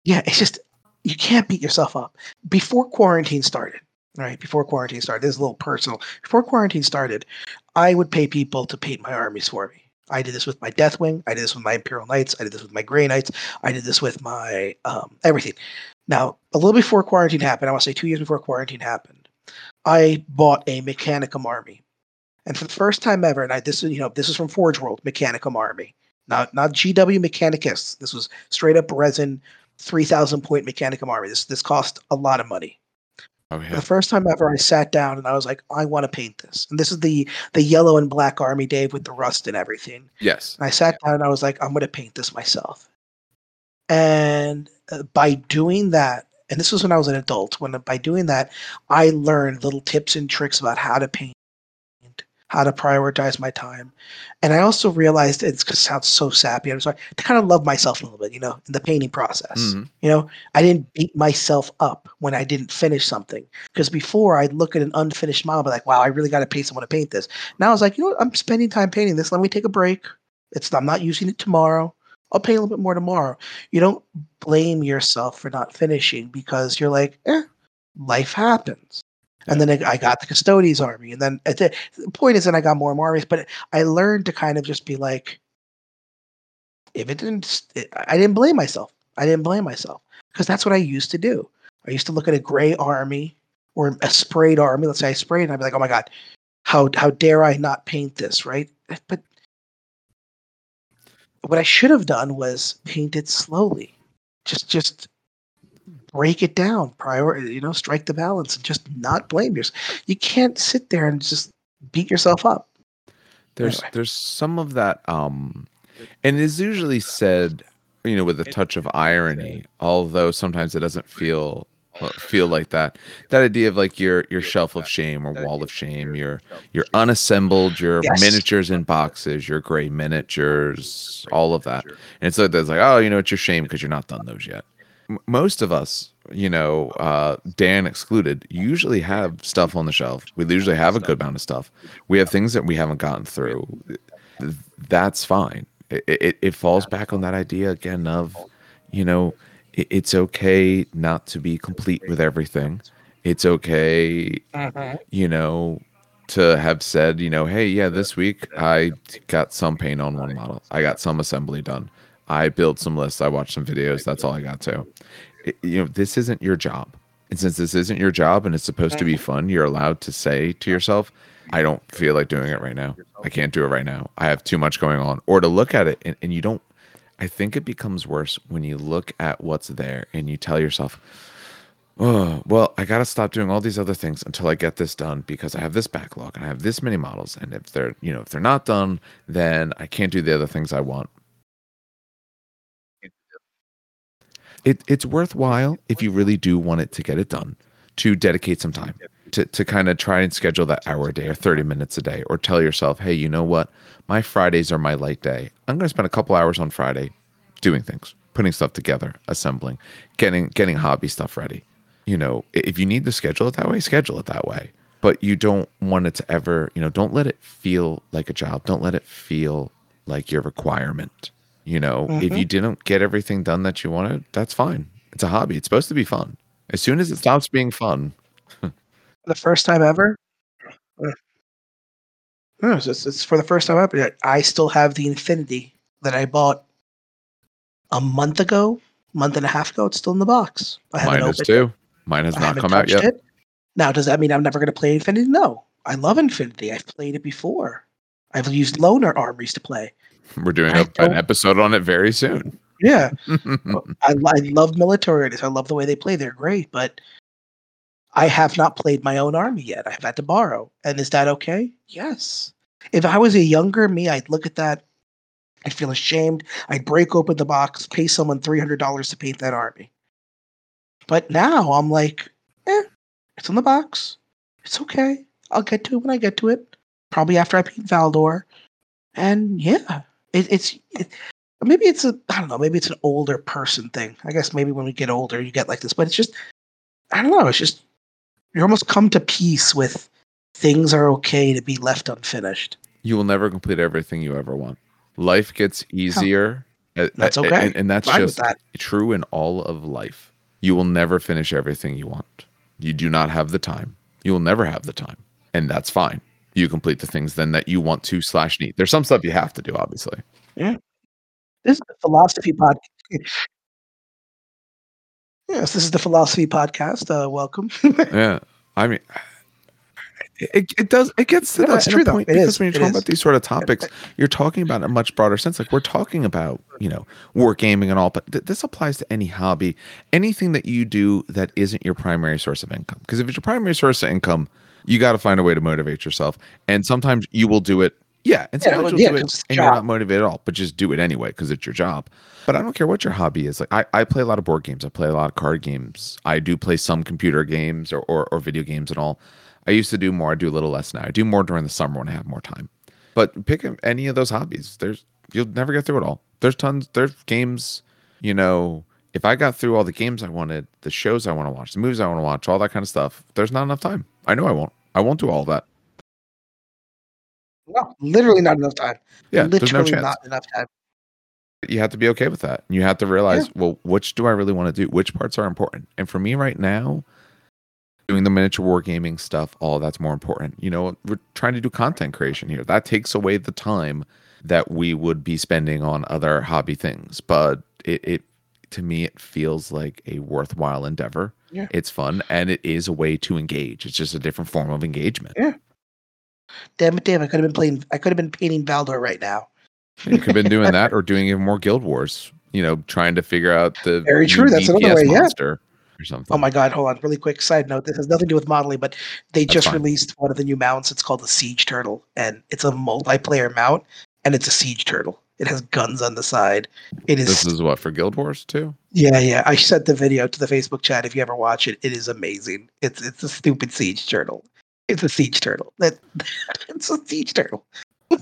yeah, it's just you can't beat yourself up. Before quarantine started, right? Before quarantine started, this is a little personal. Before quarantine started, I would pay people to paint my armies for me. I did this with my Deathwing. I did this with my Imperial Knights. I did this with my Grey Knights. I did this with my um, everything. Now, a little before quarantine happened, I want to say two years before quarantine happened, I bought a Mechanicum army, and for the first time ever, and I this is you know this is from Forge World Mechanicum army, not not GW Mechanicus. This was straight up resin, three thousand point Mechanicum army. This this cost a lot of money. Oh yeah. the first time ever, I sat down and I was like, I want to paint this. And this is the the yellow and black army, Dave, with the rust and everything. Yes. And I sat down and I was like, I'm going to paint this myself. And uh, by doing that, and this was when I was an adult, when by doing that, I learned little tips and tricks about how to paint, how to prioritize my time. And I also realized it's because it sounds so sappy. I'm sorry to kind of love myself a little bit, you know, in the painting process. Mhm. You know, I didn't beat myself up when I didn't finish something. Because before I'd look at an unfinished model, and be like, wow, I really got to pay someone to paint this. Now I was like, you know what? I'm spending time painting this. Let me take a break. It's I'm not using it tomorrow. I'll paint a little bit more tomorrow. You don't blame yourself for not finishing because you're like, eh, life happens. And then I got the Custodes army, and then the, the point is, that I got more and more armies. But I learned to kind of just be like, if it didn't, it, I didn't blame myself. I didn't blame myself because that's what I used to do. I used to look at a gray army or a sprayed army. Let's say I sprayed, and I'd be like, oh my god, how how dare I not paint this, right? Eh, but what I should have done was paint it slowly. Just just break it down, prior you know, strike the balance and just not blame yourself. You can't sit there and just beat yourself up. There's Anyway. there's some of that um and it's usually said, you know, with a touch of irony, although sometimes it doesn't feel uh, feel like that. That idea of like your your shelf of shame or wall of shame, your your unassembled, your Yes. miniatures in boxes, your gray miniatures, all of that. And it's like there's like, oh, you know, it's your shame because you're not done those yet. Most of us, you know, uh, Dan excluded, usually have stuff on the shelf. We usually have a good amount of stuff. We have things that we haven't gotten through. That's fine. It, it, it falls back on that idea again of, you know, it, it's okay not to be complete with everything. It's okay you know, to have said, you know, hey, yeah, this week I got some paint on one model. I got some assembly done. I built some lists. I watched some videos. That's all I got to. It- you know, this isn't your job. And since this isn't your job and it's supposed to be fun, you're allowed to say to yourself, I don't feel like doing it right now. I can't do it right now. I have too much going on. Or to look at it and, and you don't, I think it becomes worse when you look at what's there and you tell yourself, oh well i gotta stop doing all these other things until i get this done because i have this backlog and i have this many models and if they're you know if they're not done then i can't do the other things i want it, it's worthwhile if you really do want it to get it done to dedicate some time to, to kind of try and schedule that hour a day or 30 minutes a day or tell yourself hey you know what? My fridays are my light day. I'm going to spend a couple hours on friday doing things putting stuff together assembling getting getting hobby stuff ready. You know if you need to schedule it that way schedule it that way. But you don't want it to ever you know don't let it feel like a job. Don't let it feel like your requirement you know if Mhm. you didn't get everything done that you wanted that's fine it's a hobby it's supposed to be fun as soon as it stops being fun the first time ever. No, it's, it's, it's for the first time ever. I still have the Infinity that I bought a month ago, month and a half ago. It's still in the box. I mine is too mine has. I not come out yet it. Now, does that mean I'm never going to play Infinity? No. I love Infinity. I've played it before. I've used loaner armies to play. We're doing a, an episode on it very soon Yeah. I, I love military artists. I love the way they play. They're great, but I have not played my own army yet. I've had to borrow. And is that okay? Yes. If I was a younger me, I'd look at that. I'd feel ashamed. I'd break open the box, pay someone $300 to paint that army. But now I'm like, eh, it's in the box. It's okay. I'll get to it when I get to it. Probably after I paint Valdor. And yeah, it, it's it, maybe it's a I don't know, maybe it's an older person thing. I guess maybe when we get older you get like this, but it's just I don't know, it's just you almost come to peace with things are okay to be left unfinished. you will never complete everything you ever want. Life gets easier. a- That's okay. And, and that's Fine just that. true in all of life. You will never finish everything you want. You do not have the time. You will never have the time. And that's fine. You complete the things then that you want to slash need. There's some stuff you have to do, obviously. Yeah. This is the philosophy podcast. yes, this is the philosophy podcast. Uh, welcome. Yeah. I mean, it, it does, it gets to No, that true, though. point It because is. when you're It talking is. about these sort of topics, you're talking about in a much broader sense. Like we're talking about, you know, war gaming and all, but th- this applies to any hobby, anything that you do that isn't your primary source of income. Because if it's your primary source of income, you got to find a way to motivate yourself. And sometimes you will do it. Yeah. And sometimes well, you'll yeah, do it and you're not motivated at all, but just do it anyway because it's your job. But I don't care what your hobby is. Like I, I play a lot of board games. I play a lot of card games. I do play some computer games or, or, or video games and all. I used to do more. I do a little less now. I do more during the summer when I have more time. But pick any of those hobbies. There's you'll never get through it all. There's tons. There's games. You know, if I got through all the games I wanted, the shows I want to watch, the movies I want to watch, all that kind of stuff, there's not enough time. I know I won't. I won't do all that. no, literally not enough time. Yeah, there's no chance. not enough time. you have to be okay with that. You have to realize, well, which do I really want to do? Which parts are important? And for me right now, doing the miniature wargaming stuff, all that's more important. You know, we're trying to do content creation here. That takes away the time that we would be spending on other hobby things. But it, it to me, it feels like a worthwhile endeavor. Yeah. It's fun and it is a way to engage. It's just a different form of engagement. Yeah. Damn it, Dave! I could have been playing. I could have been painting Valdor right now. You could have been doing that or doing even more Guild Wars. You know, trying to figure out the Very true, that's another way, yeah. monster or something. Oh my god, hold on, really quick side note. This has nothing to do with modeling, but they That's just fine. released one of the new mounts. It's called the Siege Turtle, and it's a multiplayer mount, and it's a Siege Turtle. It has guns on the side. It is, This is what for Guild Wars 2. yeah, yeah. I sent the video to the Facebook chat. If you ever watch it, it is amazing. It's it's a stupid Siege Turtle. It's a Siege Turtle. That it's a Siege Turtle. I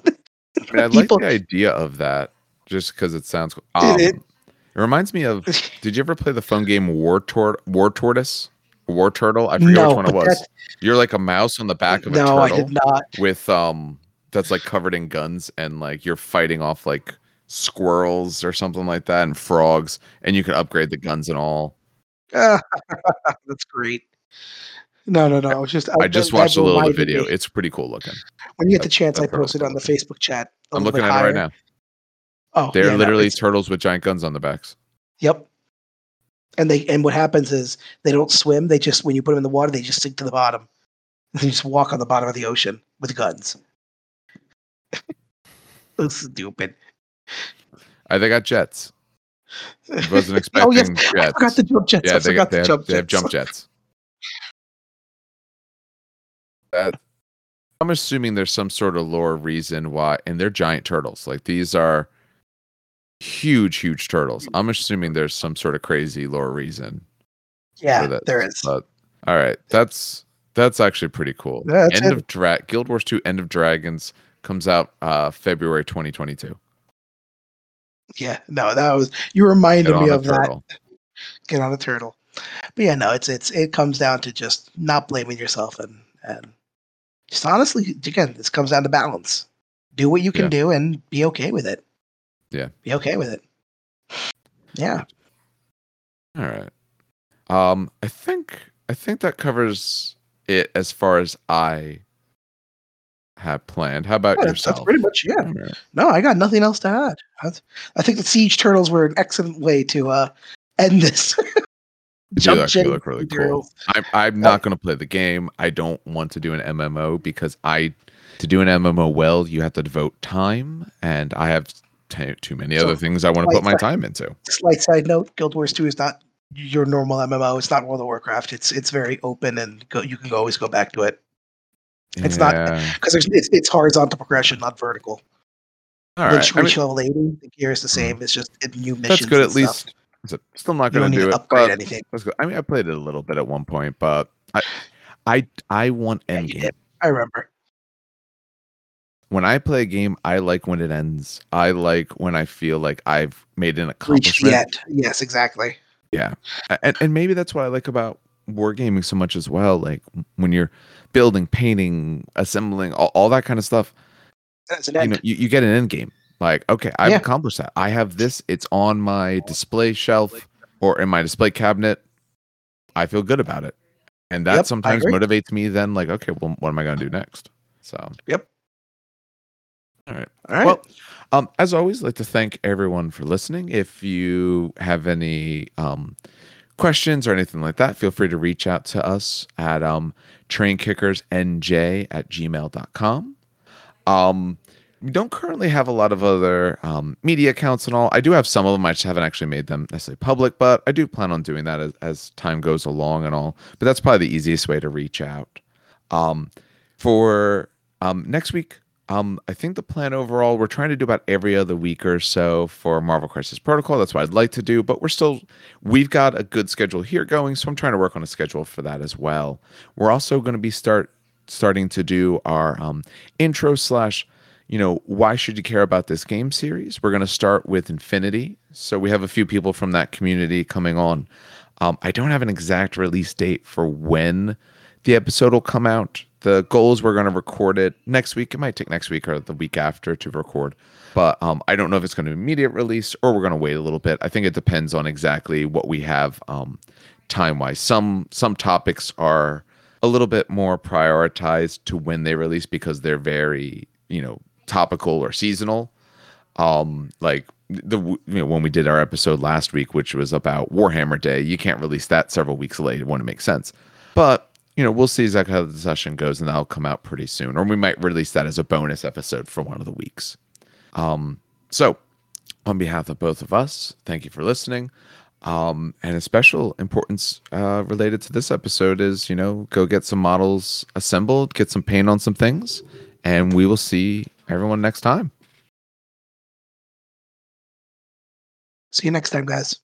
mean, I like the idea of that just because it sounds. Um, It- it, reminds me of. Did you ever play the phone game War Tor- War Tortoise? War Turtle? I forget no, which one it was. You're like a mouse on the back of a no, I did not. with um that's like covered in guns and like you're fighting off like squirrels or something like that and frogs and you can upgrade the guns and all. That's great. No, no, no. I was just. I that- just that watched a little of the video. It's pretty cool looking. When you get the chance, I turtle's posted on the. Facebook chat. I'm looking at it right now. Oh, They're yeah, literally it's- turtles with giant guns on the backs. Yep. And they and what happens is they don't swim. They just when you put them in the water, they just sink to the bottom. They just walk on the bottom of the ocean with guns. That's stupid. I they got jets. Wasn't expecting oh yes, jets. I forgot the jump jets. yeah, I they, forgot got, they, the have, jump they have jets. jump jets. That, I'm assuming there's some sort of lore reason why, and they're giant turtles. Like these are huge, huge turtles. I'm assuming there's some sort of crazy lore reason Yeah, there is. But all right, that's that's actually pretty cool. That's End it. of Dra- Guild Wars 2 End of Dragons comes out uh February 2022. Yeah, no, that was you reminded me of that. Get on a turtle. But yeah, no, it's it's it comes down to just not blaming yourself and and just honestly, again, this comes down to balance. Do what you can Yeah. do and be okay with it. Yeah. Be okay with it. Yeah. All right. Um, I think I think that covers it as far as I have planned. How about Yeah, yourself? that's pretty much yeah. No, I got nothing else to add. That's, I think the siege turtles were an excellent way to uh end this. Do actually look really cool. I'm I'm not going to play the game. I don't want to do an MMO because I to do an MMO well, you have to devote time, and I have t- too many So, other things I want to put my that- time into. Slight side note: Guild Wars Two is not your normal MMO. It's not World of Warcraft. It's it's very open and go, you can always go back to it It's not- because it's it's horizontal progression, not vertical. All Reach, right. I mean, level eighty. The gear is the same. It's just new missions. that's good. At least. Still not going to do it. upgrade anything. Let's go. I mean, I played it a little bit at one point, but I, I, I want Yeah, endgame. I remember. When I play a game, I like when it ends. I like when I feel like I've made an Reach accomplishment. the end. Yes, exactly. Yeah, and and maybe that's what I like about wargaming so much as well. Like when you're building, painting, assembling, all, all that kind of stuff. That's an You know, you, you get an end game. Like, okay, I've Yeah. accomplished that. I have this. It's on my display shelf or in my display cabinet. I feel good about it, and that Yep, sometimes motivates me. Then, like, okay, well, what am I going to do next? So, Yep. All right. All right. Well, um, as always, I'd like to thank everyone for listening. If you have any um, questions or anything like that, feel free to reach out to us at um, trainkickersnj at gmail.com. Um, we don't currently have a lot of other um, media accounts and all. I do have some of them. I just haven't actually made them necessarily public, but I do plan on doing that as, as time goes along and all. But that's probably the easiest way to reach out. Um, for um, next week, um, I think the plan overall, we're trying to do about every other week or so for Marvel Crisis Protocol. That's what I'd like to do, but we're still, we've got a good schedule here going, so I'm trying to work on a schedule for that as well. We're also going to be start starting to do our um, intro slash, you know, why should you care about this game series? We're going to start with Infinity. So we have a few people from that community coming on. Um, I don't have an exact release date for when the episode will come out. The goal is we're going to record it next week. It might take next week or the week after to record, but um, I don't know if it's going to be immediate release or we're going to wait a little bit. I think it depends on exactly what we have um, time wise. Some some topics are a little bit more prioritized to when they release because they're very you know topical or seasonal. Um, like the you know when we did our episode last week, which was about Warhammer Day, you can't release that several weeks late. It wouldn't make sense, but you know, we'll see exactly how the session goes, and that'll come out pretty soon. Or we might release that as a bonus episode for one of the weeks. Um, So, on behalf of both of us, thank you for listening. Um, and a special importance uh, related to this episode is, you know, go get some models assembled, get some paint on some things, and we will see everyone next time. See you next time, guys.